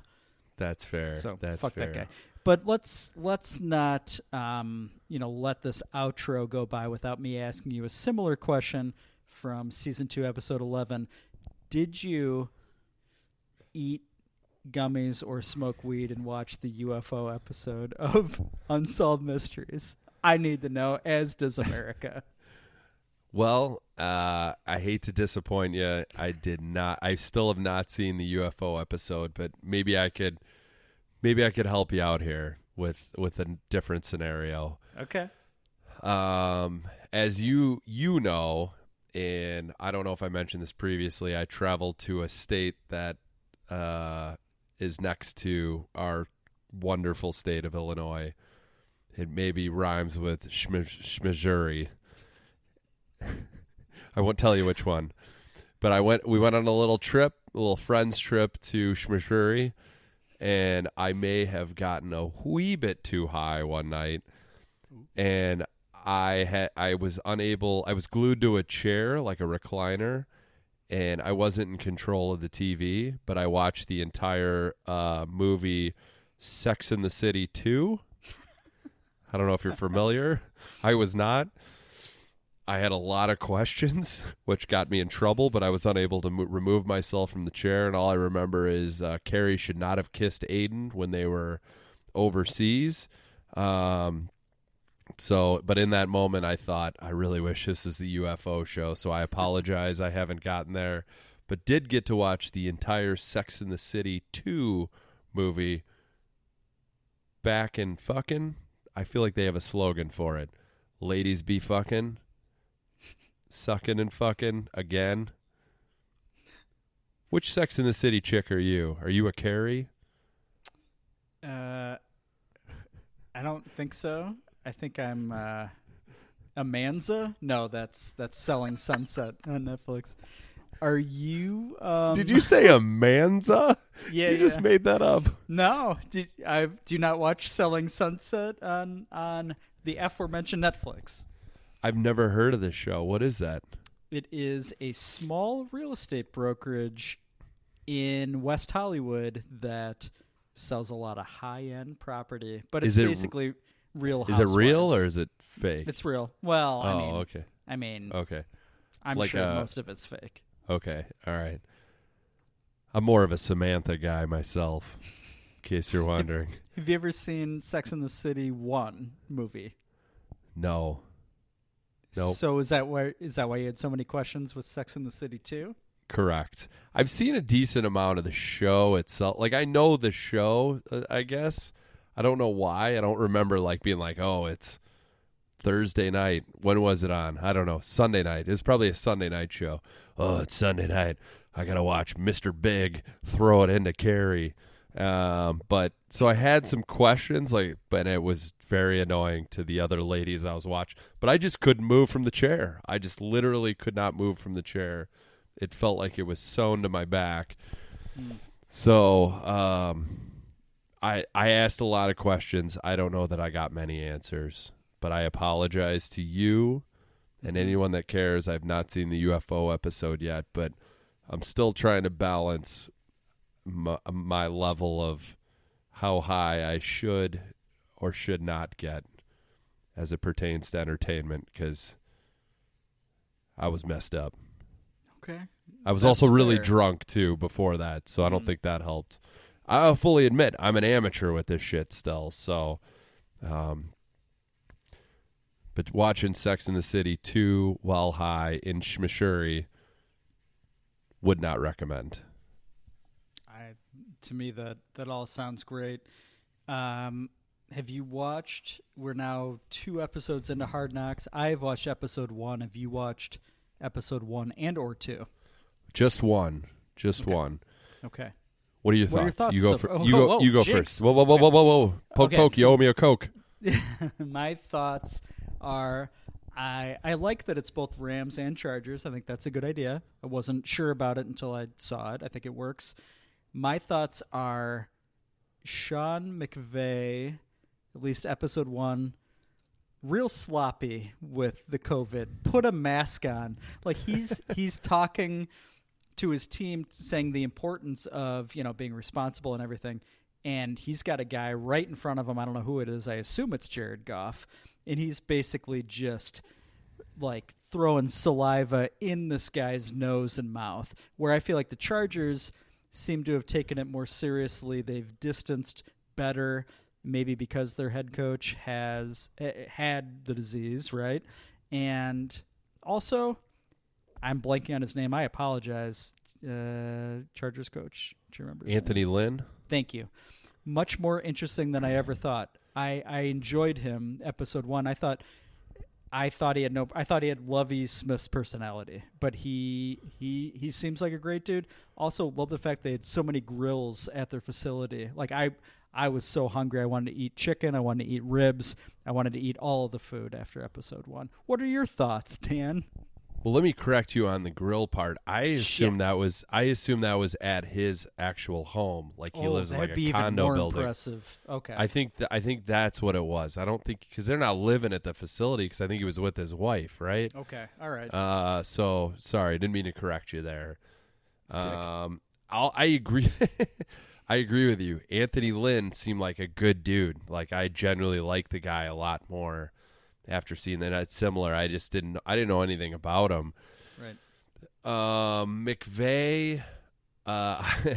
That's fair. So That's fuck fair. that guy. But let's let's not um, you know let this outro go by without me asking you a similar question from season two, episode eleven. Did you eat gummies or smoke weed and watch the UFO episode of Unsolved Mysteries? I need to know, as does America. Well, uh, I hate to disappoint you. I did not. I still have not seen the UFO episode, but maybe I could, maybe I could help you out here with with a different scenario. Okay. Um, as you you know, and I don't know if I mentioned this previously. I traveled to a state that uh, is next to our wonderful state of Illinois. It maybe rhymes with Missouri. I won't tell you which one, but I went. We went on a little trip, a little friends trip to Missouri, and I may have gotten a wee bit too high one night, and I had I was unable. I was glued to a chair like a recliner, and I wasn't in control of the TV. But I watched the entire uh, movie, Sex in the City two. I don't know if you're familiar. I was not. I had a lot of questions, which got me in trouble, but I was unable to mo- remove myself from the chair. And all I remember is uh, Carrie should not have kissed Aidan when they were overseas. Um, so, but in that moment, I thought, I really wish this was the UFO show. So I apologize. I haven't gotten there, but did get to watch the entire Sex in the City 2 movie back in fucking. I feel like they have a slogan for it. Ladies be fucking, sucking and fucking again. Which Sex in the City chick are you? Are you a Carrie? Uh, I don't think so. I think I'm uh, a Manza. No, that's that's Selling Sunset on Netflix. Are you? Um, Did you say a Manza? Yeah, you just yeah. made that up. No, did I do not watch Selling Sunset on on the aforementioned Netflix? I've never heard of this show. What is that? It is a small real estate brokerage in West Hollywood that sells a lot of high end property, but it's it- basically real. Is it real or is it fake? It's real. Well, I Oh, mean, okay. I mean, Okay. I'm Like, sure uh, most of it's fake. Okay. All right. I'm more of a Samantha guy myself, in case you're wondering. Have you ever seen Sex in the City one movie? No. Nope. So is that why is that why you had so many questions with Sex in the City too? Correct. I've seen a decent amount of the show itself. Like I know the show, uh, I guess. I don't know why. I don't remember like being like, "Oh, it's Thursday night. When was it on? I don't know. Sunday night. It's probably a Sunday night show. Oh, it's Sunday night. I gotta watch Mr. Big throw it into Carrie. Um, but so I had some questions, like, but it was very annoying to the other ladies I was watching. But I just couldn't move from the chair. I just literally could not move from the chair. It felt like it was sewn to my back. So um, I I asked a lot of questions. I don't know that I got many answers, but I apologize to you and anyone that cares. I've not seen the UFO episode yet, but I'm still trying to balance my, my level of how high I should or should not get as it pertains to entertainment because I was messed up. Okay. I was That's also really fair. drunk too before that, so I don't Mhm. think that helped. I'll fully admit I'm an amateur with this shit still, so um but watching Sex in the City 2 while high in Schmishuri would not recommend. To me that that all sounds great. Um, have you watched? We're now two episodes into Hard Knocks. I've watched episode one. Have you watched episode one and or two? Just one, just Okay. one. Okay. What are your What are your thoughts? You go so for, you go whoa, you go jinx. first. Whoa whoa whoa whoa whoa whoa. Poke Okay, poke, you owe me a coke. My thoughts are I I like that it's both Rams and Chargers. I think that's a good idea. I wasn't sure about it until I saw it. I think it works. My thoughts are Sean McVay, at least episode one, real sloppy with the COVID. Put a mask on. Like he's he's talking to his team saying the importance of, you know, being responsible and everything. And he's got a guy right in front of him. I don't know who it is. I assume it's Jared Goff. And he's basically just like throwing saliva in this guy's nose and mouth. Where I feel like the Chargers seem to have taken it more seriously. They've distanced better, maybe because their head coach has eh, had the disease, right? And also, I'm blanking on his name. I apologize. Uh, Chargers coach. Do you remember? his name? Anthony Lynn. Thank you. Much more interesting than I ever thought. I, I enjoyed him episode one. I thought I thought he had no I thought he had Lovie Smith's personality. But he he he seems like a great dude. Also love the fact they had so many grills at their facility. Like I I was so hungry I wanted to eat chicken, I wanted to eat ribs, I wanted to eat all of the food after episode one. What are your thoughts, Dan? Well, let me correct you on the grill part. I assume Shit. that was I assume that was at his actual home, like he Oh, lives in like a condo building. impressive. Okay. I think th- I think that's what it was. I don't think because they're not living at the facility because I think he was with his wife, right? Okay, all right. Uh, so sorry, I didn't mean to correct you there. Um, I'll, I agree. I agree with you. Anthony Lynn seemed like a good dude. Like I generally like the guy a lot more after seeing that. It's similar. I just didn't. I didn't know anything about him. Right. Um, McVay. Uh,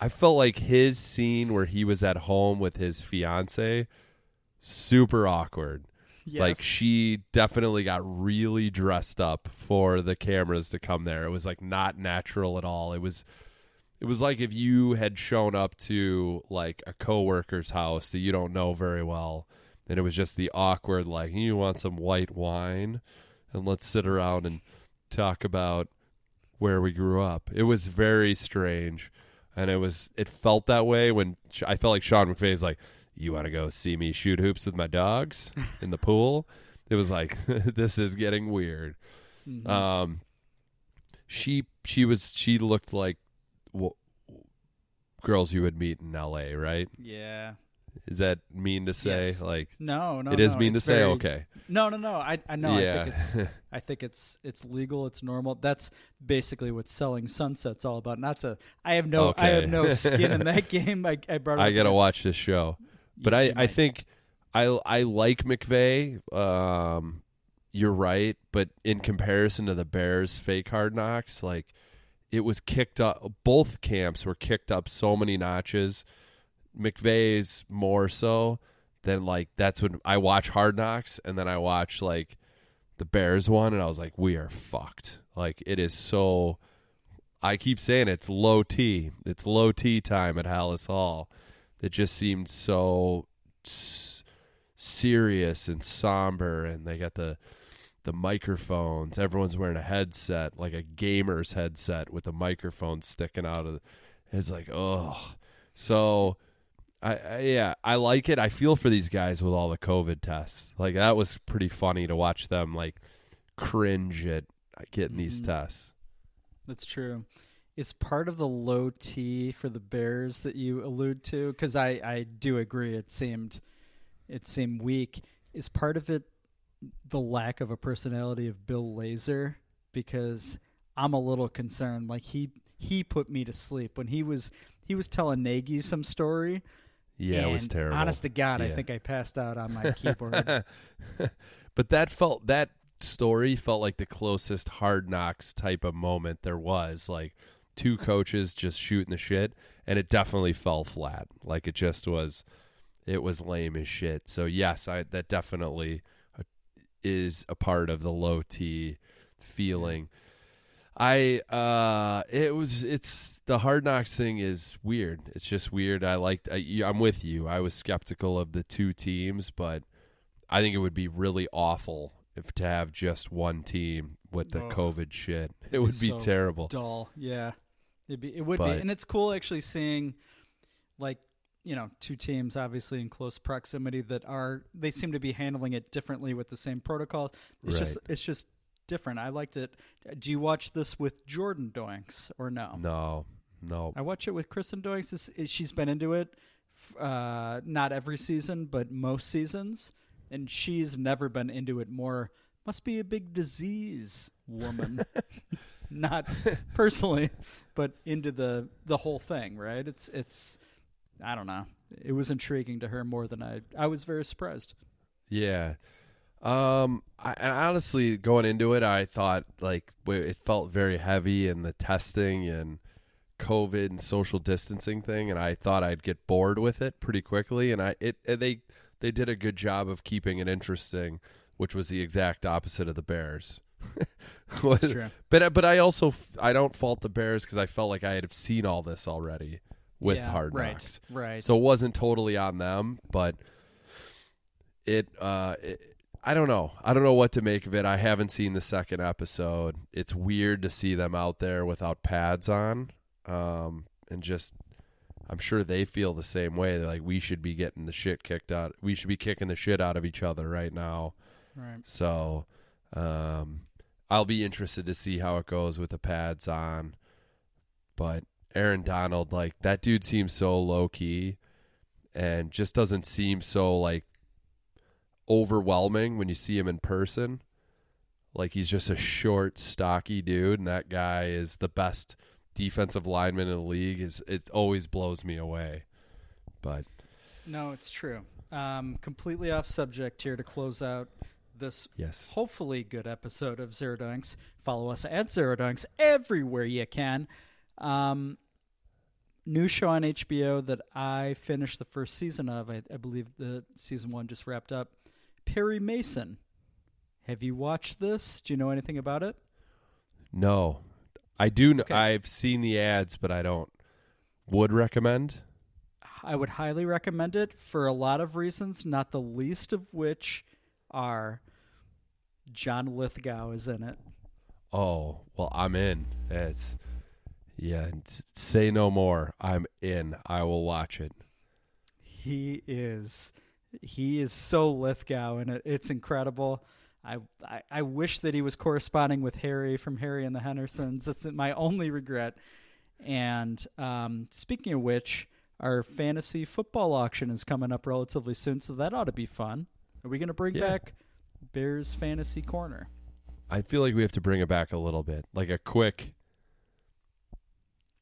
I felt like his scene where he was at home with his fiance, super awkward. Like she definitely got really dressed up for the cameras to come there. It was like not natural at all. It was it was like if you had shown up to like a coworker's house that you don't know very well and it was just the awkward like you want some white wine and let's sit around and talk about where we grew up. It was very strange and it was it felt that way when I felt like Sean McVay's like you want to go see me shoot hoops with my dogs in the pool? It was like this is getting weird. Mhm. Um, she she was she looked like w- girls you would meet in L.A. Right? Yeah. Is that mean to say? Yes. Like no, no, it is no, mean to it's say. Okay, No, no, no. I, I know. I Yeah. think it's, I think it's, it's legal. It's normal. That's basically what selling Sunset's all about. Not to, I have no, Okay. I have no skin in that game. I, I brought. It I gotta watch this show, but You- I you I think I I like McVay. Um, you're right, but in comparison to the Bears' fake hard knocks, like it was kicked up. Both camps were kicked up so many notches. McVay's more so than like that's when I watch Hard Knocks and then I watch like the Bears one and I was like, we are fucked. Like it is so. I keep saying it's low T. It's low T time at Halas Hall. It just seemed so s- serious and somber, and they got the the microphones. Everyone's wearing a headset, like a gamer's headset with a microphone sticking out of. It's like, oh, so. I, I yeah, I like it. I feel for these guys with all the COVID tests. Like that was pretty funny to watch them like cringe at getting these Mhm. tests. That's true. Is part of the low T for the Bears that you allude to? Because I, I do agree. It seemed it seemed weak. Is part of it the lack of a personality of Bill Lazor? Because I'm a little concerned. Like he he put me to sleep when he was he was telling Nagy some story. Yeah, it was terrible. Honest to God, I think I passed out on my keyboard. but that felt that story felt like the closest hard knocks type of moment there was like two coaches just shooting the shit and it definitely fell flat. Like it just was it was lame as shit. So yes i that definitely uh, is a part of the low t feeling I uh it was it's the hard knocks thing is weird. It's just weird. I liked I, I'm with you. I was skeptical of the two teams, but I think it would be really awful if to have just one team with the Ugh. COVID shit. It would be so terrible. Dull, yeah. It'd be, it would But- be, and it's cool actually seeing, like you know, two teams obviously in close proximity that are they seem to be handling it differently with the same protocols. It's just it's just different. I liked it. Do you watch this with Jordan Doinks or no? No, no. I watch it with Kristen Doinks. Is- is- She's been into it, uh, not every season, but most seasons, and she's never been into it more. Must be a big disease, woman. not personally, but into the the whole thing, right? It's it's I don't know. It was intriguing to her more than I. I was very surprised. Yeah. Um, I, and honestly, going into it, I thought like it felt very heavy in the testing and COVID and social distancing thing, and I thought I'd get bored with it pretty quickly. And I it and they they did a good job of keeping it interesting, which was the exact opposite of the Bears. That's true. But uh, but I also I don't fault the Bears because I felt like I had seen all this already with Yeah, Hard right, Knocks, right. So it wasn't totally on them, but it uh it, I don't know. I don't know what to make of it. I haven't seen the second episode. It's weird to see them out there without pads on. Um and just I'm sure they feel the same way. They're like we should be getting the shit kicked out. We should be kicking the shit out of each other right now. Right. So, um I'll be interested to see how it goes with the pads on. But Aaron Donald like that dude seems so low key and just doesn't seem so like overwhelming when you see him in person. Like he's just a short, stocky dude, and that guy is the best defensive lineman in the league. Is it always blows me away. But No, it's true. Um, completely off subject here to close out this Yes. hopefully good episode of Zero Dunks. Follow us at Zero Dunks everywhere you can. Um, new show on HBO that I finished the first season of. I, I believe the season one just wrapped up. Perry Mason. Have you watched this? Do you know anything about it? no, I do. Kn- Okay. I've seen the ads, but I don't. Would recommend. I would highly recommend it for a lot of reasons, not the least of which are John Lithgow is in it. Oh well, I'm in. It's yeah. Say no more. I'm in. I will watch it. He is he is so Lithgow and it. It's incredible. I, I I wish that he was corresponding with Harry from Harry and the Hendersons. That's my only regret. And um, speaking of which, our fantasy football auction is coming up relatively soon, so that ought to be fun. Are we going to bring Yeah. back Bears Fantasy Corner? I feel like we have to bring it back a little bit, like a quick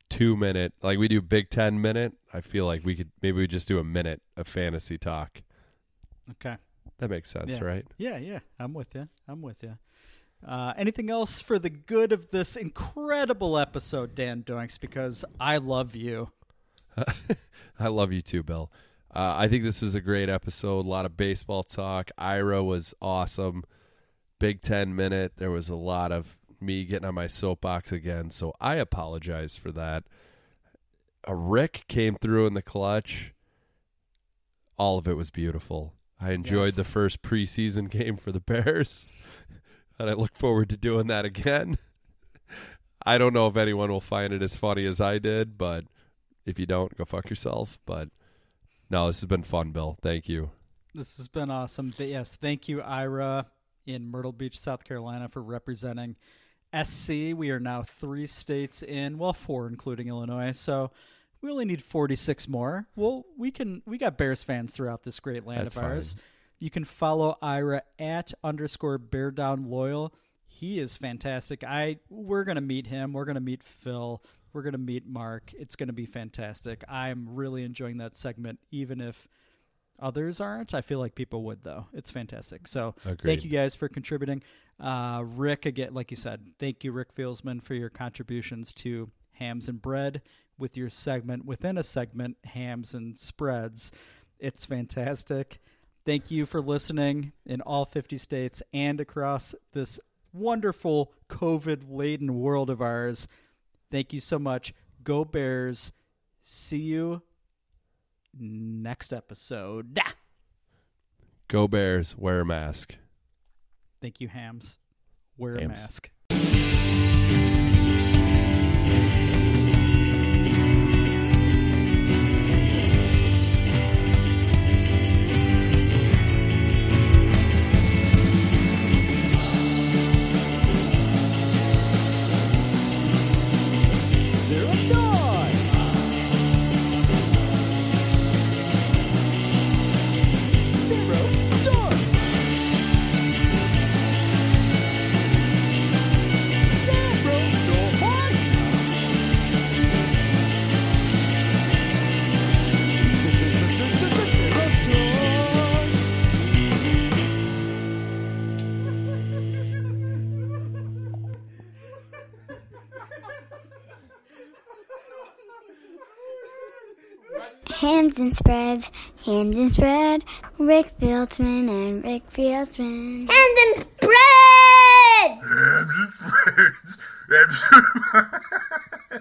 two minute. Like we do Big Ten minute. I feel like we could maybe we just do a minute of fantasy talk. Okay. That makes sense, yeah. right? Yeah, yeah. I'm with you. I'm with you. Uh, anything else for the good of this incredible episode, Dan Doinks? Because I love you. I love you too, Bill. Uh, I think this was a great episode. A lot of baseball talk. Ira was awesome. Big Ten minute. There was a lot of me getting on my soapbox again, so I apologize for that. A Rick came through in the clutch. All of it was beautiful. I enjoyed Yes. the first preseason game for the Bears, and I look forward to doing that again. I don't know if anyone will find it as funny as I did, but if you don't, go fuck yourself. But no, this has been fun, Bill. Thank you. This has been awesome. Yes, thank you, Ira, in Myrtle Beach, South Carolina, for representing SC. We are now three states in, well, four including Illinois. So we only need 46 more. Well, we can. We got Bears fans throughout this great land That's of ours. fine. You can follow Ira at underscore Bear Down Loyal. He is fantastic. I we're gonna meet him. We're gonna meet Phil. We're gonna meet Mark. It's gonna be fantastic. I'm really enjoying that segment, even if others aren't. I feel like people would though. It's fantastic. So Agreed. thank you guys for contributing. Uh, Rick again, like you said, thank you, Rick Fieldsman, for your contributions to Hams and Bread with your segment within a segment, Hams and Spreads. It's fantastic. Thank you for listening in all 50 states and across this wonderful COVID laden world of ours. Thank you so much. Go Bears. See you next episode. Go Bears. Wear a mask. Thank you, Hams. Wear a mask. Hams and spreads, hams and spread. Rick Fieldsman and Rick Fieldsman. Hams and spread! Hams and spreads. Hams-